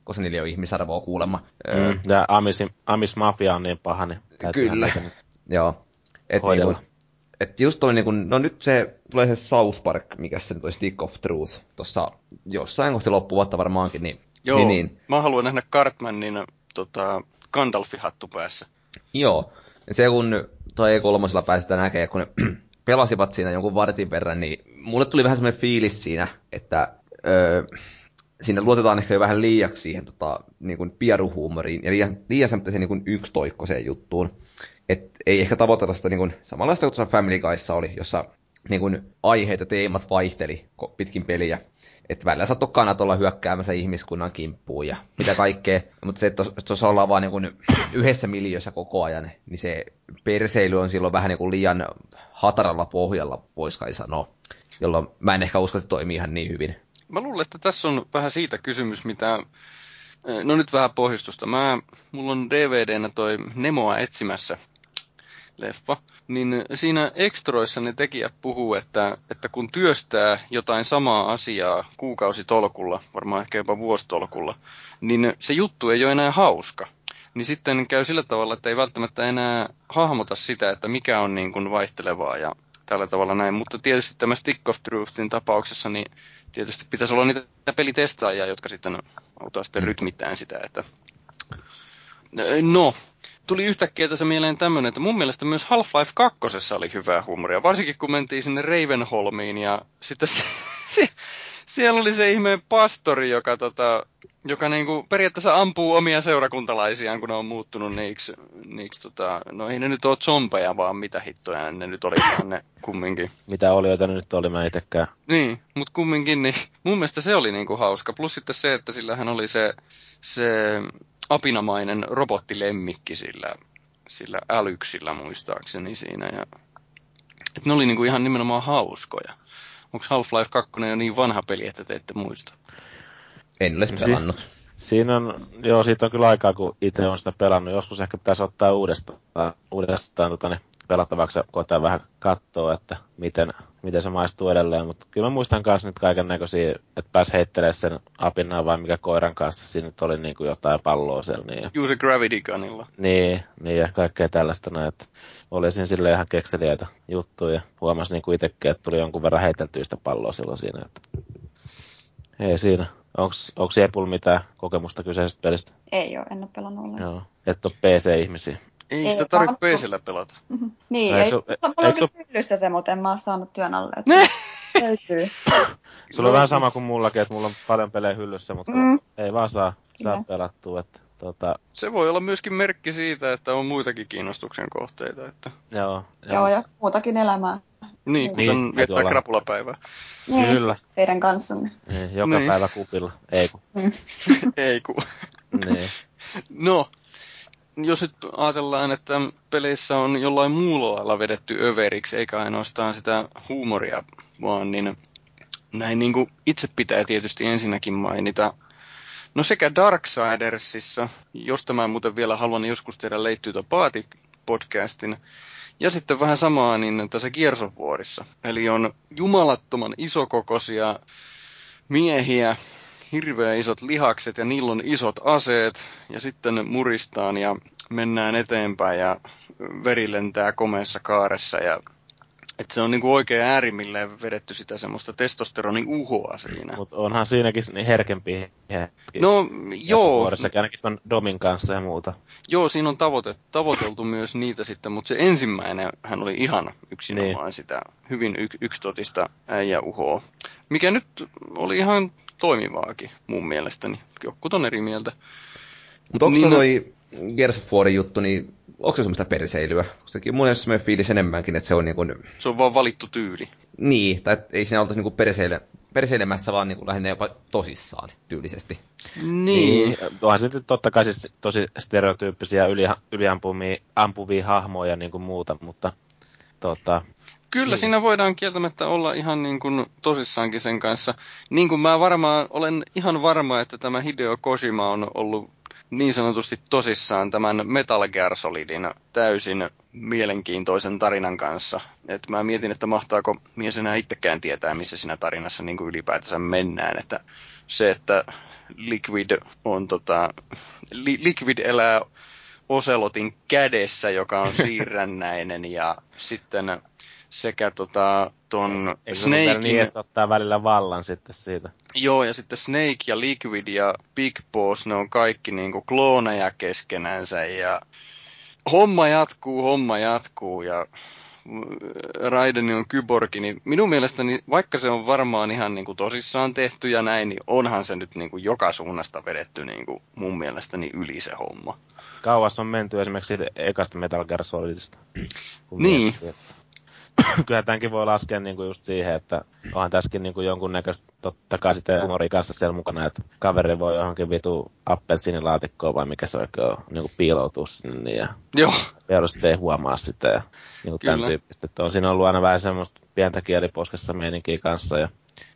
Speaker 3: koska niillä on ihmisarvoa kuulemma.
Speaker 2: Mm, ja Amis, Amis Mafia on niin paha, niin
Speaker 3: Kyllä, joo. Et niinku, et just toi niin kun, no nyt se tulee se South Park, mikä se nyt Stick of Truth, tuossa jossain kohti loppuvuotta varmaankin, niin,
Speaker 1: Joo,
Speaker 3: niin, niin.
Speaker 1: mä haluan nähdä Cartmanin tota, Gandalfi-hattu päässä.
Speaker 3: Joo, ja se kun toi E3 pääsi sitä näkee, kun ne pelasivat siinä jonkun vartin verran, niin mulle tuli vähän semmoinen fiilis siinä, että öö, siinä luotetaan ehkä jo vähän liiaksi siihen tota, niin kuin pieruhuumoriin ja liian, liian semmoiseen niin yksitoikkoiseen juttuun et ei ehkä tavoiteta sitä niin kuin, samanlaista kuin Family Guyssa oli, jossa niin kuin, aiheet ja teemat vaihteli pitkin peliä. Että välillä saattoi kannat olla hyökkäämässä ihmiskunnan kimppuun ja mitä kaikkea. Mutta se, että tuossa ollaan vaan niin kuin yhdessä miljössä koko ajan, niin se perseily on silloin vähän niin kuin liian hataralla pohjalla, voisi kai sanoa. Jolloin mä en ehkä usko, että se toimii ihan niin hyvin.
Speaker 1: Mä luulen, että tässä on vähän siitä kysymys, mitä No nyt vähän pohjustusta. Mä, mulla on DVDnä toi Nemoa etsimässä leffa, niin siinä ekstroissa ne tekijät puhuu, että, että kun työstää jotain samaa asiaa kuukausitolkulla, varmaan ehkä jopa vuositolkulla, niin se juttu ei ole enää hauska. Niin sitten käy sillä tavalla, että ei välttämättä enää hahmota sitä, että mikä on niin kuin vaihtelevaa ja tällä tavalla näin. Mutta tietysti tämä Stick of Truthin tapauksessa, niin tietysti pitäisi olla niitä pelitestaajia, jotka sitten auttaa sitten rytmittäin sitä, että No, tuli yhtäkkiä tässä mieleen tämmöinen, että mun mielestä myös Half-Life 2 oli hyvää huumoria. Varsinkin kun mentiin sinne Ravenholmiin ja sitten se, se, siellä oli se ihmeen pastori, joka, tota, joka niinku periaatteessa ampuu omia seurakuntalaisiaan, kun ne on muuttunut niiksi, niiksi tota, no ei ne nyt ole zombeja, vaan mitä hittoja ne nyt oli ne kumminkin.
Speaker 2: Mitä oli, joita ne nyt oli, mä itekään.
Speaker 1: Niin, mutta kumminkin, niin mun mielestä se oli niinku hauska. Plus sitten se, että sillähän oli se, se apinamainen robottilemmikki sillä, sillä älyksillä muistaakseni siinä. Ja, et ne oli niinku ihan nimenomaan hauskoja. Onko Half-Life 2 jo niin vanha peli, että te ette muista?
Speaker 3: En ole si- pelannut.
Speaker 2: Siinä on, joo, siitä on kyllä aikaa, kun itse on sitä pelannut. Joskus ehkä pitäisi ottaa uudestaan, uudestaan tota, niin pelattavaksi ja vähän katsoa, että miten, miten se maistuu edelleen. Mutta kyllä mä muistan myös nyt kaiken näköisiä, että pääs heittelemään sen apinnaan vai mikä koiran kanssa. Siinä nyt oli niin kuin jotain palloa siellä. Niin,
Speaker 1: Juuri Gravity Gunilla.
Speaker 2: Niin, niin ja kaikkea tällaista. Näin, että oli siinä sille ihan kekseliäitä juttuja. Huomasi niin kuin itsekin, että tuli jonkun verran heiteltyä sitä palloa silloin siinä. Että... Ei siinä. Onko Epul mitään kokemusta kyseisestä pelistä?
Speaker 4: Ei ole, en ole pelannut ollenkaan.
Speaker 2: Joo, et ole PC-ihmisiä.
Speaker 1: Ei, ei sitä tarvitse PCllä pelata.
Speaker 4: Mm-hmm. Niin, ei, ei, su- mulla on kyllä hyllyssä se, mutta en mä ole saanut työn alle. Että löytyy.
Speaker 2: Sulla on vähän sama kuin mullakin, että mulla on paljon pelejä hyllyssä, mutta mm. ei vaan saa, saa pelattua. Että, tota...
Speaker 1: Se voi olla myöskin merkki siitä, että on muitakin kiinnostuksen kohteita. Että...
Speaker 2: Joo,
Speaker 4: joo. joo, ja muutakin elämää.
Speaker 1: Niin, kuten niin, viettää olla... krapulapäivää.
Speaker 4: Niin, Kyllä. Teidän kanssanne.
Speaker 2: Niin, joka niin. päivä kupilla. Ei ku.
Speaker 1: Mm. Ei ku.
Speaker 2: niin.
Speaker 1: No, jos nyt ajatellaan, että peleissä on jollain muulla lailla vedetty överiksi, eikä ainoastaan sitä huumoria, vaan niin näin niin kuin itse pitää tietysti ensinnäkin mainita. No sekä Darksidersissa, josta mä muuten vielä haluan joskus tehdä Leittyy Paati podcastin, ja sitten vähän samaa niin tässä Kiersovuorissa. Eli on jumalattoman isokokoisia miehiä, hirveän isot lihakset ja niillä on isot aseet ja sitten muristaan ja mennään eteenpäin ja veri lentää komeessa kaaressa ja että se on niinku oikein äärimmilleen vedetty sitä semmoista testosteronin uhoa siinä.
Speaker 2: Mutta onhan siinäkin niin herkempi hetki.
Speaker 1: No joo.
Speaker 2: Vuodessakin ainakin Domin kanssa ja muuta.
Speaker 1: Joo, siinä on tavoite, tavoiteltu myös niitä sitten, mutta se ensimmäinen hän oli ihan yksinomaan niin. sitä hyvin y- yksitotista äijäuhoa, mikä nyt oli ihan toimivaakin mun mielestäni. Jotkut on eri mieltä.
Speaker 3: Mutta onko niin, toi Gears of War juttu, niin onko se semmoista perseilyä? Sekin mun mielestä fiilis enemmänkin, että se on niin kuin...
Speaker 1: Se on vaan valittu tyyli.
Speaker 3: Niin, tai ei siinä oltaisi niin perseile, perseilemässä, vaan niin kuin lähinnä jopa tosissaan tyylisesti.
Speaker 1: Niin. niin
Speaker 2: onhan sitten totta kai siis tosi stereotyyppisiä yli, yliampuvia ampuvia hahmoja niin kuin muuta, mutta tota,
Speaker 1: Kyllä, niin. siinä voidaan kieltämättä olla ihan niin kuin tosissaankin sen kanssa. Niin kuin mä varmaan, olen ihan varma, että tämä Hideo Kojima on ollut niin sanotusti tosissaan tämän Metal Gear Solidin täysin mielenkiintoisen tarinan kanssa. Et mä mietin, että mahtaako mies enää itsekään tietää, missä siinä tarinassa niin kuin ylipäätänsä mennään. Että se, että Liquid on tota, li, Liquid elää Oselotin kädessä, joka on siirrännäinen, ja sitten sekä tota, ton
Speaker 2: Snakein... niin, että se ottaa välillä vallan sitten siitä.
Speaker 1: Joo, ja sitten Snake ja Liquid ja Big Boss, ne on kaikki niinku klooneja keskenänsä, ja homma jatkuu, homma jatkuu, ja Raideni on kyborgi, niin minun mielestäni, vaikka se on varmaan ihan niin kuin tosissaan tehty ja näin, niin onhan se nyt niin kuin joka suunnasta vedetty niin kuin mun mielestäni yli se homma.
Speaker 2: Kauas on menty esimerkiksi siitä ekasta Metal Gear Solidista.
Speaker 1: Niin. Miettii, että
Speaker 2: kyllä tämänkin voi laskea niin kuin just siihen, että onhan tässäkin niin kuin jonkunnäköistä totta kai sitten humori kanssa siellä mukana, että kaveri voi johonkin vitu appelsiinilaatikkoon vai mikä se oikein on, niin kuin piiloutua sinne ja
Speaker 1: Joo.
Speaker 2: sitten ei huomaa sitä ja niin kuin tämän tyyppistä. Että on siinä ollut aina vähän semmoista pientä kieliposkessa meininkiä kanssa ja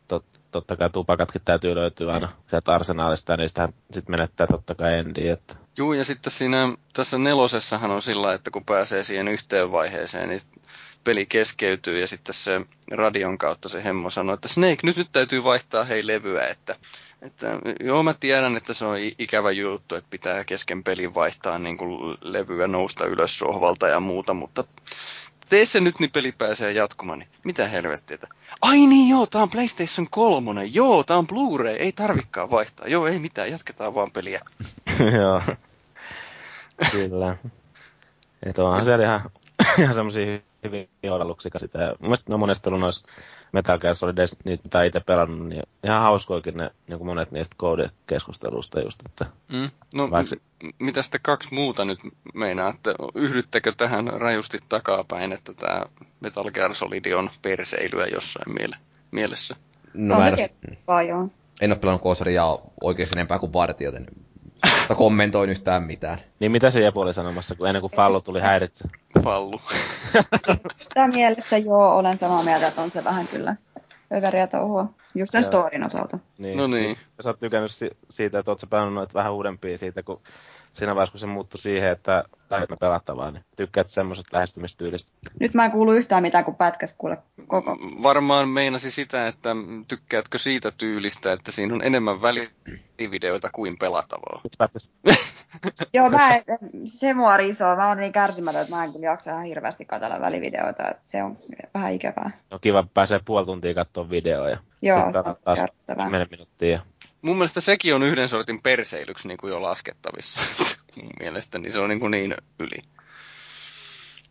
Speaker 2: tot, totta kai tupakatkin täytyy löytyä aina sieltä arsenaalista ja niistähän sitten menettää totta kai endiin, että
Speaker 1: Joo, ja sitten siinä tässä nelosessahan on sillä, että kun pääsee siihen yhteen vaiheeseen, niin peli keskeytyy ja sitten se radion kautta se hemmo sanoo, että Snake, nyt, nyt täytyy vaihtaa hei levyä, että, että joo mä tiedän, että se on ikävä juttu, että pitää kesken pelin vaihtaa niin kuin levyä nousta ylös sohvalta ja muuta, mutta tee se nyt, niin peli pääsee jatkumaan. Niin mitä helvettiä? Ai niin joo, tää on PlayStation 3, joo, tää on Blu-ray, ei tarvikaan vaihtaa. Joo, ei mitään, jatketaan vaan peliä.
Speaker 2: joo, kyllä. Että onhan siellä ihan, ihan semmosia hyvin oivalluksika sitä. Mielestäni ne on monesti ollut noissa Metal Gear Solid, niitä mitä itse pelannut, niin ihan hauskoikin ne niin kuin monet niistä koodikeskustelusta just, että
Speaker 1: mm. No, vaikka... m- mitä sitten kaksi muuta nyt meinaa, että yhdyttekö tähän rajusti takapäin, että tämä Metal Gear Solid on perseilyä jossain miele- mielessä?
Speaker 4: No, no mä en,
Speaker 3: en ole pelannut koosaria oikein enempää kuin varti, joten kommentoin yhtään mitään.
Speaker 2: Niin mitä se Jepu oli sanomassa, kun ennen kuin Fallu tuli häiritse?
Speaker 1: Fallu.
Speaker 4: Sitä mielessä joo, olen samaa mieltä, että on se vähän kyllä överiä touhua. Just sen storin osalta.
Speaker 2: Niin. No niin. Sä oot tykännyt siitä, että oot sä pelannut vähän uudempia siitä, kun siinä vaiheessa, kun se muuttui siihen, että vähemmän pelattavaa, niin tykkäät semmoisesta lähestymistyylistä?
Speaker 4: Nyt mä en kuulu yhtään mitään, kun pätkäs kuule koko.
Speaker 1: Varmaan meinasi sitä, että tykkäätkö siitä tyylistä, että siinä on enemmän välivideoita kuin pelattavaa.
Speaker 4: Joo, mä en, se mua risoo. Mä oon niin kärsimätön, että mä en kyllä jaksa ihan hirveästi katsella välivideoita. Että se on vähän ikävää.
Speaker 2: No kiva, pääsee puoli tuntia katsoa videoja.
Speaker 4: Joo,
Speaker 2: taas 10 minuuttia.
Speaker 1: Mun mielestä sekin on yhden sortin perseilyksi niin kuin jo laskettavissa. Mun mielestä niin se on niin, kuin niin yli.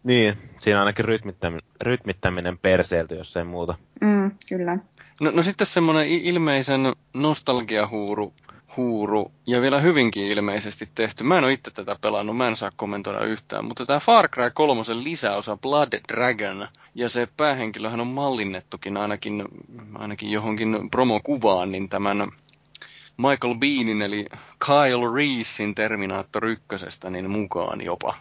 Speaker 2: Niin, siinä on ainakin rytmittäminen, rytmittäminen perseelty, jos ei muuta.
Speaker 4: Mm, kyllä.
Speaker 1: No, no sitten semmoinen ilmeisen nostalgiahuuru huuru ja vielä hyvinkin ilmeisesti tehty. Mä en ole itse tätä pelannut, mä en saa kommentoida yhtään, mutta tämä Far Cry 3 lisäosa Blood Dragon ja se päähenkilöhän on mallinnettukin ainakin, ainakin johonkin promokuvaan, niin tämän Michael Beanin eli Kyle Reesein Terminator 1 niin mukaan jopa.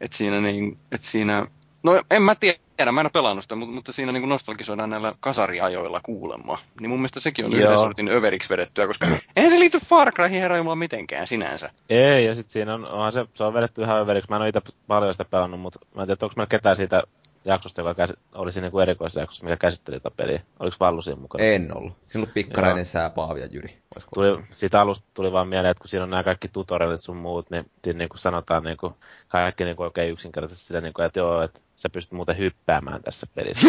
Speaker 1: Et siinä, niin, et siinä, no en mä tiedä, mä en ole pelannut sitä, mutta, mutta siinä niin nostalgisoidaan näillä kasariajoilla kuulemma. Niin mun mielestä sekin on Joo. yhden sortin överiksi vedettyä, koska eihän se liity Far Cryhin herra mitenkään sinänsä.
Speaker 2: Ei, ja sitten siinä on, onhan se, se on vedetty ihan överiksi. Mä en ole itse paljon sitä pelannut, mutta mä en tiedä, onko meillä ketään siitä jaksosta, joka käs, oli siinä niin erikoisjaksossa, mikä käsitteli tätä peliä. Oliko Vallu siinä mukana?
Speaker 3: En ollut. Siinä ollut pikkarainen sää, Paavi ja Jyri. Olisiko
Speaker 2: Tuli, siitä alusta tuli vaan mieleen, että kun siinä on nämä kaikki tutorialit sun muut, niin siinä niin kuin sanotaan niin kuin, kaikki niin kuin oikein yksinkertaisesti sitä, niin kuin, että joo, että sä pystyt muuten hyppäämään tässä pelissä.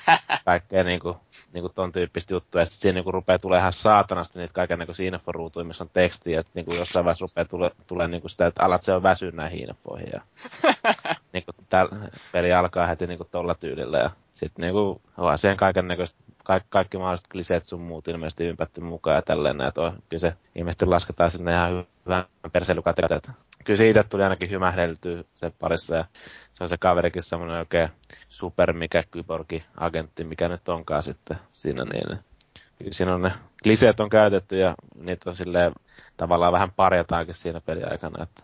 Speaker 2: Kaikkea niin kuin, niin kuin ton tyyppistä juttuja. Ja sitten siinä niin kuin rupeaa tulee ihan saatanasti niitä kaiken niin inforuutuja, missä on tekstiä, että niin kuin jossain vaiheessa rupeaa tule, tulee niin kuin sitä, että alat se on väsyä näihin infoihin. Ja, niin kuin tää peli alkaa heti niin kuin tolla tyylillä. Ja sitten niin kuin, on siihen kaiken näköistä kaikki, kaikki mahdolliset kliseet sun muut ilmeisesti ympätty mukaan ja tälleen. Ja toi, kyllä se ilmeisesti lasketaan sinne ihan hyvän perseilykategoria. Kyllä siitä tuli ainakin hymähdeltyä sen parissa. Ja se on se kaverikin semmoinen oikein super mikä kyborgi agentti, mikä nyt onkaan sitten siinä. Niin, kyllä siinä on ne kliseet on käytetty ja niitä on silleen tavallaan vähän parjataankin siinä peliaikana. Että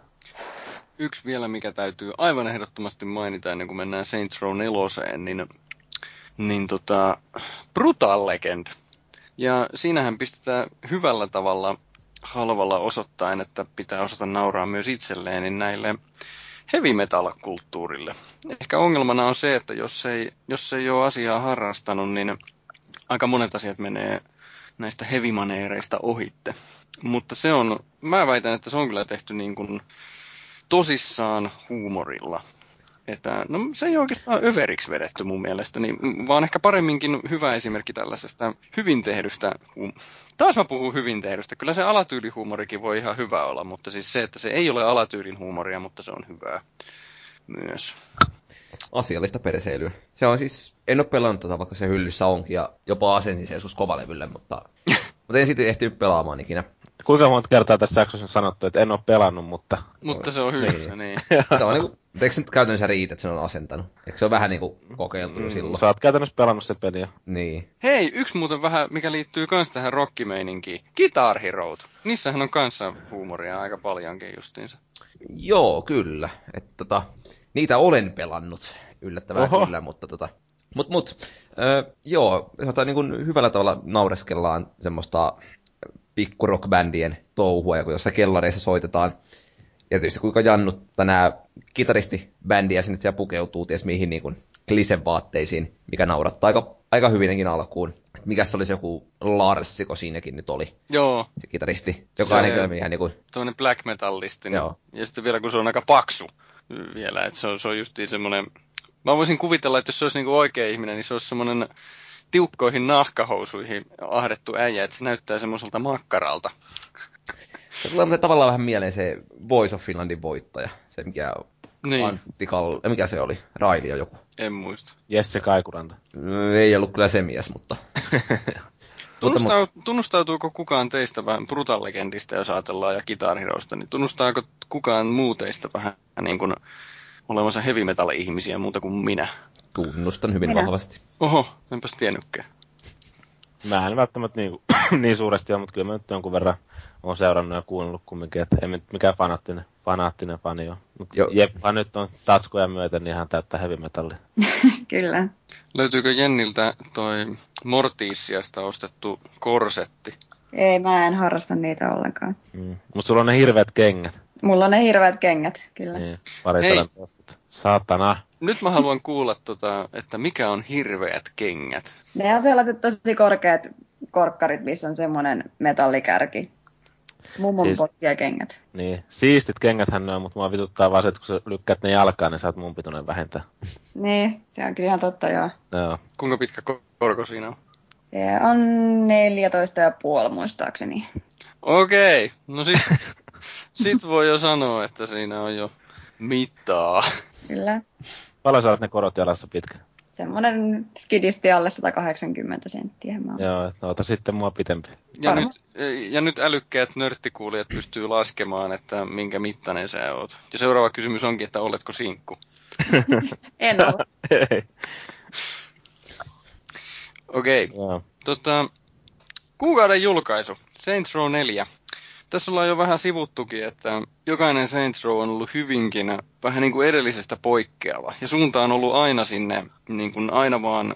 Speaker 1: Yksi vielä, mikä täytyy aivan ehdottomasti mainita ennen kuin mennään Saints Row 4, niin niin tota, Brutal Legend. Ja siinähän pistetään hyvällä tavalla halvalla osoittain, että pitää osata nauraa myös itselleen niin näille heavy metal-kulttuurille. Ehkä ongelmana on se, että jos ei, jos ei ole asiaa harrastanut, niin aika monet asiat menee näistä hevimaneereista ohitte. Mutta se on, mä väitän, että se on kyllä tehty niin kuin tosissaan huumorilla. Että, no se ei oikeastaan överiksi vedetty mun mielestä, niin, vaan ehkä paremminkin hyvä esimerkki tällaisesta hyvin tehdystä, hum- taas mä puhun hyvin tehdystä, kyllä se alatyylihuumorikin voi ihan hyvä olla, mutta siis se, että se ei ole alatyylin huumoria, mutta se on hyvää myös.
Speaker 3: Asiallista perseilyä. Se on siis, en ole pelannut tota, vaikka se hyllyssä onkin, ja jopa asensin sen joskus kovalevylle, mutta, mutta en sitten ehtinyt pelaamaan ikinä.
Speaker 2: Kuinka monta kertaa tässä jaksossa on sanottu, että en ole pelannut, mutta...
Speaker 1: Mutta se on hyllyssä, niin. niin.
Speaker 3: se on niinku, eikö se nyt käytännössä riitä, että se on asentanut? Eikö se ole vähän niinku kokeiltu mm, silloin?
Speaker 2: Sä oot käytännössä pelannut se peliä.
Speaker 3: Niin.
Speaker 1: Hei, yksi muuten vähän, mikä liittyy kans tähän rockimeininkiin. Guitar Hero. Niissähän on kanssa huumoria aika paljonkin justiinsa.
Speaker 3: Joo, kyllä. Että tota, niitä olen pelannut. Yllättävää Oho. kyllä, mutta tota, Mut, mut, äh, joo, sanotaan niin kuin hyvällä tavalla naureskellaan semmoista pikkurockbändien touhua, ja kun jossain kellareissa soitetaan. Ja tietysti kuinka jannutta nämä kitaristibändiä sinne siellä pukeutuu, ties mihin niin kuin klisevaatteisiin, mikä naurattaa aika, aika hyvinkin alkuun. Mikä se olisi joku Larsiko siinäkin nyt oli?
Speaker 1: Joo.
Speaker 3: Se kitaristi, joka se, ainakin ihan niin kuin...
Speaker 1: Tuollainen black metallisti. Joo. Ja sitten vielä kun se on aika paksu vielä, että se on, se on justiin semmoinen... Mä voisin kuvitella, että jos se olisi niin kuin oikea ihminen, niin se olisi semmoinen tiukkoihin nahkahousuihin ahdettu äijä, että se näyttää semmoiselta makkaralta.
Speaker 3: Se tulee tavallaan vähän mieleen se Voice of Finlandin voittaja, se mikä niin. Antti Kall... mikä se oli? Railio joku.
Speaker 1: En muista.
Speaker 2: Jesse Kaikuranta.
Speaker 3: Ei ollut kyllä se mies, mutta...
Speaker 1: Tunnustaa, tunnustautuuko kukaan teistä vähän Brutal Legendistä, jos ajatellaan, ja Guitar Heroista, niin tunnustaako kukaan muu teistä vähän niin kuin olevansa heavy metal ihmisiä muuta kuin minä?
Speaker 3: Tunnustan hyvin Minä. vahvasti.
Speaker 1: Oho, enpäs tiennytkään.
Speaker 2: Mä en välttämättä niin, niin suuresti ole, mutta kyllä mä nyt jonkun verran olen seurannut ja kuunnellut kumminkin, että ei mikään fanaattinen, fanaattinen fani ole. Mutta Jeppa nyt on tatskoja myöten niin ihan täyttä heavy metallia.
Speaker 4: kyllä.
Speaker 1: Löytyykö Jenniltä toi Mortiisiasta ostettu korsetti?
Speaker 4: Ei, mä en harrasta niitä ollenkaan.
Speaker 2: Mm. Mutta sulla on ne hirveät kengät.
Speaker 4: Mulla on ne hirveät kengät, kyllä.
Speaker 2: Niin, pari Hei. Saatana
Speaker 1: nyt mä haluan kuulla, tota, että mikä on hirveät kengät.
Speaker 4: Ne on sellaiset tosi korkeat korkkarit, missä on semmoinen metallikärki. Mummon siis, potkia kengät.
Speaker 2: Niin, siistit kengäthän ne on, mutta mua vituttaa vaan se, että kun sä lykkäät ne jalkaan, niin sä oot mun pituinen vähentää.
Speaker 4: niin, se on kyllä ihan totta, joo.
Speaker 2: joo.
Speaker 1: Kuinka pitkä korko siinä on?
Speaker 4: Se on 14 ja puoli muistaakseni.
Speaker 1: Okei, okay. no sit, sit voi jo sanoa, että siinä on jo mittaa.
Speaker 4: Kyllä.
Speaker 2: Paljon sä oot ne korot jalassa pitkä?
Speaker 4: Semmoinen skidisti alle 180 senttiä. Mä
Speaker 2: Joo, no ota sitten mua pitempi.
Speaker 1: Ja nyt, ja nyt älykkäät nörttikuulijat pystyy laskemaan, että minkä mittainen sä oot. Ja seuraava kysymys onkin, että oletko sinkku?
Speaker 4: en ole.
Speaker 1: Okei. Okay. Tota, kuukauden julkaisu. Saints Row 4 tässä ollaan jo vähän sivuttukin, että jokainen Saints Row on ollut hyvinkin vähän niin kuin edellisestä poikkeava. Ja suunta on ollut aina sinne, niin kuin aina vaan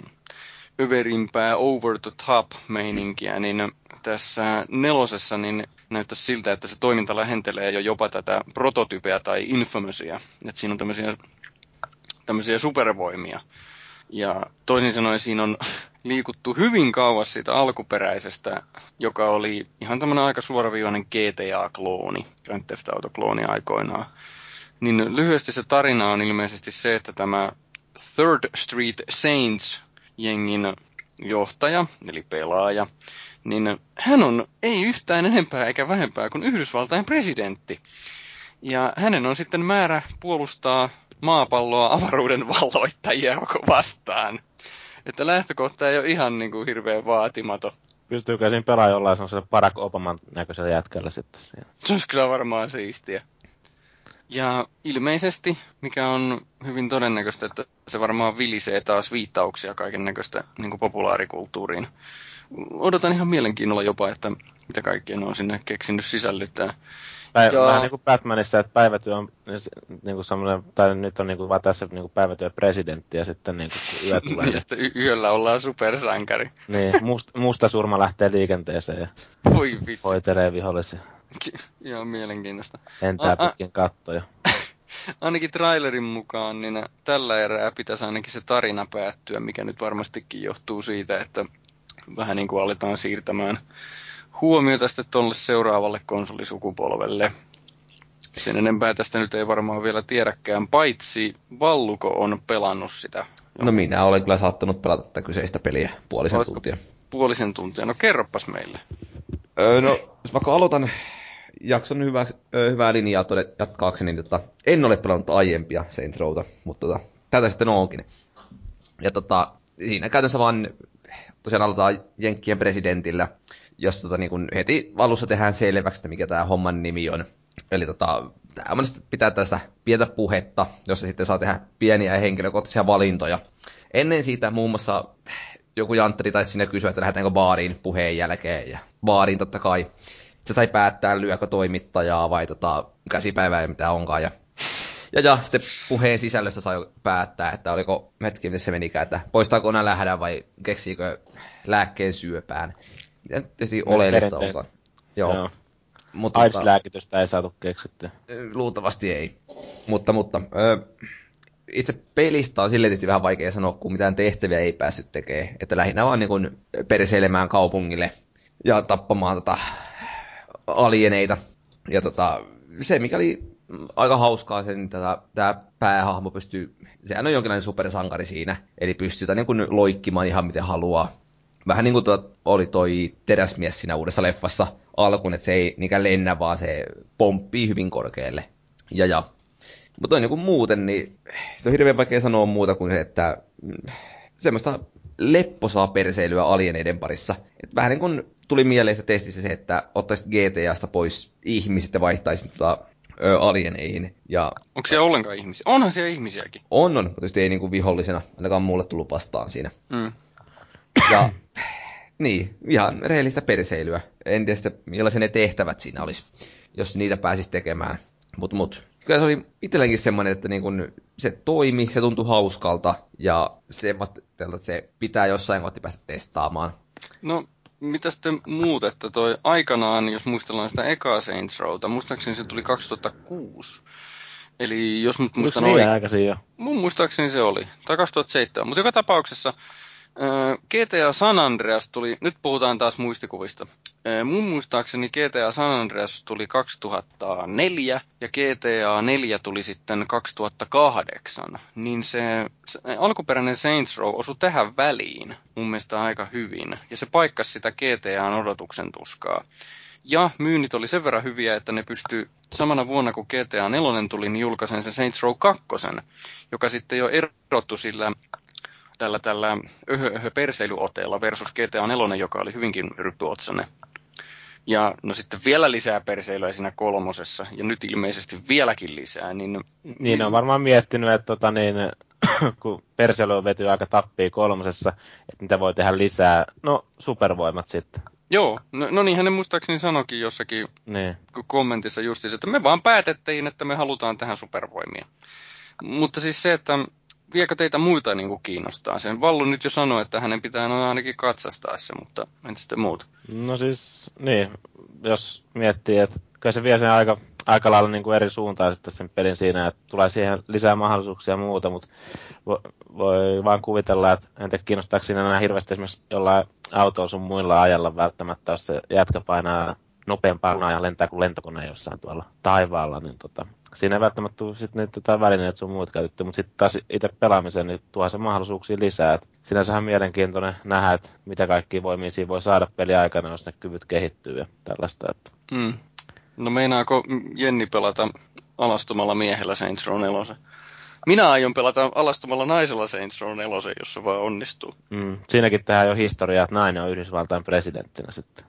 Speaker 1: överimpää over the top meininkiä, niin tässä nelosessa niin näyttää siltä, että se toiminta lähentelee jo jopa tätä prototypea tai infamousia. Että siinä on tämmöisiä, tämmöisiä supervoimia. Ja toisin sanoen siinä on liikuttu hyvin kauas siitä alkuperäisestä, joka oli ihan tämmöinen aika suoraviivainen GTA-klooni, Grand Theft Auto-klooni aikoinaan. Niin lyhyesti se tarina on ilmeisesti se, että tämä Third Street Saints-jengin johtaja, eli pelaaja, niin hän on ei yhtään enempää eikä vähempää kuin Yhdysvaltain presidentti. Ja hänen on sitten määrä puolustaa maapalloa avaruuden valloittajia vastaan. Että lähtökohta ei ole ihan niin kuin hirveän vaatimaton.
Speaker 2: Pystyykö siinä pelaa jollain sellaisella Barack Obaman näköisellä jätkällä sitten siinä?
Speaker 1: Se olisi kyllä varmaan siistiä. Ja ilmeisesti, mikä on hyvin todennäköistä, että se varmaan vilisee taas viittauksia kaiken näköistä niin populaarikulttuuriin. Odotan ihan mielenkiinnolla jopa, että mitä kaikkea ne on sinne keksinyt sisällyttää.
Speaker 2: Päivä, vähän niin kuin Batmanissa, että päivätyö on niin kuin semmoinen, tai nyt on niin kuin vaan tässä niin kuin päivätyö presidentti ja sitten niin kuin yö tulee.
Speaker 1: ja sitten y- yöllä ollaan supersankari.
Speaker 2: Niin, must, musta surma lähtee liikenteeseen ja
Speaker 1: Voi vitsi.
Speaker 2: hoitelee vihollisia.
Speaker 1: Ihan mielenkiintoista.
Speaker 2: Entää pitkin kattoja.
Speaker 1: ainakin trailerin mukaan, niin tällä erää pitäisi ainakin se tarina päättyä, mikä nyt varmastikin johtuu siitä, että vähän niin kuin aletaan siirtämään huomiota sitten tuolle seuraavalle konsolisukupolvelle. Sen enempää tästä nyt ei varmaan vielä tiedäkään, paitsi Valluko on pelannut sitä.
Speaker 3: No minä olen kyllä saattanut pelata tätä kyseistä peliä puolisen
Speaker 1: Oletko
Speaker 3: tuntia.
Speaker 1: Puolisen tuntia. No kerropas meille.
Speaker 3: Öö, no, jos vaikka aloitan jakson hyvä, ö, hyvää linjaa tode, jatkaakseni, niin tota, en ole pelannut aiempia Saints Rowta, mutta tota, tätä sitten onkin. Ja tota, siinä käytännössä vaan tosiaan aloitetaan Jenkkien presidentillä, jossa tota, niin kun heti valussa tehdään selväksi, että mikä tämä homman nimi on. Eli tota, tämä pitää tästä pientä puhetta, jossa sitten saa tehdä pieniä henkilökohtaisia valintoja. Ennen siitä muun muassa joku jantteri taisi sinne kysyä, että lähdetäänkö baariin puheen jälkeen, ja baariin totta kai. Se sai päättää, lyökö toimittajaa vai tota, käsipäivää ja mitä onkaan, ja ja, ja sitten puheen sisällöstä sai päättää, että oliko hetki, miten se menikään, että poistaako nämä lähdä vai keksiikö lääkkeen syöpään. Tietysti oleellista onkaan. Joo.
Speaker 2: Joo.
Speaker 3: Mutta, tota,
Speaker 2: AIDS-lääkitystä ei saatu keksittyä.
Speaker 3: luultavasti ei. Mutta, mutta ö, itse pelistä on silleen tietysti vähän vaikea sanoa, kun mitään tehtäviä ei päässyt tekemään. Että lähinnä vaan niin kuin perseilemään kaupungille ja tappamaan tota alieneita. Ja tota, se, mikä oli aika hauskaa, sen tätä, tämä päähahmo pystyy, sehän on jonkinlainen supersankari siinä, eli pystyy niin kuin loikkimaan ihan miten haluaa. Vähän niin kuin tuo, oli toi teräsmies siinä uudessa leffassa alkuun, että se ei niinkään lennä, vaan se pomppii hyvin korkealle. Ja ja. Mutta niin kuin muuten, niin se on hirveän vaikea sanoa muuta kuin se, että mm, semmoista lepposaa perseilyä alieneiden parissa. Et vähän niin kuin tuli mieleen se testissä se, että ottaisit GTAsta pois ihmiset ja vaihtaisit tota, ö, alieneihin. Ja
Speaker 1: Onko siellä ollenkaan ihmisiä? Onhan siellä ihmisiäkin.
Speaker 3: on, on, mutta tietysti ei niin kuin vihollisena, ainakaan mulle tullut vastaan siinä.
Speaker 1: Mm.
Speaker 3: Ja niin, ihan rehellistä perseilyä. En tiedä sitten, millaisia ne tehtävät siinä olisi, jos niitä pääsisi tekemään. Mutta mut, kyllä se oli itselläkin semmoinen, että niin kun se toimi, se tuntui hauskalta ja se, että se pitää jossain kohti päästä testaamaan.
Speaker 1: No, mitä sitten muut, että toi aikanaan, jos muistellaan sitä ekaa Saints Rowta, muistaakseni se tuli 2006. Eli jos nyt muistan
Speaker 2: niin
Speaker 1: oikein,
Speaker 2: aikaisin jo.
Speaker 1: mun muistaakseni se oli, tai 2007, mutta joka tapauksessa GTA San Andreas tuli, nyt puhutaan taas muistikuvista. Mun muistaakseni GTA San Andreas tuli 2004 ja GTA 4 tuli sitten 2008. Niin se, se alkuperäinen Saints Row osui tähän väliin mun mielestä aika hyvin. Ja se paikkasi sitä GTAn odotuksen tuskaa. Ja myynnit oli sen verran hyviä, että ne pystyi samana vuonna kun GTA 4 tuli, niin julkaisen sen Saints Row 2, joka sitten jo erottu sillä tällä, tällä öhö, öhö perseilyoteella versus GTA 4, joka oli hyvinkin ryppyotsainen. Ja no sitten vielä lisää perseilyä siinä kolmosessa, ja nyt ilmeisesti vieläkin lisää, niin
Speaker 2: Niin ne on varmaan miettinyt, että tota, niin, kun Perselo on vety aika tappia kolmosessa, että mitä voi tehdä lisää. No, supervoimat sitten.
Speaker 1: joo, no, no niin hän muistaakseni sanokin jossakin
Speaker 2: Niin.
Speaker 1: kommentissa justiinsa, että me vaan päätettiin, että me halutaan tähän supervoimia. Mutta siis se, että viekö teitä muita niin kuin kiinnostaa sen. Vallu nyt jo sanoi, että hänen pitää noin ainakin katsastaa se, mutta entä sitten muut?
Speaker 2: No siis, niin, jos miettii, että kyllä se vie sen aika aika lailla niin kuin eri suuntaan sitten sen pelin siinä, että tulee siihen lisää mahdollisuuksia ja muuta, mutta voi, voi vaan kuvitella, että en tiedä kiinnostaako siinä enää hirveästi esimerkiksi jollain autolla sun muilla ajalla välttämättä, jos se jätkä painaa nopeampaa ja lentää kuin lentokone jossain tuolla taivaalla, niin tota, siinä ei välttämättä tule sitten niitä tota välineitä sun muut käytetty, mutta sitten taas itse pelaamiseen niin tuo se mahdollisuuksia lisää. Et sinänsä on mielenkiintoinen nähdä, että mitä kaikki voimia siinä voi saada peli aikana, jos ne kyvyt kehittyy ja tällaista. Että.
Speaker 1: Mm. No meinaako Jenni pelata alastomalla miehellä Saints Row 4? Minä aion pelata alastomalla naisella Saints Row 4, jos se vaan onnistuu.
Speaker 2: Mm. Siinäkin tähän jo historiaa, että nainen on Yhdysvaltain presidenttinä sitten.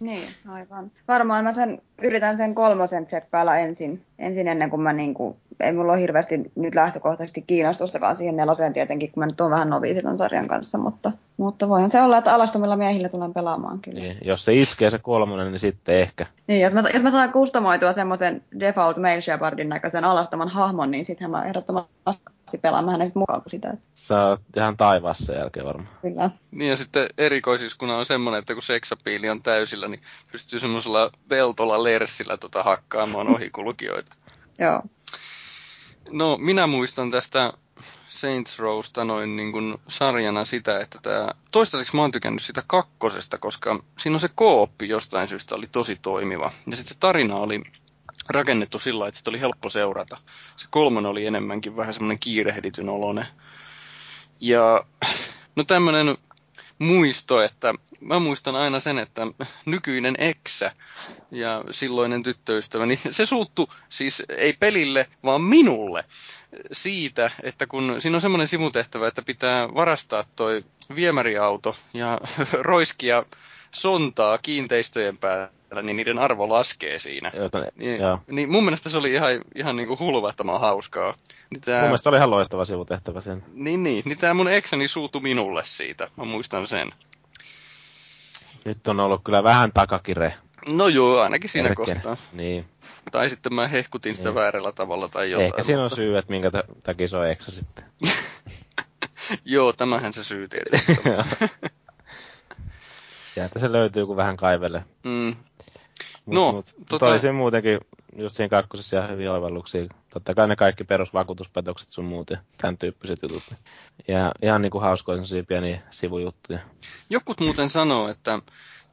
Speaker 4: Niin, aivan. Varmaan mä sen, yritän sen kolmosen tsekkailla ensin, ensin ennen kuin mä niinku, ei mulla ole hirveästi nyt lähtökohtaisesti kiinnostustakaan siihen neloseen tietenkin, kun mä nyt oon vähän noviisi ton sarjan kanssa, mutta, mutta voihan se olla, että alastomilla miehillä tulen pelaamaan kyllä.
Speaker 2: Niin, jos se iskee se kolmonen, niin sitten ehkä.
Speaker 4: Niin, jos mä, jos mä saan kustomoitua semmoisen default Mail Shepardin näköisen alastoman hahmon, niin sittenhän mä ehdottomasti pelaan hänet mukaan kuin sitä.
Speaker 2: Sä oot ihan taivaassa jälkeen varmaan.
Speaker 4: Kyllä.
Speaker 1: Niin ja sitten erikoisiskuna on semmoinen, että kun seksapiili on täysillä, niin pystyy semmoisella veltolla lersillä tota hakkaamaan ohikulkijoita.
Speaker 4: Joo.
Speaker 1: No, minä muistan tästä Saints Rowsta noin niin kuin sarjana sitä, että tämä, toistaiseksi mä oon tykännyt sitä kakkosesta, koska siinä on se kooppi jostain syystä oli tosi toimiva. Ja sitten se tarina oli rakennettu sillä että sitä oli helppo seurata. Se kolmonen oli enemmänkin vähän semmoinen kiirehdityn olone. Ja no tämmöinen muisto, että mä muistan aina sen, että nykyinen eksä ja silloinen tyttöystäväni, se suuttu siis ei pelille, vaan minulle siitä, että kun siinä on semmoinen sivutehtävä, että pitää varastaa toi viemäriauto ja roiskia sontaa kiinteistöjen päällä, niin niiden arvo laskee siinä.
Speaker 2: Jota,
Speaker 1: niin,
Speaker 2: joo.
Speaker 1: niin mun mielestä se oli ihan, ihan niin kuin hulvattoman hauskaa. Niin tää,
Speaker 2: Mun mielestä se oli ihan loistava sivutehtävä sen.
Speaker 1: Niin, niin. Niin tää mun eksäni suutu minulle siitä. Mä muistan sen.
Speaker 2: Nyt on ollut kyllä vähän takakire.
Speaker 1: No joo, ainakin siinä
Speaker 2: Perkele.
Speaker 1: kohtaa.
Speaker 2: Niin.
Speaker 1: Tai sitten mä hehkutin sitä
Speaker 2: Niin.
Speaker 1: väärällä tavalla tai jotain.
Speaker 2: Ehkä siinä on
Speaker 1: mutta-
Speaker 2: syy, että minkä ta- takia se on eksä sitten.
Speaker 1: Joo, tämähän se syy tietysti.
Speaker 2: Sieltä se löytyy, kun vähän kaivelee.
Speaker 1: mm.
Speaker 2: Mut,
Speaker 1: No,
Speaker 2: mut,
Speaker 1: tota-
Speaker 2: tota... oli siinä muutenkin just siinä kakkosessa ihan hyviä oivalluksia. Totta kai ne kaikki perusvakuutuspetokset sun muut ja tämän tyyppiset jutut. Ja ihan niinku hauskoja sellaisia pieniä sivujuttuja.
Speaker 1: Jokut muuten sanoo, että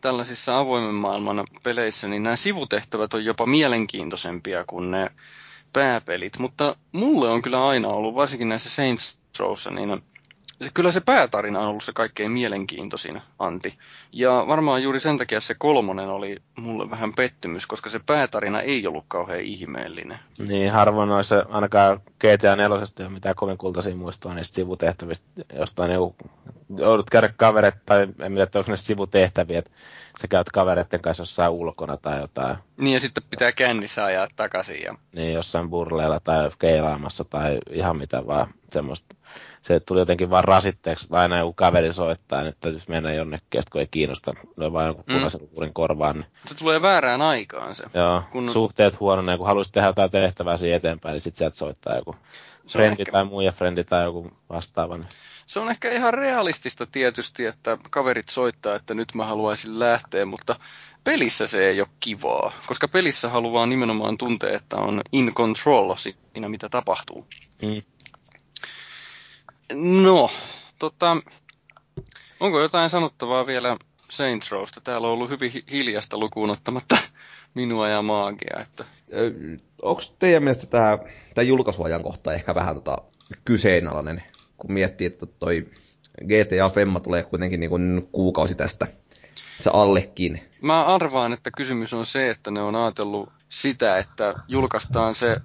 Speaker 1: tällaisissa avoimen maailman peleissä niin nämä sivutehtävät on jopa mielenkiintoisempia kuin ne pääpelit, mutta mulle on kyllä aina ollut, varsinkin näissä Saints Rowssa, niin kyllä se päätarina on ollut se kaikkein mielenkiintoisin, Antti. Ja varmaan juuri sen takia se kolmonen oli mulle vähän pettymys, koska se päätarina ei ollut kauhean ihmeellinen.
Speaker 2: Niin harvoin noissa ainakaan GTA 4 ei ole mitään kovin kultaisia muistoa niistä sivutehtävistä. Jostain joku, joudut käydä kavereita, tai en tiedä, onko ne sivutehtäviä, että sä käyt kavereiden kanssa jossain ulkona tai jotain.
Speaker 1: Niin ja sitten pitää kännissä ajaa takaisin ja
Speaker 2: niin jossain burleilla tai keilaamassa tai ihan mitä vaan semmoista. Se tuli jotenkin vaan rasitteeksi, että aina joku kaveri soittaa, että täytyisi mennä jonnekin, ja kun ei kiinnosta, löi vaan jonkun
Speaker 1: Mm.
Speaker 2: punaisen luurin korvaan. Niin,
Speaker 1: se tulee väärään aikaan se.
Speaker 2: joo,
Speaker 1: Kun-
Speaker 2: suhteet huononee, kun haluaisit tehdä jotain tehtävää siihen eteenpäin, niin sit sieltä soittaa joku
Speaker 1: Se
Speaker 2: frendi
Speaker 1: ehkä-
Speaker 2: tai muija frendi tai joku vastaava. Niin.
Speaker 1: Se on ehkä ihan realistista tietysti, että kaverit soittaa, että nyt mä haluaisin lähteä, mutta pelissä se ei ole kivaa, koska pelissä haluaa nimenomaan tuntea, että on in control siinä, mitä tapahtuu.
Speaker 2: Mm.
Speaker 1: No, tota, onko jotain sanottavaa vielä Saints Rowsta? Täällä on ollut hyvin hi- hiljasta lukuun ottamatta minua ja maagia, että
Speaker 3: Onko teidän mielestä tämä, tämä julkaisuajankohta ehkä vähän tota kyseenalainen, kun miettii, että toi GTA Femma tulee kuitenkin niin kuin kuukausi tästä, se allekin.
Speaker 1: Mä arvaan, että kysymys on se, että ne on ajatellut sitä, että julkaistaan se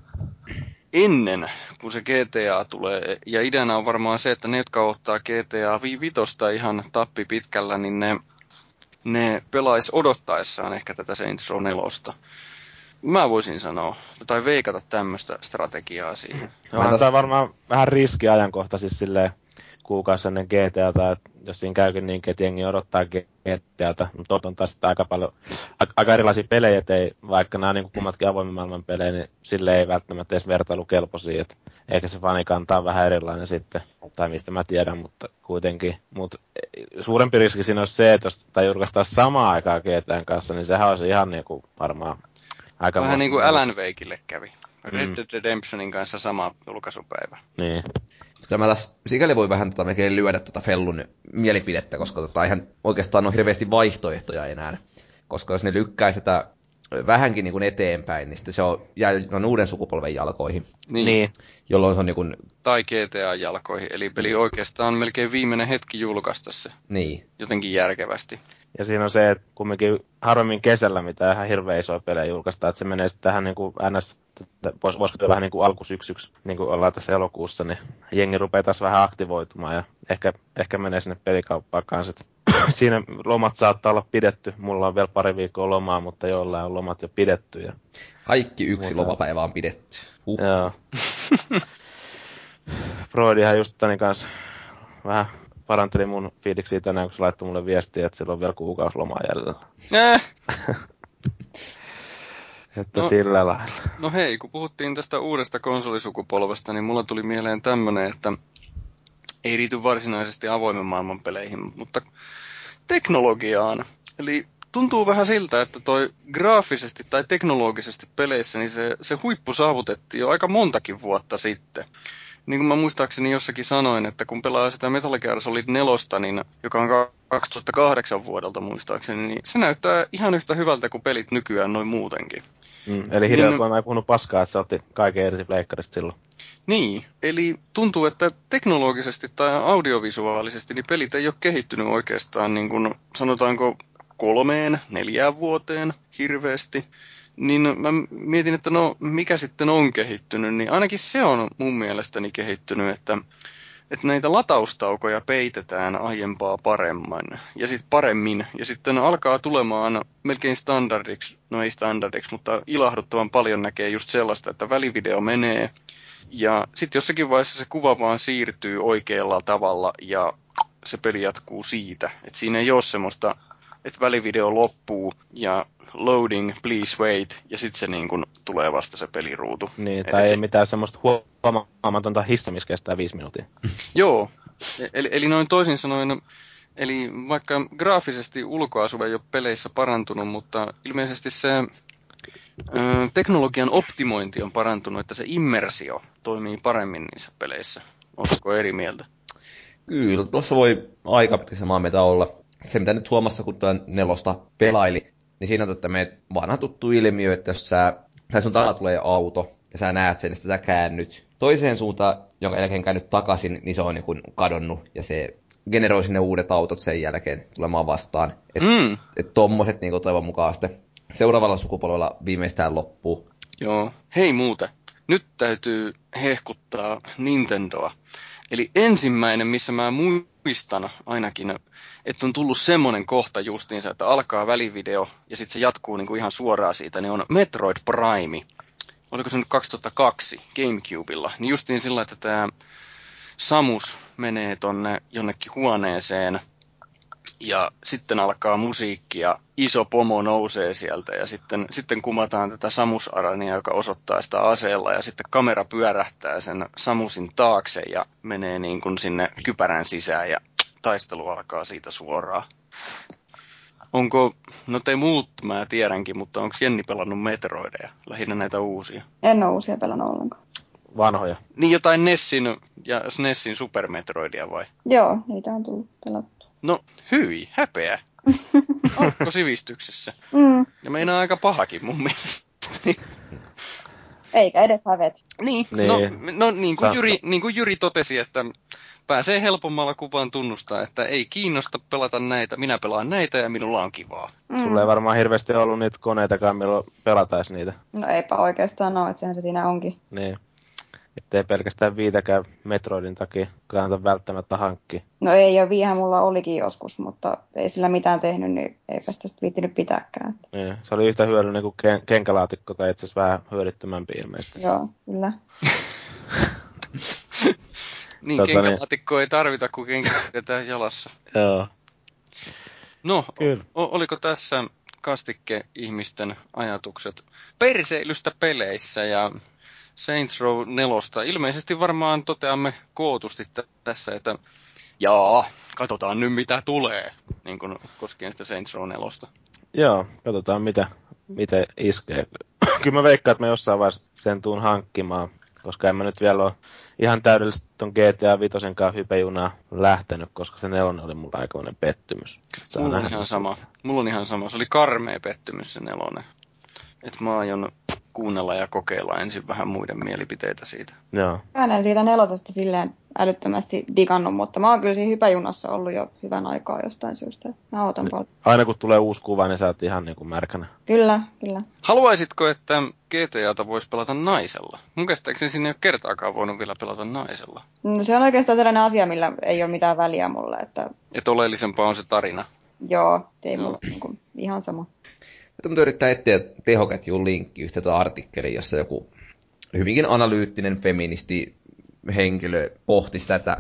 Speaker 1: ennen kuin se GTA tulee. Ja ideana on varmaan se, että ne, jotka ottaa GTA 5 ihan tappi pitkällä, niin ne, ne pelais odottaessaan ehkä tätä Saints Row 4. Mä voisin sanoa, tai veikata tämmöistä strategiaa siihen.
Speaker 3: Tos-
Speaker 2: tämä varmaan vähän riski ajankohta siis silleen kuukausi ennen GTAta, että jos siinä käykin niin, että jengi odottaa GTAta, mutta tot on taas aika paljon, aika erilaisia pelejä, että ei, vaikka nämä niin kummatkin avoimen maailman pelejä, niin sille ei välttämättä edes vertailukelpoisia, että ehkä se fanikanta on vähän erilainen sitten, tai mistä mä tiedän, mutta kuitenkin. Mutta suurempi riski siinä olisi se, että jos tai julkaistaan samaan aikaan GTAn kanssa, niin sehän olisi ihan niin kuin varmaan Aika
Speaker 1: Vähän niin kuin Alan Wakeille kävi. Red
Speaker 2: Mm.
Speaker 1: Dead Redemptionin kanssa sama julkaisupäivä.
Speaker 2: Niin.
Speaker 3: Kyllä mä taas sikäli voi vähän tota, melkein lyödä tota Fellun mielipidettä, koska tota, ihan oikeastaan on hirveästi vaihtoehtoja enää. Koska jos ne lykkää sitä vähänkin niin kuin eteenpäin, niin sitten se on, jää noin uuden sukupolven jalkoihin,
Speaker 1: Niin.
Speaker 2: niin.
Speaker 3: jolloin se on niin kuin,
Speaker 1: Tai GTA-jalkoihin. Eli peli oikeastaan on melkein viimeinen hetki julkaista se
Speaker 3: niin,
Speaker 1: jotenkin järkevästi.
Speaker 2: Ja siinä on se, että kumminkin harvemmin kesällä mitään ihan hirveän isoja pelejä julkaistaan, että se menee sitten tähän niin kuin NS, vois- voisiko vähän niin kuin alkusyksyksi, niin kuin ollaan tässä elokuussa, niin jengi rupeaa taas vähän aktivoitumaan ja ehkä, ehkä menee sinne pelikauppaan kanssa. Siinä lomat saattaa olla pidetty, mulla on vielä pari viikkoa lomaa, mutta jollain on lomat jo pidetty. Ja,
Speaker 3: kaikki yksi
Speaker 2: Mutta-
Speaker 3: lomapäivä on pidetty. Huh.
Speaker 2: joo. Broidihan just tani kanssa vähän paranteli mun fiiliksi tänään, kun se laittoi mulle viestiä, että sillä on vielä kuukausi lomaa jäljellä. Että
Speaker 1: No.
Speaker 2: sillä lailla.
Speaker 1: no hei, kun puhuttiin tästä uudesta konsolisukupolvesta, niin mulla tuli mieleen tämmönen, että ei liity varsinaisesti avoimen maailman peleihin, mutta teknologiaan. Eli tuntuu vähän siltä, että toi graafisesti tai teknologisesti peleissä, niin se, se huippu saavutettiin jo aika montakin vuotta sitten. Niin kuin mä muistaakseni jossakin sanoin, että kun pelaa sitä Metal Gear Solid 4, niin, joka on 2008 vuodelta muistaakseni, niin se näyttää ihan yhtä hyvältä kuin pelit nykyään noin muutenkin.
Speaker 2: Mm. Eli Hideo
Speaker 1: Niin, no-
Speaker 2: Kojima ei puhunut paskaa, että se otti kaiken irti pleikkarista silloin.
Speaker 1: Niin, eli tuntuu, että teknologisesti tai audiovisuaalisesti niin pelit ei ole kehittynyt oikeastaan niin kuin sanotaanko kolmeen, neljään vuoteen hirveästi. Niin mä mietin, että no mikä sitten on kehittynyt, niin ainakin se on mun mielestäni kehittynyt, että, että näitä lataustaukoja peitetään aiempaa paremmin ja sit paremmin. Ja sitten alkaa tulemaan melkein standardiksi, no ei standardiksi, mutta ilahduttavan paljon näkee just sellaista, että välivideo menee ja sitten jossakin vaiheessa se kuva vaan siirtyy oikealla tavalla ja se peli jatkuu siitä. Et siinä ei ole semmoista, että välivideo loppuu ja loading, please wait, ja sitten se niin kun tulee vasta se peliruutu.
Speaker 2: Niin, tai ei
Speaker 1: se-
Speaker 2: mitään semmoista huomaamatonta hissa, missä kestää viisi minuuttia.
Speaker 1: Joo, eli, eli noin toisin sanoen, eli vaikka graafisesti ulkoasu ei ole peleissä parantunut, mutta ilmeisesti se ö, teknologian optimointi on parantunut, että se immersio toimii paremmin niissä peleissä. Oletko eri mieltä?
Speaker 3: Kyllä, tuossa voi aika pitkä samaa mieltä olla. Se, mitä nyt huomassa, kun tämän nelosta pelaili, niin siinä on tämmöinen vanha tuttu ilmiö, että jos sä, tai sun takana tulee auto, ja sä näet sen, että sä käännyt toiseen suuntaan, jonka jälkeen käännyt takaisin, niin se on niin kuin kadonnut, ja se generoi sinne uudet autot sen jälkeen tulemaan vastaan. Et,
Speaker 1: Mm,
Speaker 3: et tommoset niin toivon mukaan sitten seuraavalla sukupolvella viimeistään loppuu.
Speaker 1: joo. Hei muuten, nyt täytyy hehkuttaa Nintendoa. Eli ensimmäinen, missä mä muistan ainakin, että on tullut semmonen kohta justiinsa, että alkaa välivideo ja sitten se jatkuu niinku ihan suoraan siitä, niin on Metroid Prime. Oliko se nyt 2002 Gamecubella? Niin justiin sillä, että tämä Samus menee tonne jonnekin huoneeseen ja sitten alkaa musiikki ja iso pomo nousee sieltä ja sitten, sitten kumataan tätä Samus-arania, joka osoittaa sitä aseella ja sitten kamera pyörähtää sen Samusin taakse ja menee niin kuin sinne kypärän sisään ja taistelu alkaa siitä suoraan. Onko, no te muut mä tiedänkin, mutta onko Jenni pelannut Metroideja, lähinnä näitä uusia?
Speaker 4: En ole uusia pelannut ollenkaan.
Speaker 2: Vanhoja.
Speaker 1: Niin jotain Nessin ja SNESin Super Metroidia vai?
Speaker 4: Joo, niitä on tullut pelattu.
Speaker 1: No, hyi, häpeä. Onko sivistyksessä?
Speaker 4: Mm.
Speaker 1: Ja meinaa aika pahakin mun mielestä.
Speaker 4: Eikä edes hävet.
Speaker 1: niin,
Speaker 2: Niin.
Speaker 1: no, no niin, kuin Jyri, niin kuin Jyri totesi, että pääsee helpommalla kuvaan tunnustaa, että ei kiinnosta pelata näitä, minä pelaan näitä ja minulla on kivaa.
Speaker 4: Mm.
Speaker 2: Sulla ei varmaan hirveästi ollut niitä koneitakaan, milloin pelatais niitä.
Speaker 4: No eipä oikeastaan ole, että sehän se siinä onkin.
Speaker 2: Niin. Ettei pelkästään viitäkään Metroidin takia kannata välttämättä hankkia.
Speaker 4: No ei, ja viihän mulla olikin joskus, mutta ei sillä mitään tehnyt, niin eipä sitä sit viittinyt pitääkään. Että,
Speaker 2: Niin. Se oli yhtä hyödyllinen kuin ken- kenkälaatikko, tai itse asiassa vähän hyödyttömämpi ilmeisesti.
Speaker 4: joo, kyllä.
Speaker 1: Niin,
Speaker 2: Tota
Speaker 1: tota,
Speaker 2: niin.
Speaker 1: kenkälaatikkoa ei tarvita, kun kenkä pidetään jalassa.
Speaker 2: Joo.
Speaker 1: No,
Speaker 2: Kyllä.
Speaker 1: o- oliko tässä kastikke-ihmisten ajatukset perseilystä peleissä ja Saints Row 4. Ilmeisesti varmaan toteamme kootusti t- tässä, että jaa, katsotaan nyt mitä tulee, niin kuin koskien sitä Saints Row 4.
Speaker 2: Joo, katsotaan mitä, mitä iskee. kyllä mä veikkaan, että mä jossain vaiheessa sen tuun hankkimaan, koska en mä nyt vielä ole ihan täydellisesti ton GTA 5 kanssa hypejunaa lähtenyt, koska se nelonen oli mulla aikamoinen pettymys.
Speaker 1: Saa Mulla on ihan sama. Mulla on ihan sama. Se oli karmea pettymys se nelonen. Et mä aion kuunnella ja kokeilla ensin vähän muiden mielipiteitä siitä.
Speaker 2: Joo.
Speaker 4: Mä en siitä nelosesta silleen älyttömästi digannut, mutta mä oon kyllä siinä hypäjunassa ollut jo hyvän aikaa jostain syystä. Mä ootan
Speaker 2: Niin.
Speaker 4: paljon.
Speaker 2: Aina kun tulee uusi kuva, niin sä oot ihan niinku märkänä.
Speaker 4: Kyllä, kyllä.
Speaker 1: Haluaisitko, että GTAta voisi pelata naisella? Mun käsittääkseni sinne ei ole kertaakaan voinut vielä pelata naisella.
Speaker 4: No, se on oikeastaan sellainen asia, millä ei ole mitään väliä mulle, että
Speaker 1: Et oleellisempaa on se tarina.
Speaker 4: joo, ei
Speaker 1: Joo.
Speaker 4: mulla niin kuin, ihan sama.
Speaker 3: On yrittää etsiä tehoketjun linkki yhteyttä artikkeliin, jossa joku hyvinkin analyyttinen feministi henkilö pohti sitä, että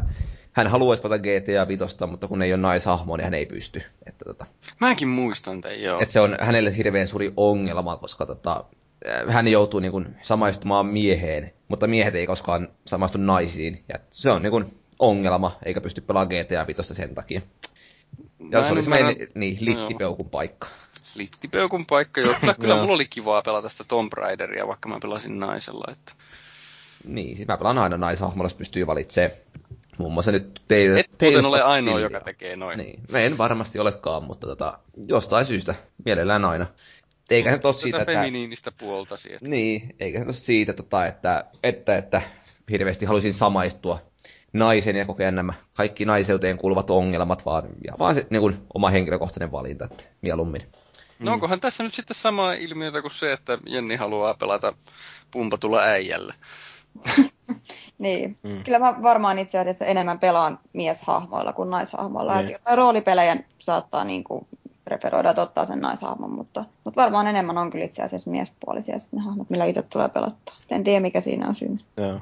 Speaker 3: hän haluaisi pelata GTA 5, mutta kun ei ole naishahmoa, niin hän ei pysty. Että, tota,
Speaker 1: Mäkin muistan tämän, joo.
Speaker 3: että se on hänelle hirveän suuri ongelma, koska tota, äh, hän joutuu niin kuin, samaistumaan mieheen, mutta miehet ei koskaan samaistu naisiin. Ja se on niin kuin, ongelma, eikä pysty pelaamaan GTA 5 sen takia. Ja
Speaker 1: Mä
Speaker 3: se oli semmoinen niin, littipeukun paikka.
Speaker 1: Littipeukun paikka, joo. Kyllä, kyllä mulla oli kivaa pelata sitä Tomb Raideria, vaikka mä pelasin naisella. Että...
Speaker 3: Niin, siis mä pelaan aina naishahmolla, jos pystyy valitsemaan. Muun muassa nyt teille.
Speaker 1: Et muuten ole ainoa, joka tekee noin.
Speaker 3: Niin, mä en varmasti olekaan, mutta tota, jostain syystä mielellään aina. Eikä se nyt ole siitä, että...
Speaker 1: feminiinistä puoltasi. Että...
Speaker 3: Niin, eikä se ole siitä, tota, että, että, että hirveästi haluaisin samaistua naisen ja kokea nämä kaikki naiseuteen kuuluvat ongelmat, vaan, ja vaan se niin kuin, oma henkilökohtainen valinta, että mieluummin.
Speaker 1: No onkohan tässä nyt sitten sama ilmiötä kuin se, että Jenni haluaa pelata pumpatulla äijällä.
Speaker 4: Niin.
Speaker 2: Mm.
Speaker 4: Mm. Kyllä mä varmaan itse asiassa enemmän pelaan mieshahmoilla kuin naishahmoilla.
Speaker 2: Niin.
Speaker 4: Niin. Jotain roolipelejä saattaa niin kuin preferoida, että ottaa sen naishahmon, mutta, mutta varmaan enemmän on kyllä itse asiassa miespuolisia sitten ne hahmot, millä itse tulee pelattaa. En tiedä, mikä siinä on syy.
Speaker 2: Joo.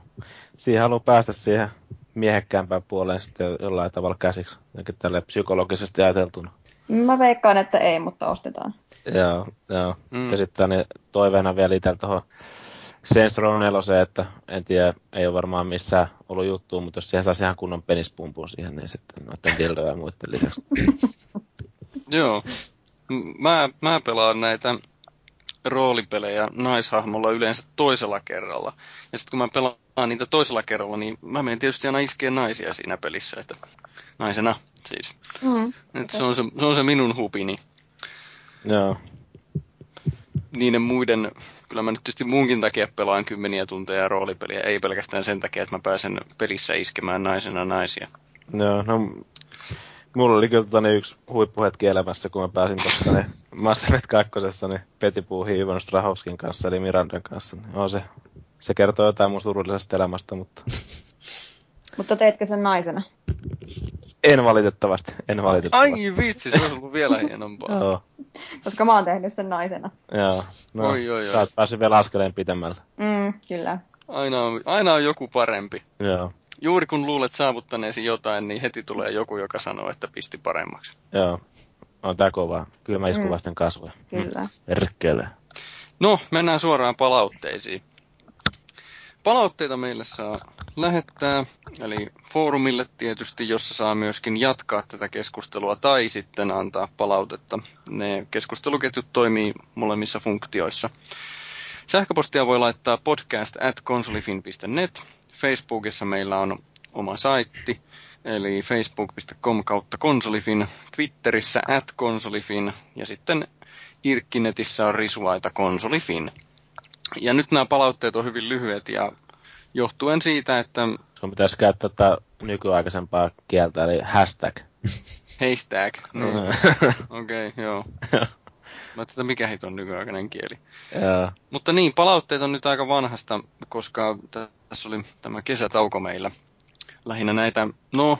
Speaker 2: Siihen haluaa päästä siihen miehekkäämpään puoleen sitten jollain tavalla käsiksi, jotenkin tälle psykologisesti ajateltuna.
Speaker 4: Mä veikkaan, että ei, mutta ostetaan.
Speaker 2: Joo, joo.
Speaker 1: Mm.
Speaker 2: Ja sitten niin toiveena vielä itsellä tuohon Saints Row 4, että en tiedä, ei ole varmaan missään ollut juttua, mutta jos siihen saisi ihan kunnon penispumpun siihen, niin sitten noiden dildoja ja muiden lisäksi.
Speaker 1: Joo. Mä, mä pelaan näitä roolipelejä naishahmolla yleensä toisella kerralla. Ja sitten kun mä pelaan niitä toisella kerralla, niin mä menen tietysti aina iskeen naisia siinä pelissä, että naisena siis.
Speaker 4: Mm.
Speaker 1: Et se, on se, se on se minun hupini.
Speaker 2: Joo,
Speaker 1: Niiden muiden, kyllä mä nyt tietysti muunkin takia pelaan kymmeniä tunteja roolipeliä, ei pelkästään sen takia, että mä pääsen pelissä iskemään naisena naisia.
Speaker 2: joo, no mulla oli kyllä tota, niin yksi huippuhetki elämässä, kun mä pääsin tuosta niin Mass Effect 2, niin Peti puuhi Ivan Strahovskin kanssa, eli Mirandan kanssa. Niin on se, se kertoo jotain mun surullisesta elämästä, mutta
Speaker 4: Mutta teitkö sen naisena?
Speaker 2: En valitettavasti, en valitettavasti.
Speaker 1: Ai vitsi, se olisi ollut vielä hienompaa.
Speaker 2: Joo,
Speaker 4: Koska mä oon tehnyt sen naisena.
Speaker 2: joo. No,
Speaker 1: Oi, oi, oi.
Speaker 2: sä oot päässyt vielä askeleen pitemmälle.
Speaker 4: Mm, kyllä.
Speaker 1: Aina on, aina on joku parempi.
Speaker 2: Joo,
Speaker 1: Juuri kun luulet saavuttaneesi jotain, niin heti tulee joku, joka sanoo, että pisti paremmaksi.
Speaker 2: joo. On tää kova. Kyllä mä iskun
Speaker 4: Mm.
Speaker 2: vasten kasvoja.
Speaker 4: Kyllä.
Speaker 2: Erkkele.
Speaker 1: No, mennään suoraan palautteisiin. Palautteita meille saa lähettää, eli foorumille tietysti, jossa saa myöskin jatkaa tätä keskustelua tai sitten antaa palautetta. Ne keskusteluketjut toimii molemmissa funktioissa. Sähköpostia voi laittaa podcast at konsolifin.net. Facebookissa meillä on oma saitti, eli facebook.com kautta konsolifin, Twitterissä at konsolifin ja sitten Irkkinetissä on risuaita konsolifin. Ja nyt nämä palautteet on hyvin lyhyet ja johtuen siitä, että
Speaker 2: Sun pitäisi käyttää tätä nykyaikaisempaa kieltä, eli hashtag.
Speaker 1: hashtag, niin,
Speaker 2: Mm.
Speaker 1: okei, okay, joo. Mä tätä mikä hit on nykyaikainen kieli.
Speaker 2: Joo.
Speaker 1: Mutta niin, palautteet on nyt aika vanhasta, koska tässä oli tämä kesätauko meillä. Lähinnä näitä, no,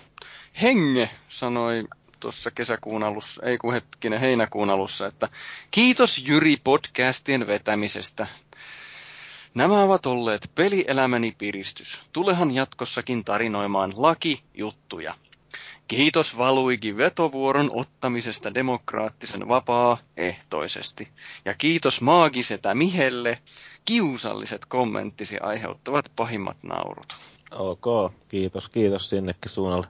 Speaker 1: Henge sanoi tuossa kesäkuun alussa, ei kun hetkinen heinäkuun alussa, että kiitos Jyri podcastien vetämisestä. Nämä ovat olleet pelielämäni piristys. Tulehan jatkossakin tarinoimaan lakijuttuja. Kiitos Valuigi vetovuoron ottamisesta demokraattisen vapaaehtoisesti. Ja kiitos maagisetä Mihelle. Kiusalliset kommenttisi aiheuttavat pahimmat naurut.
Speaker 2: Ok, kiitos, kiitos sinnekin suunnalle.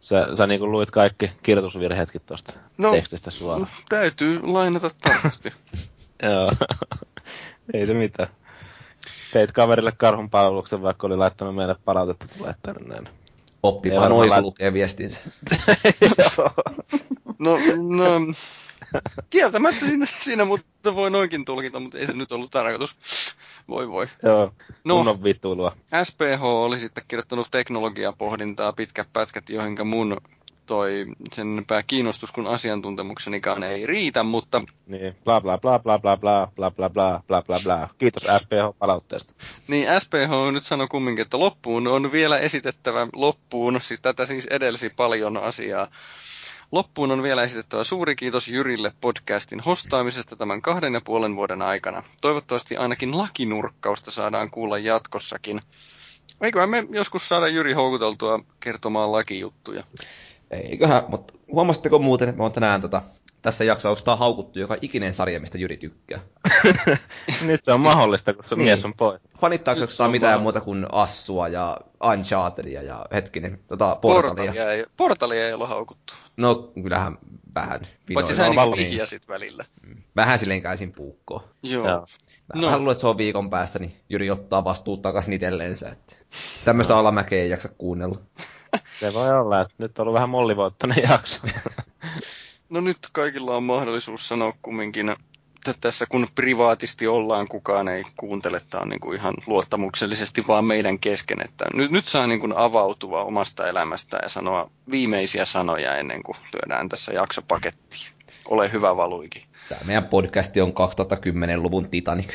Speaker 2: Sä, sä niinku luit kaikki kirjoitusvirheetkin tuosta
Speaker 1: No.
Speaker 2: tekstistä suoraan.
Speaker 1: Täytyy lainata tarkasti.
Speaker 2: Joo. Ei se mitään. Teit kaverille karhun palveluksen, vaikka oli laittanut meille palautetta tulee tänne näin.
Speaker 3: Oppi
Speaker 2: Ei
Speaker 3: vaan
Speaker 2: lait-
Speaker 3: lukee viestinsä.
Speaker 1: No, no kieltämättä siinä, siinä mutta voi noinkin tulkita, mutta ei se nyt ollut tarkoitus. Voi voi.
Speaker 2: Joo,
Speaker 1: No.
Speaker 2: kunnon vituilua.
Speaker 1: SPH oli sitten kirjoittanut teknologiapohdintaa pitkät pätkät, joihinka mun toi sen enempää kiinnostus kuin asiantuntemuksenikaan ei riitä, mutta
Speaker 2: Niin, bla bla bla bla bla bla bla bla bla bla bla bla. Kiitos FPH palautteesta.
Speaker 1: niin SPH nyt sanoi kumminkin, että loppuun on vielä esitettävä loppuun, siis tätä siis edelsi paljon asiaa. Loppuun on vielä esitettävä suuri kiitos Jyrille podcastin hostaamisesta tämän kahden ja puolen vuoden aikana. Toivottavasti ainakin lakinurkkausta saadaan kuulla jatkossakin. Eiköhän me joskus saada Jyri houkuteltua kertomaan lakijuttuja.
Speaker 3: Eiköhän, mutta huomasitteko muuten, että me on tänään tota, tässä jaksossa haukuttu joka ikinen sarja, mistä Jyri tykkää.
Speaker 2: Nyt se on mahdollista, kun se
Speaker 3: Niin.
Speaker 2: mies on pois.
Speaker 3: Fanittaako
Speaker 1: se
Speaker 3: sitä
Speaker 1: on
Speaker 3: mitään muuta kuin Assua ja Unchartedia ja hetkinen, tota, Portalia?
Speaker 1: Portalia ei, portalia ei ole haukuttu.
Speaker 3: No kyllähän vähän.
Speaker 1: Paitsi sä niinku
Speaker 2: valmiin.
Speaker 1: vihjasit välillä.
Speaker 3: Vähän silleen käisin puukkoon.
Speaker 1: Joo.
Speaker 2: Joo.
Speaker 3: Mä
Speaker 1: No.
Speaker 3: vähän luulen, että se on viikon päästä, niin Jyri ottaa vastuut takaisin itselleensä. Että tämmöistä alamäkeä ei jaksa kuunnella.
Speaker 2: Se voi olla, että nyt on ollut vähän mollivoittainen jakso.
Speaker 1: No nyt kaikilla on mahdollisuus sanoa kumminkin, että tässä kun privaatisti ollaan, kukaan ei kuuntele, tämä on niin kuin ihan luottamuksellisesti vaan meidän kesken, että nyt, nyt saa niin kuin avautua omasta elämästään ja sanoa viimeisiä sanoja ennen kuin lyödään tässä jaksopakettiin. Ole hyvä valuikin.
Speaker 3: Tämä meidän podcasti on 2010-luvun Titanic.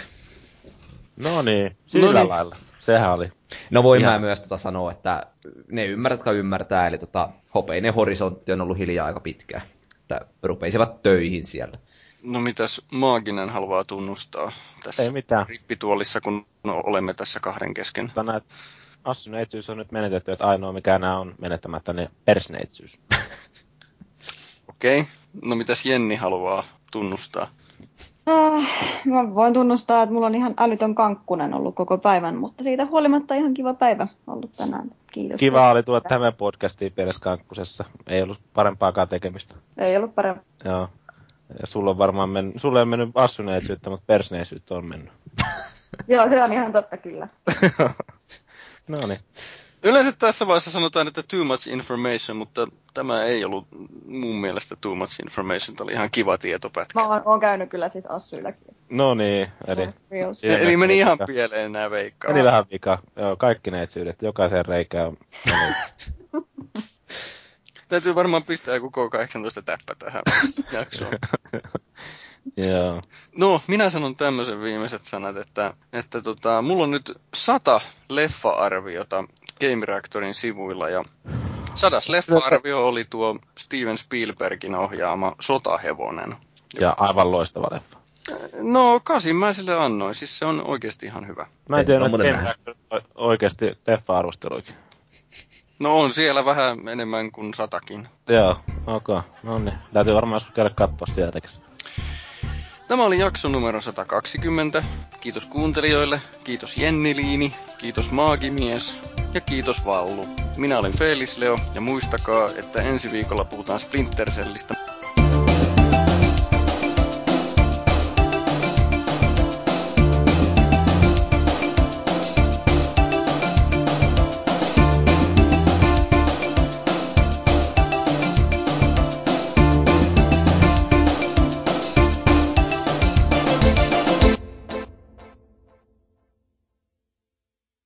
Speaker 2: no niin, sillä
Speaker 1: No niin.
Speaker 2: lailla. Sehän oli.
Speaker 3: No voin
Speaker 2: Ihan.
Speaker 3: mä myös tota sanoa, että ne ymmärrät, jotka ymmärtää, eli tota, hopeinen horisontti on ollut hiljaa aika pitkään. Että rupeisivat töihin siellä.
Speaker 1: No mitäs Maaginen haluaa tunnustaa tässä
Speaker 2: Ei mitään.
Speaker 1: rippituolissa, kun no, olemme tässä kahden kesken?
Speaker 2: Mutta näet, assyneitsyys on nyt menetetty, että ainoa mikä enää on menettämättä, niin persneitsyys.
Speaker 1: Okei, okay. no mitäs Jenni haluaa tunnustaa?
Speaker 4: Äh, mä voin tunnustaa, että mulla on ihan älytön kankkunen ollut koko päivän, mutta siitä huolimatta ihan kiva päivä ollut tänään. Kiitos.
Speaker 2: Kiva oli tulla meidän podcastiin Pieles Kankkusessa. Ei ollut parempaakaan tekemistä.
Speaker 4: Ei ollut parempi.
Speaker 2: Joo. Ja sulla on varmaan mennyt, sulle ei mennyt assyneitsyyttä, mutta persneisyyttä on mennyt.
Speaker 4: Joo, se on ihan totta kyllä.
Speaker 2: no niin.
Speaker 1: Yleensä tässä vaiheessa sanotaan, että too much information, mutta tämä ei ollut mun mielestä too much information. Tämä oli ihan kiva tietopätkä.
Speaker 4: Mä oon, oon käynyt kyllä siis Assyillakin.
Speaker 2: No niin, eli, Siinä
Speaker 1: Eli meni ihan
Speaker 2: vika.
Speaker 1: pieleen nämä veikkaa.
Speaker 2: eli vähän vika. Joo, kaikki neitsyydet, jokaisen reikään on.
Speaker 1: Täytyy varmaan pistää joku K18 täppä tähän jaksoon.
Speaker 2: Joo.
Speaker 1: No, minä sanon tämmöisen viimeiset sanat, että, että tota, mulla on nyt sata leffa-arviota Game Reactorin sivuilla ja sadas leffa-arvio oli tuo Steven Spielbergin ohjaama Sotahevonen.
Speaker 2: Ja aivan loistava leffa.
Speaker 1: No, kasin mä sille annoin, siis se on oikeasti ihan hyvä.
Speaker 2: Mä en tiedä, että Game. Reactor oikeasti leffa-arvosteluikin.
Speaker 1: No on siellä vähän enemmän kuin satakin.
Speaker 2: Joo, ok. No niin. Täytyy varmaan joskus käydä katsoa sieltäkin.
Speaker 1: Tämä oli jakso numero 120. Kiitos kuuntelijoille, kiitos Jenni Liini, kiitos Maagimies ja kiitos Vallu. Minä olen Felis Leo ja muistakaa, että ensi viikolla puhutaan Splinter Cellistä.